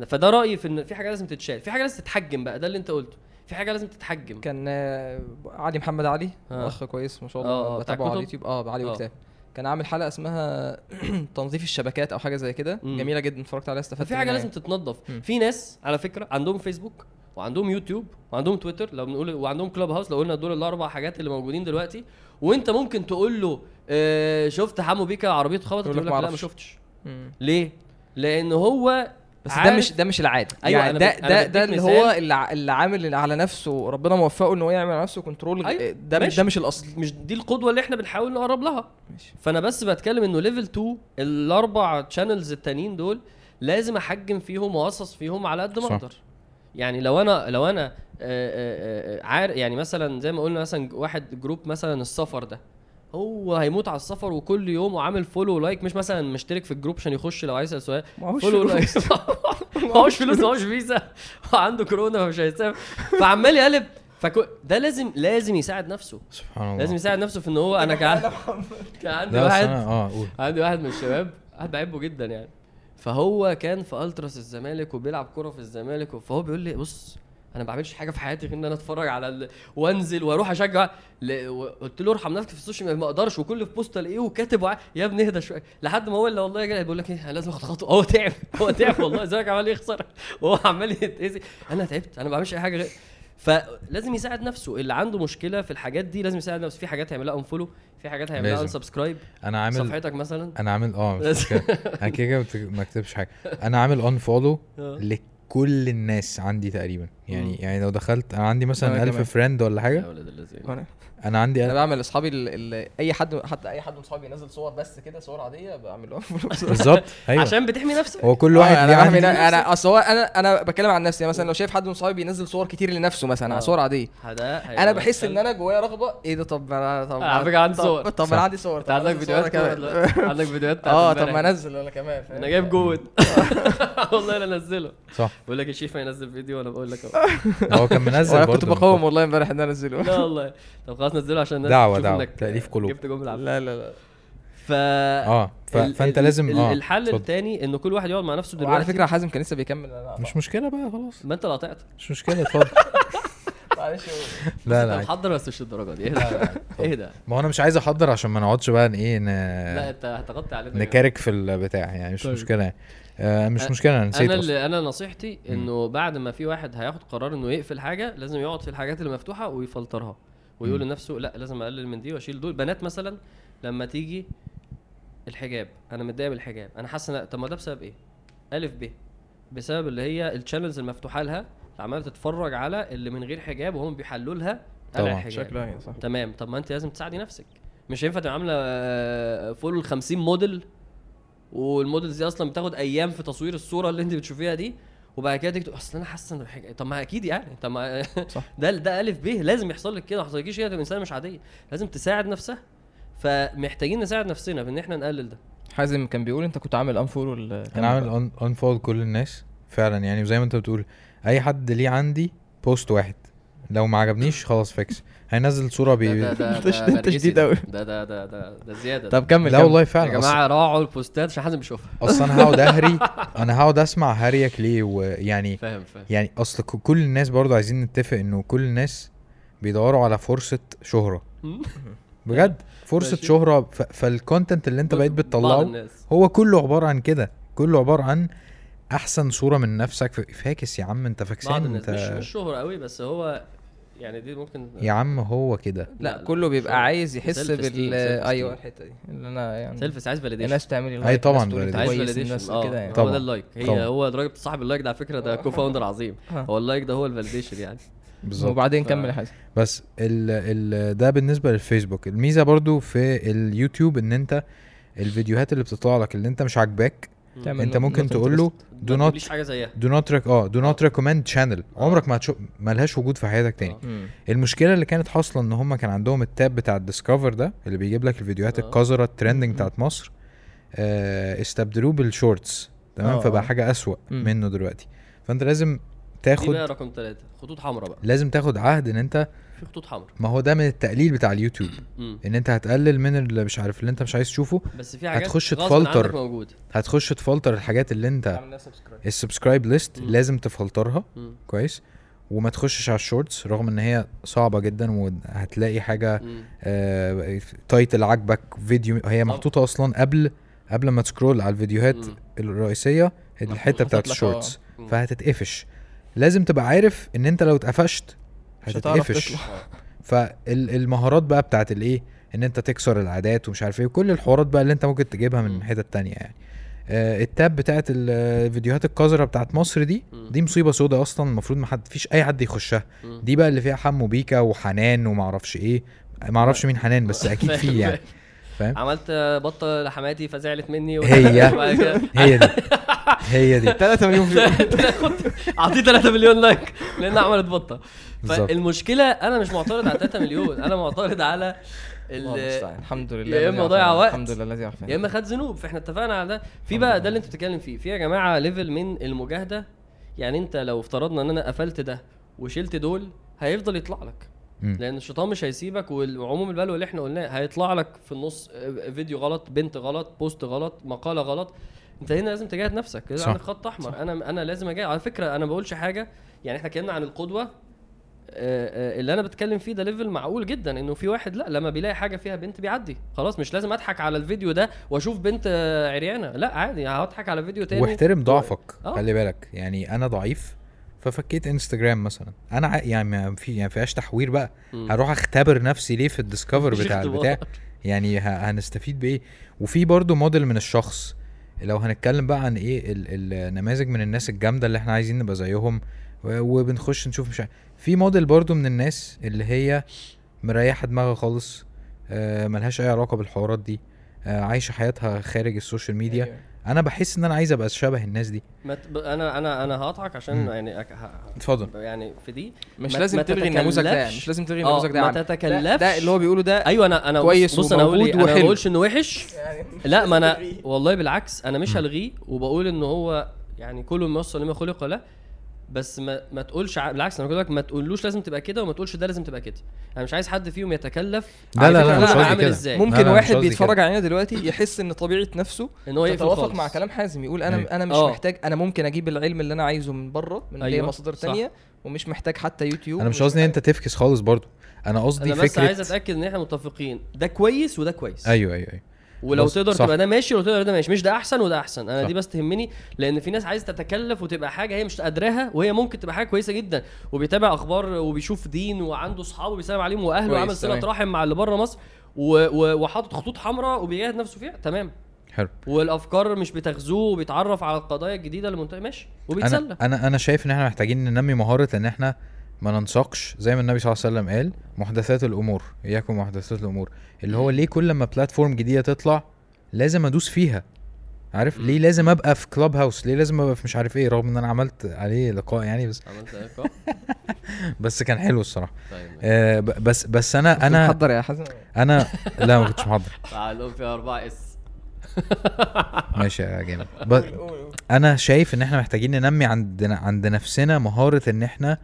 فده رأيي في إن في حاجة لازم تتشال. في حاجة لازم تتحجم بقى. ده اللي أنت قلته. في حاجة لازم تتحجم كان آه، علي محمد علي آه. أخ كويس ما شاء الله آه، بتابعه على؟ اليوتيوب آه علي. وكتاب كان عامل حلقة اسمها تنظيف الشبكات أو حاجة زي كده. جميلة جدا اتفرجت عليها استفدت في حاجة لازم يعني. تتنظف. في ناس على فكرة عندهم فيسبوك وعندهم يوتيوب وعندهم تويتر لو بنقول وعندهم كلوب هاوس لو قلنا دول الأربع حاجات اللي موجودين دلوقتي وأنت ممكن تقول له آه شفت حمو بيكا عربيته خبطت يقول لك لا ما. شفتش. ليه لأن هو بس ده مش ده مش العادي أيوة، يعني ده ده ده اللي. هو اللي, عامل على نفسه ربنا موفقه ان هو يعمل على نفسه control أيوة، ده ماشي. ده مش الأصل. مش دي القدوة اللي إحنا بنحاول نقرب لها. ماشي. فأنا بس بتكلم إنه level 2 الأربع channels التانيين دول لازم أحجم فيهم واقصص فيهم على قد ما صح. أقدر. يعني لو أنا لو أنا آه، آه، آه، عارف يعني مثلا زي ما قلنا مثلا واحد group مثلا السفر ده. هو هيموت على السفر وكل يوم وعامل follow like مش مثلا مشترك في ال group عشان يخش لو عايز يسال سؤال follow like. معهوش فلوس معهوش فيزا وعنده كورونا فمش هيسافر فعمال يقلب. فكو ده لازم لازم يساعد نفسه. سبحان الله. لازم يساعد نفسه في إن هو أنا كان كان عندي واحد. آه قول. عندي واحد من الشباب واحد بحبه جدا يعني. فهو كان في ألتراس الزمالك وبيلعب كرة في الزمالك فهو بيقول لي بص أنا ما بعملش حاجة في حياتي غير إن أنا أتفرج على ال... وأنزل وأروح أشجع. ل... قلت له ارحم نفسك في السوشيال ميديا ما أقدرش. وكل في post ألاقيه وكاتب وع... يا ابني اهدى شوية. لحد ما هو اللي والله جاي بيقول لك إيه أنا لازم أخد خطوة. هو تعب. هو تعب والله. الزمالك عمال يخسر؟ وهو عمال يتأذي. أنا تعبت. أنا ما بعملش أي حاجة غير فلازم يساعد نفسه. اللي عنده مشكلة في الحاجات دي لازم يساعد نفسه. في حاجات هيعملها unfollow في حاجات هيعملها. unsubscribe أنا عامل صفحتك مثلا. أنا عامل آه. أنا كده ما اكتبش حاجة. أنا عامل unfollow آه. لكل الناس عندي تقريبا. يعني مم. يعني لو دخلت أنا عندي مثلا وأنا 1000 كمان. friend ولا حاجة؟ أنا عندي أنا بعمل لاصحابي ال- أي حد حتى أي حد من صحابي ينزل صور بس كده صور عادية بعمل له بالظبط أيوه. عشان بتحمي نفسك. هو كل واحد آه، أنا بعمل- عندي أنا أصل هو أنا أنا بتكلم عن نفسي. مثلا لو شايف حد من صحابي بينزل صور كتير لنفسه مثلا آه. صور عادية. أنا بحس إن أنا جوايا رغبة. إيه ده؟ طب أنا طب على فكرة عندي صور. طب. أنا عندي صور. عندك فيديوهات كمان. عندك فيديوهات آه طب. ما أنزل أنا كمان؟ أنا جايب جود والله لا أنزله. صح. بقول لك الشيف هينزل فيديو وأنا بقول لك أهو. هو كان منزل برضه كنت بقاوم. والله امبارح إن أنا أنزله. لا والله. طب خلاص نزله عشان الناس دعوة. إنك تأليف قلوب. جبت بالعافية. لا لا لا. ف آه ف... ال- فأنت لازم ال- آه الحل. الثاني إنه كل واحد يقعد مع نفسه دلوقتي. وعلى فكرة حازم كان لسه بيكمل أنا مش مشكلة بقى خلاص. ما أنت اللي قطعت مش مشكلة اتفضل. معلش. لا أنت لا محضر بس مش الدرجه دي. اهدى اهدى ما هو أنا مش عايز أحضر عشان ما نقعدش بقى ن- إيه لا ن... أنت هتغطي علينا. نكارك في البتاع يعني مش طيب. مشكلة يعني. آه مش مشكلة أنا نسيت أنا اللي أنا نصيحتي إنه بعد ما في واحد هياخد قرار إنه يقفل حاجة لازم يقعد في الحاجات اللي مفتوحة ويفلترها. ويقول. لنفسه لأ لازم أقلل من دي وأشيل دول. بنات مثلا لما تيجي الحجاب أنا متضايق من الحجاب أنا حاسس إن طب ما ده بسبب إيه؟ ألف ب. بسبب اللي هي ال channels المفتوحة لها عمالة تتفرج على اللي من غير حجاب وهم بيحلوا لها طبعاً. شكلها صح. تمام. طب ما أنت لازم تساعدي نفسك. مش هينفع تبقى عاملة آه، فوق ال 50 model وال models دي أصلا بتاخد أيام في تصوير الصورة اللي أنت بتشوفيها دي وبعد كده تقول أصل أنا حاسه ان الحاجة- طب ما أكيد يعني. طب ما صح. ده ده ألف ب لازم يحصل لك كده. ما حصلكيش كده تبقى إنسانة مش عادية. لازم تساعد نفسها. فمحتاجين نساعد نفسنا في إن إحنا نقلل ده. حازم كان بيقول أنت كنت عامل unfollow أنا عامل unfollow كل الناس فعلا. يعني وزي ما أنت بتقول أي حد ليه عندي post واحد. لو ما عجبنيش خلاص فيكس هينزل صورة بي ده ده ده شديد ده. ده ده ده ده ده زيادة. طب كمل لا. والله يا فعلا أصل, جماعة راعوا البوستات عشان حازم بيشوفها أصل أنا هقعد أهري أنا هقعد أسمع هريك ليه ويعني فاهم فاهم. يعني أصل ك- كل الناس برضو عايزين نتفق إنه كل الناس بيدوروا على فرصة شهرة. بجد؟ فرصة. شهرة ف... فال content اللي أنت بقيت بتطلعه الناس. هو كله عبارة عن كده. كله عبارة عن أحسن صورة من نفسك. فاكس يا عم أنت فاكسان أنت مش شهرة قوي بس هو يعني دي ممكن يا عم هو كده. لا كله بيبقى عايز يحس بال. أيوه الحتة دي. اللي أنا يعني self عايز validation الناس تعمل لي أي like، طبعاً validation الناس كده يعني. هو طبعاً. ده ال like هي طبعاً. هو الراجل صاحب ال like ده على فكرة ده co-founder عظيم. آه. هو ال like ده هو ال validation يعني. بالظبط. وبعدين كمل يا حازم. بس ال ال ده بالنسبة للفيسبوك. الميزة برضو في اليوتيوب إن أنت الفيديوهات اللي بتطلع لك اللي أنت مش عاجباك انت ممكن تقول له not تجيبليش حاجة زيها do not rec آه do not آه. recommend channel آه. عمرك ما هتشوف ملهاش وجود في حياتك تاني آه. مم. المشكلة اللي كانت حاصلة إن هم كان عندهم ال tab بتاع ال discover ده اللي بيجيب لك الفيديوهات آه. القذرة ال trending. بتاعت مصر آه استبدلوه بال shorts تمام آه، فبقى. حاجة أسوأ مم. منه دلوقتي فأنت لازم دي تاخد بقى رقم ثلاثة خطوط حمراء بقى لازم تاخد عهد إن أنت في خطوط حمراء ما هو ده من التقليل بتاع اليوتيوب. إن أنت هتقلل من اللي مش عارف اللي أنت مش عايز تشوفه بس في حاجات هتخش تفلتر. هتخش تفلتر الحاجات اللي أنت ال subscribe list. لازم تفلترها مم. كويس وما تخشش على ال shorts رغم إن هي صعبة جدا وهتلاقي حاجة. آه title عاجبك فيديو هي. محطوطة أصلا قبل قبل ما ت scroll على الفيديوهات مم. الرئيسية الحتة بتاعت آه. ال shorts مم. فهتتقفش لازم تبقى عارف إن أنت لو اتقفشت هتتقفش. فالمهارات بقى بتاعت الايه ان انت تكسر العادات ومش عارف إيه وكل الحوارات بقى اللي انت ممكن تجيبها. من حتت تانية يعني آه ال tab بتاعت الفيديوهات القذرة بتاعت مصر دي. دي مصيبة سودة أصلا المفروض ما حد فيش أي حد يخشها. دي بقى اللي فيها حمو بيكا وحنان ومعرفش إيه معرفش مين حنان بس أكيد في يعني فاهم؟ عملت بطة لحماتي فزعلت مني هي. هي دي. هي دي. 3 مليون view. أعطيه 3 مليون like لأن عملت بطة. بالظبط. فالمشكلة أنا مش معترض على 3 مليون. أنا معترض على الحمد لله يا إما ضيع. وقت. الحمد لله الذي يا إما خد ذنوب. فإحنا اتفقنا على ده. في بقى. ده اللي أنت بتتكلم فيه. في يا جماعة level من المجاهدة. يعني أنت لو افترضنا إن أنا قفلت ده وشلت دول هيفضل يطلع لك. لأن الشيطان مش هيسيبك وعموم البلوى اللي إحنا قلناه هيطلع لك في النص آه، فيديو غلط بنت غلط post غلط مقالة غلط. أنت هنا لازم تجاهد نفسك كده صح. عندك خط أحمر. أنا أنا لازم أجاهد. على فكرة أنا ما بقولش حاجة يعني إحنا اتكلمنا عن القدوة آه، آه، اللي أنا بتكلم فيه ده level معقول جدا إنه في واحد لأ لما بيلاقي حاجة فيها بنت بيعدي. خلاص مش لازم أضحك على الفيديو ده وأشوف بنت عريانة. لأ عادي هضحك على فيديو تاني. واحترم ضعفك آه. خلي بالك. يعني أنا ضعيف ففكيت انستجرام مثلا أنا ع- يعني ما في يعني فيهاش تحوير بقى. هروح أختبر نفسي ليه في الديسكفر بتاع. البتاع يعني ه- هنستفيد بإيه وفي برضو موديل من الشخص لو هنتكلم بقى عن إيه ال- النماذج من الناس الجامدة اللي إحنا عايزين نبقى زيهم و- وبنخش نشوف مش. في موديل برضو من الناس اللي هي مريحة دماغها خالص آه ملهاش أي علاقة بالحوارات دي آه عايشة حياتها خارج ال social media أيوة. أنا بحس ان أنا عايز ابقى شبه الناس دي ما ت- ب- أنا أنا أنا هقطعك عشان مم. يعني أك- ه- اتفضل يعني في دي مش ما- لازم ما تلغي النموذج ده تتكلفش. مش لازم تلغي آه النموذج ده ما عنه. ده, تتكلفش ده اللي هو بيقوله ده أيوه أنا أنا كويس بص, أنا أقول إيه أنا ما. بقولش إنه وحش يعني لا ما أنا. والله بالعكس أنا مش. هلغيه وبقول ان هو يعني كل ما يوصل لما خلق له بس ما ما تقولش ع- بالعكس أنا بقول لك ما تقولوش لازم تبقى كده وما تقولش ده لازم تبقى كده أنا مش عايز حد فيهم يتكلف لا على لا لا هبقى قصدي عامل إزاي لا، ممكن لا، مش واحد بيتفرج. علينا دلوقتي يحس إن طبيعة نفسه إن هو خالص. مع كلام حازم يقول أنا أيوة. أنا مش آه. محتاج أنا ممكن أجيب العلم اللي أنا عايزه من بره من أيوة، مصادر صح. تانية ومش محتاج حتى يوتيوب أنا مش قصدي إن أنت تفكس خالص برضو أنا قصدي أنا بس فكرة عايز أتأكد إن إحنا متفقين ده كويس وده كويس أيوه أيوه أيوه ولو بص، تقدر صح. تبقى ده ماشي ولو تقدر ده ماشي. مش ده أحسن وده أحسن. أنا صح. دي بس تهمني لأن في ناس عايزة تتكلف وتبقى حاجة هي مش قادراها وهي ممكن تبقى حاجة كويسة جدا وبيتابع أخبار وبيشوف دين وعنده اصحابه بيسلم عليهم وأهله وعامل صلة. رحم مع اللي بره مصر وحاطط خطوط حمراء وبيجاهد نفسه فيها. تمام. حلو. والأفكار مش بتغزوه وبيتعرف على القضايا الجديدة اللي منتهيه ماشي. وبيتسلى. أنا أنا أنا شايف إن إحنا محتاجين ننمي مهارة إن إحنا ما ننساقش زي ما النبي صلى الله عليه وسلم قال محدثات الأمور إياكم محدثات الأمور. اللي هو ليه كل ما بلاتفورم جديدة تطلع لازم أدوس فيها. عارف؟ ليه لازم أبقى في كلاب هاوس ليه لازم أبقى في مش عارف إيه؟ رغم إن أنا عملت عليه لقاء يعني بس عملت إيه؟ بس كان حلو الصراحة. طيب. آه بس بس أنا أنا محضر يا حازم أنا لا ما كنتش محضر. تعال قوم فيها 4 Rs. ماشي يا جامد. أنا شايف إن إحنا محتاجين ننمي عندنا عند نفسنا مهارة إن إحنا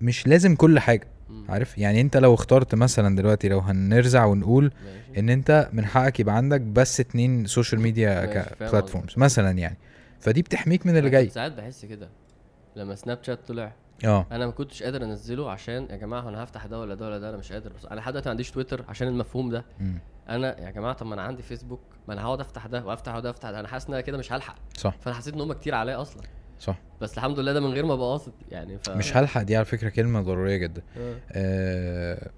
مش لازم كل حاجة عارف؟ يعني انت لو اخترت مثلا دلوقتي لو هنرزع ونقول ماشي. إن انت من حقك يبقى عندك بس اتنين social media ك platforms مثلا يعني. فدي بتحميك من اللي جاي. ساعات بحس كده لما سناب شات طلع. آه. أنا ما كنتش قادر أنزله عشان يا جماعة أنا هفتح ده ولا ده ولا ده أنا مش قادر. بس أنا لحد دلوقتي ما عنديش تويتر عشان المفهوم ده. مم. أنا يا جماعة طب ما أنا عندي فيسبوك ما أنا هقعد أفتح ده وأفتح وده وأفتح ده. أنا حاسس إن أنا كده مش هلحق. صح. فأنا حسيت إن هم كتير عليا أصلا. صح بس الحمد لله ده من غير ما أبقى قاصد يعني ف... مش هلحق دي على فكرة كلمة ضرورية جدا آه. آه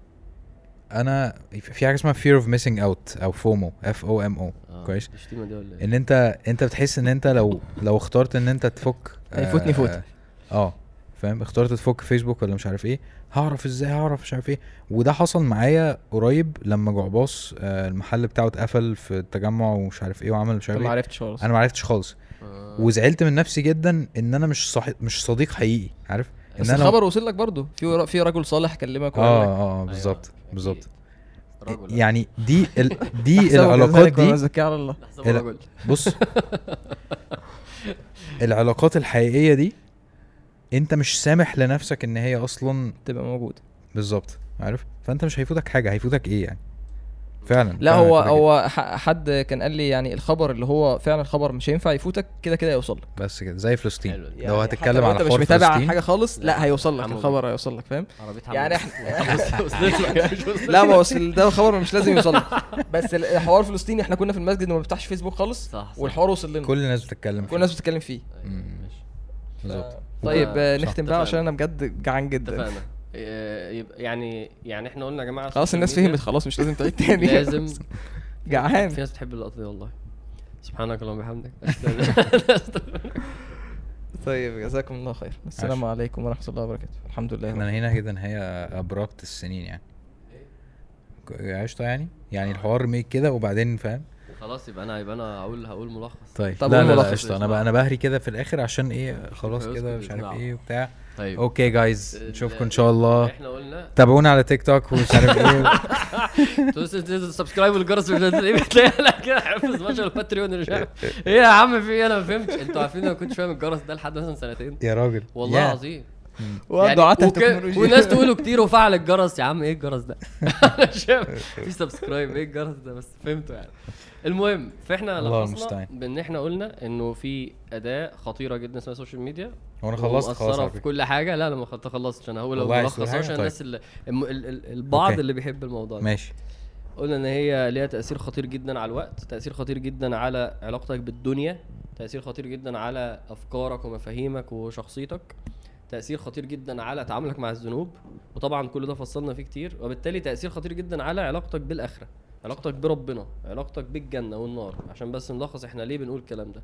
أنا في حاجة اسمها fear of missing out أو FOMO F O M O آه. كويس الشتيمه دي ولا إيه؟ إن أنت أنت بتحس إن أنت لو لو اخترت إن أنت تفك هيفوتني فوت. آه, آه فاهم اخترت تفك فيسبوك ولا مش عارف إيه هعرف إزاي هعرف مش عارف إيه وده حصل معايا قريب لما جعباص آه المحل بتاعه اتقفل في التجمع ومش عارف إيه وعمل مش عارف ما إيه عرفتش خالص أنا ما عرفتش خالص آه. وزعلت من نفسي جدا إن أنا مش صح... مش صديق حقيقي عارف؟ إن بس أنا الخبر وصل لك برضه. في في رجل صالح كلمك آه لك. آه أيوة، بالظبط أكيد. بالظبط يعني دي ال... دي العلاقات دي الله. رجل. بص. العلاقات الحقيقية دي أنت مش سامح لنفسك إن هي أصلا تبقى موجود بالظبط عارف؟ فأنت مش هيفوتك حاجة هيفوتك إيه يعني؟ فعلا لا فعلاً هو؟ هو ح- حد كان قال لي يعني الخبر اللي هو فعلا خبر مش هينفع يفوتك كده كده هيوصل لك. بس كده زي فلسطين. حلو دي. لو يعني هتتكلم على أنت مش متابع فلسطين حاجة خالص لا هيوصل لك الخبر هيوصل لك فاهم؟ يعني. إحنا لا ما هو أصل ده خبر مش لازم يوصل لك. بس ال- الحوار فلسطيني إحنا كنا في المسجد وما بفتحش فيسبوك خالص صح صح. والحوار وصل لنا. كل الناس بتتكلم كل الناس بتتكلم فيه. بالظبط. طيب نختم بقى عشان. أنا بجد جعان جدا. اتفقنا. يبقى يعني يعني إحنا قلنا يا جماعة خلاص الناس فهمت خلاص مش لازم تعيد تاني. لازم جعان. في ناس بتحب اللقطة دي والله. سبحانك اللهم وبحمدك. طيب جزاكم الله خير. السلام عليكم ورحمة الله وبركاته. الحمد لله. إحنا هنا كده نهاية ابربت السنين يعني. عشطة يعني؟ يعني الحوار ميك كده وبعدين فاهم؟ خلاص يبقى أنا يبقى أنا هقول هقول ملخص. طيب. طب لا لا لا ملخص أنا. بقى أنا بهري كده في الآخر عشان إيه خلاص كده مش عارف. إيه وبتاع. طيب. أوكي جايز نشوفكم إن شاء الله. إحنا قلنا. تابعونا على تيك توك ومش عارف إيه. سبسكرايب والجرس بتلاقي كده حافظ ما شاء الله باتريون مش عارف. إيه يا عم في إيه؟ أنا ما فهمتش. أنتوا عارفين أنا ما كنتش فاهم الجرس ده لحد مثلا سنتين. يا راجل. والله. العظيم. ودعاة وك- التكنولوجيا. وناس تقولوا كتير وفعل الجرس. يا عم إيه الجرس ده؟ في subscribe إيه الجرس ده؟ بس فهمته يعني. المهم فإحنا لخصنا. بإن إحنا قلنا إنه في أداة خطيرة جدا اسمها ال social media هو أنا خلصت؟ خلاص في. كل حاجة. لا لا ما خلصت خلصتش أنا هقول عايز ملخص؟ عشان طيب. الناس اللي الم- ال- ال- البعض okay. اللي بيحب الموضوع ده. ماشي. قلنا إن هي ليها تأثير خطير جدا على الوقت تأثير خطير جدا على علاقتك بالدنيا تأثير خطير جدا على أفكارك ومفاهيمك وشخصيتك. تأثير خطير جدا على تعاملك مع الذنوب وطبعا كل ده فصلنا فيه كتير وبالتالي تأثير خطير جدا على علاقتك بالآخرة علاقتك بربنا علاقتك بالجنة والنار عشان بس نلخص إحنا ليه بنقول الكلام ده.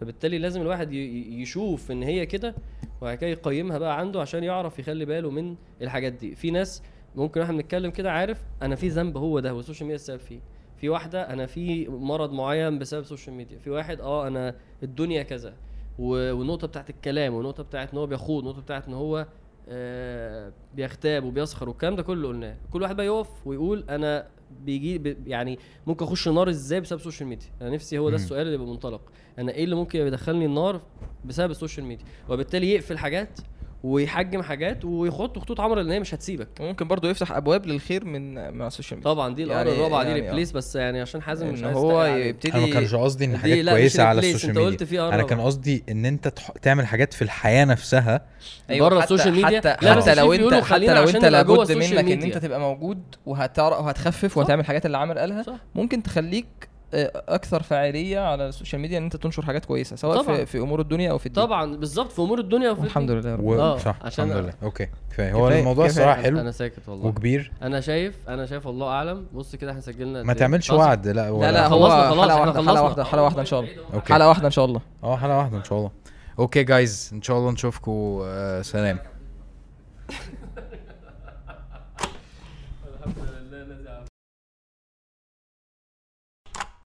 فبالتالي لازم الواحد يشوف إن هي كده وبعد كده يقيمها بقى عنده عشان يعرف يخلي باله من الحاجات دي. في ناس ممكن وإحنا بنتكلم كده عارف أنا في ذنب هو ده وال social media السبب فيه. في واحدة أنا في مرض معين بسبب ال social media. في واحد آه أنا الدنيا كذا. والنقطه بتاعت الكلام والنقطه بتاعت إن هو بيخوض والنقطه بتاعت إن هو آه بيغتاب وبيسخر والكلام ده كله قلناه. كل واحد بقى يقف ويقول أنا بيجي يعني ممكن أخش النار إزاي بسبب ال social media؟ أنا نفسي هو ده. السؤال اللي يبقى منطلق. أنا إيه اللي ممكن يدخلني النار بسبب ال social media؟ وبالتالي يقفل حاجات ويحجم حاجات ويحط خطوط حمراء لأن هي مش هتسيبك. وممكن برضو يفتح أبواب للخير من من ال social media طبعا دي ال R يعني- الرابعه دي يعني replace بس يعني عشان حازم مش إن عايز هو عليه. يبتدي أنا ما كانش قصدي إن دي حاجات كويسة على ال social أنت ميديا قلت في أنا كان. قصدي إن أنت تح... تعمل حاجات في الحياة نفسها. أيوة بره ال social media حتى, لا، حتى لو انت حتى لو أنت لابد منك إن. أنت تبقى موجود وهتعرف وهتخفف وهتعمل حاجات اللي عامل قالها ممكن تخليك أكثر فعاليه على ال social media إن أنت تنشر حاجات كويسة سواء طبعا. في, في أمور الدنيا أو في الدين طبعا بالظبط في أمور الدنيا وفي الحمد. لله يا رب و... آه، صح عشان- الحمد لله okay كفاية هو كفاية- الموضوع. الصراحه حلو أنا ساكت والله وكبير أنا شايف أنا شايف الله أعلم بص كده إحنا سجلنا ما؟ تعملش؟ وعد لا ولا لا لا هو خلصنا خلاص، حلقة واحدة خلصنا. حلقه واحدة حلقة واحدة إن شاء الله حلقة واحدة إن شاء الله آه حلقة واحدة إن شاء الله أوكي جايز إن شاء الله نشوفكم آه سلام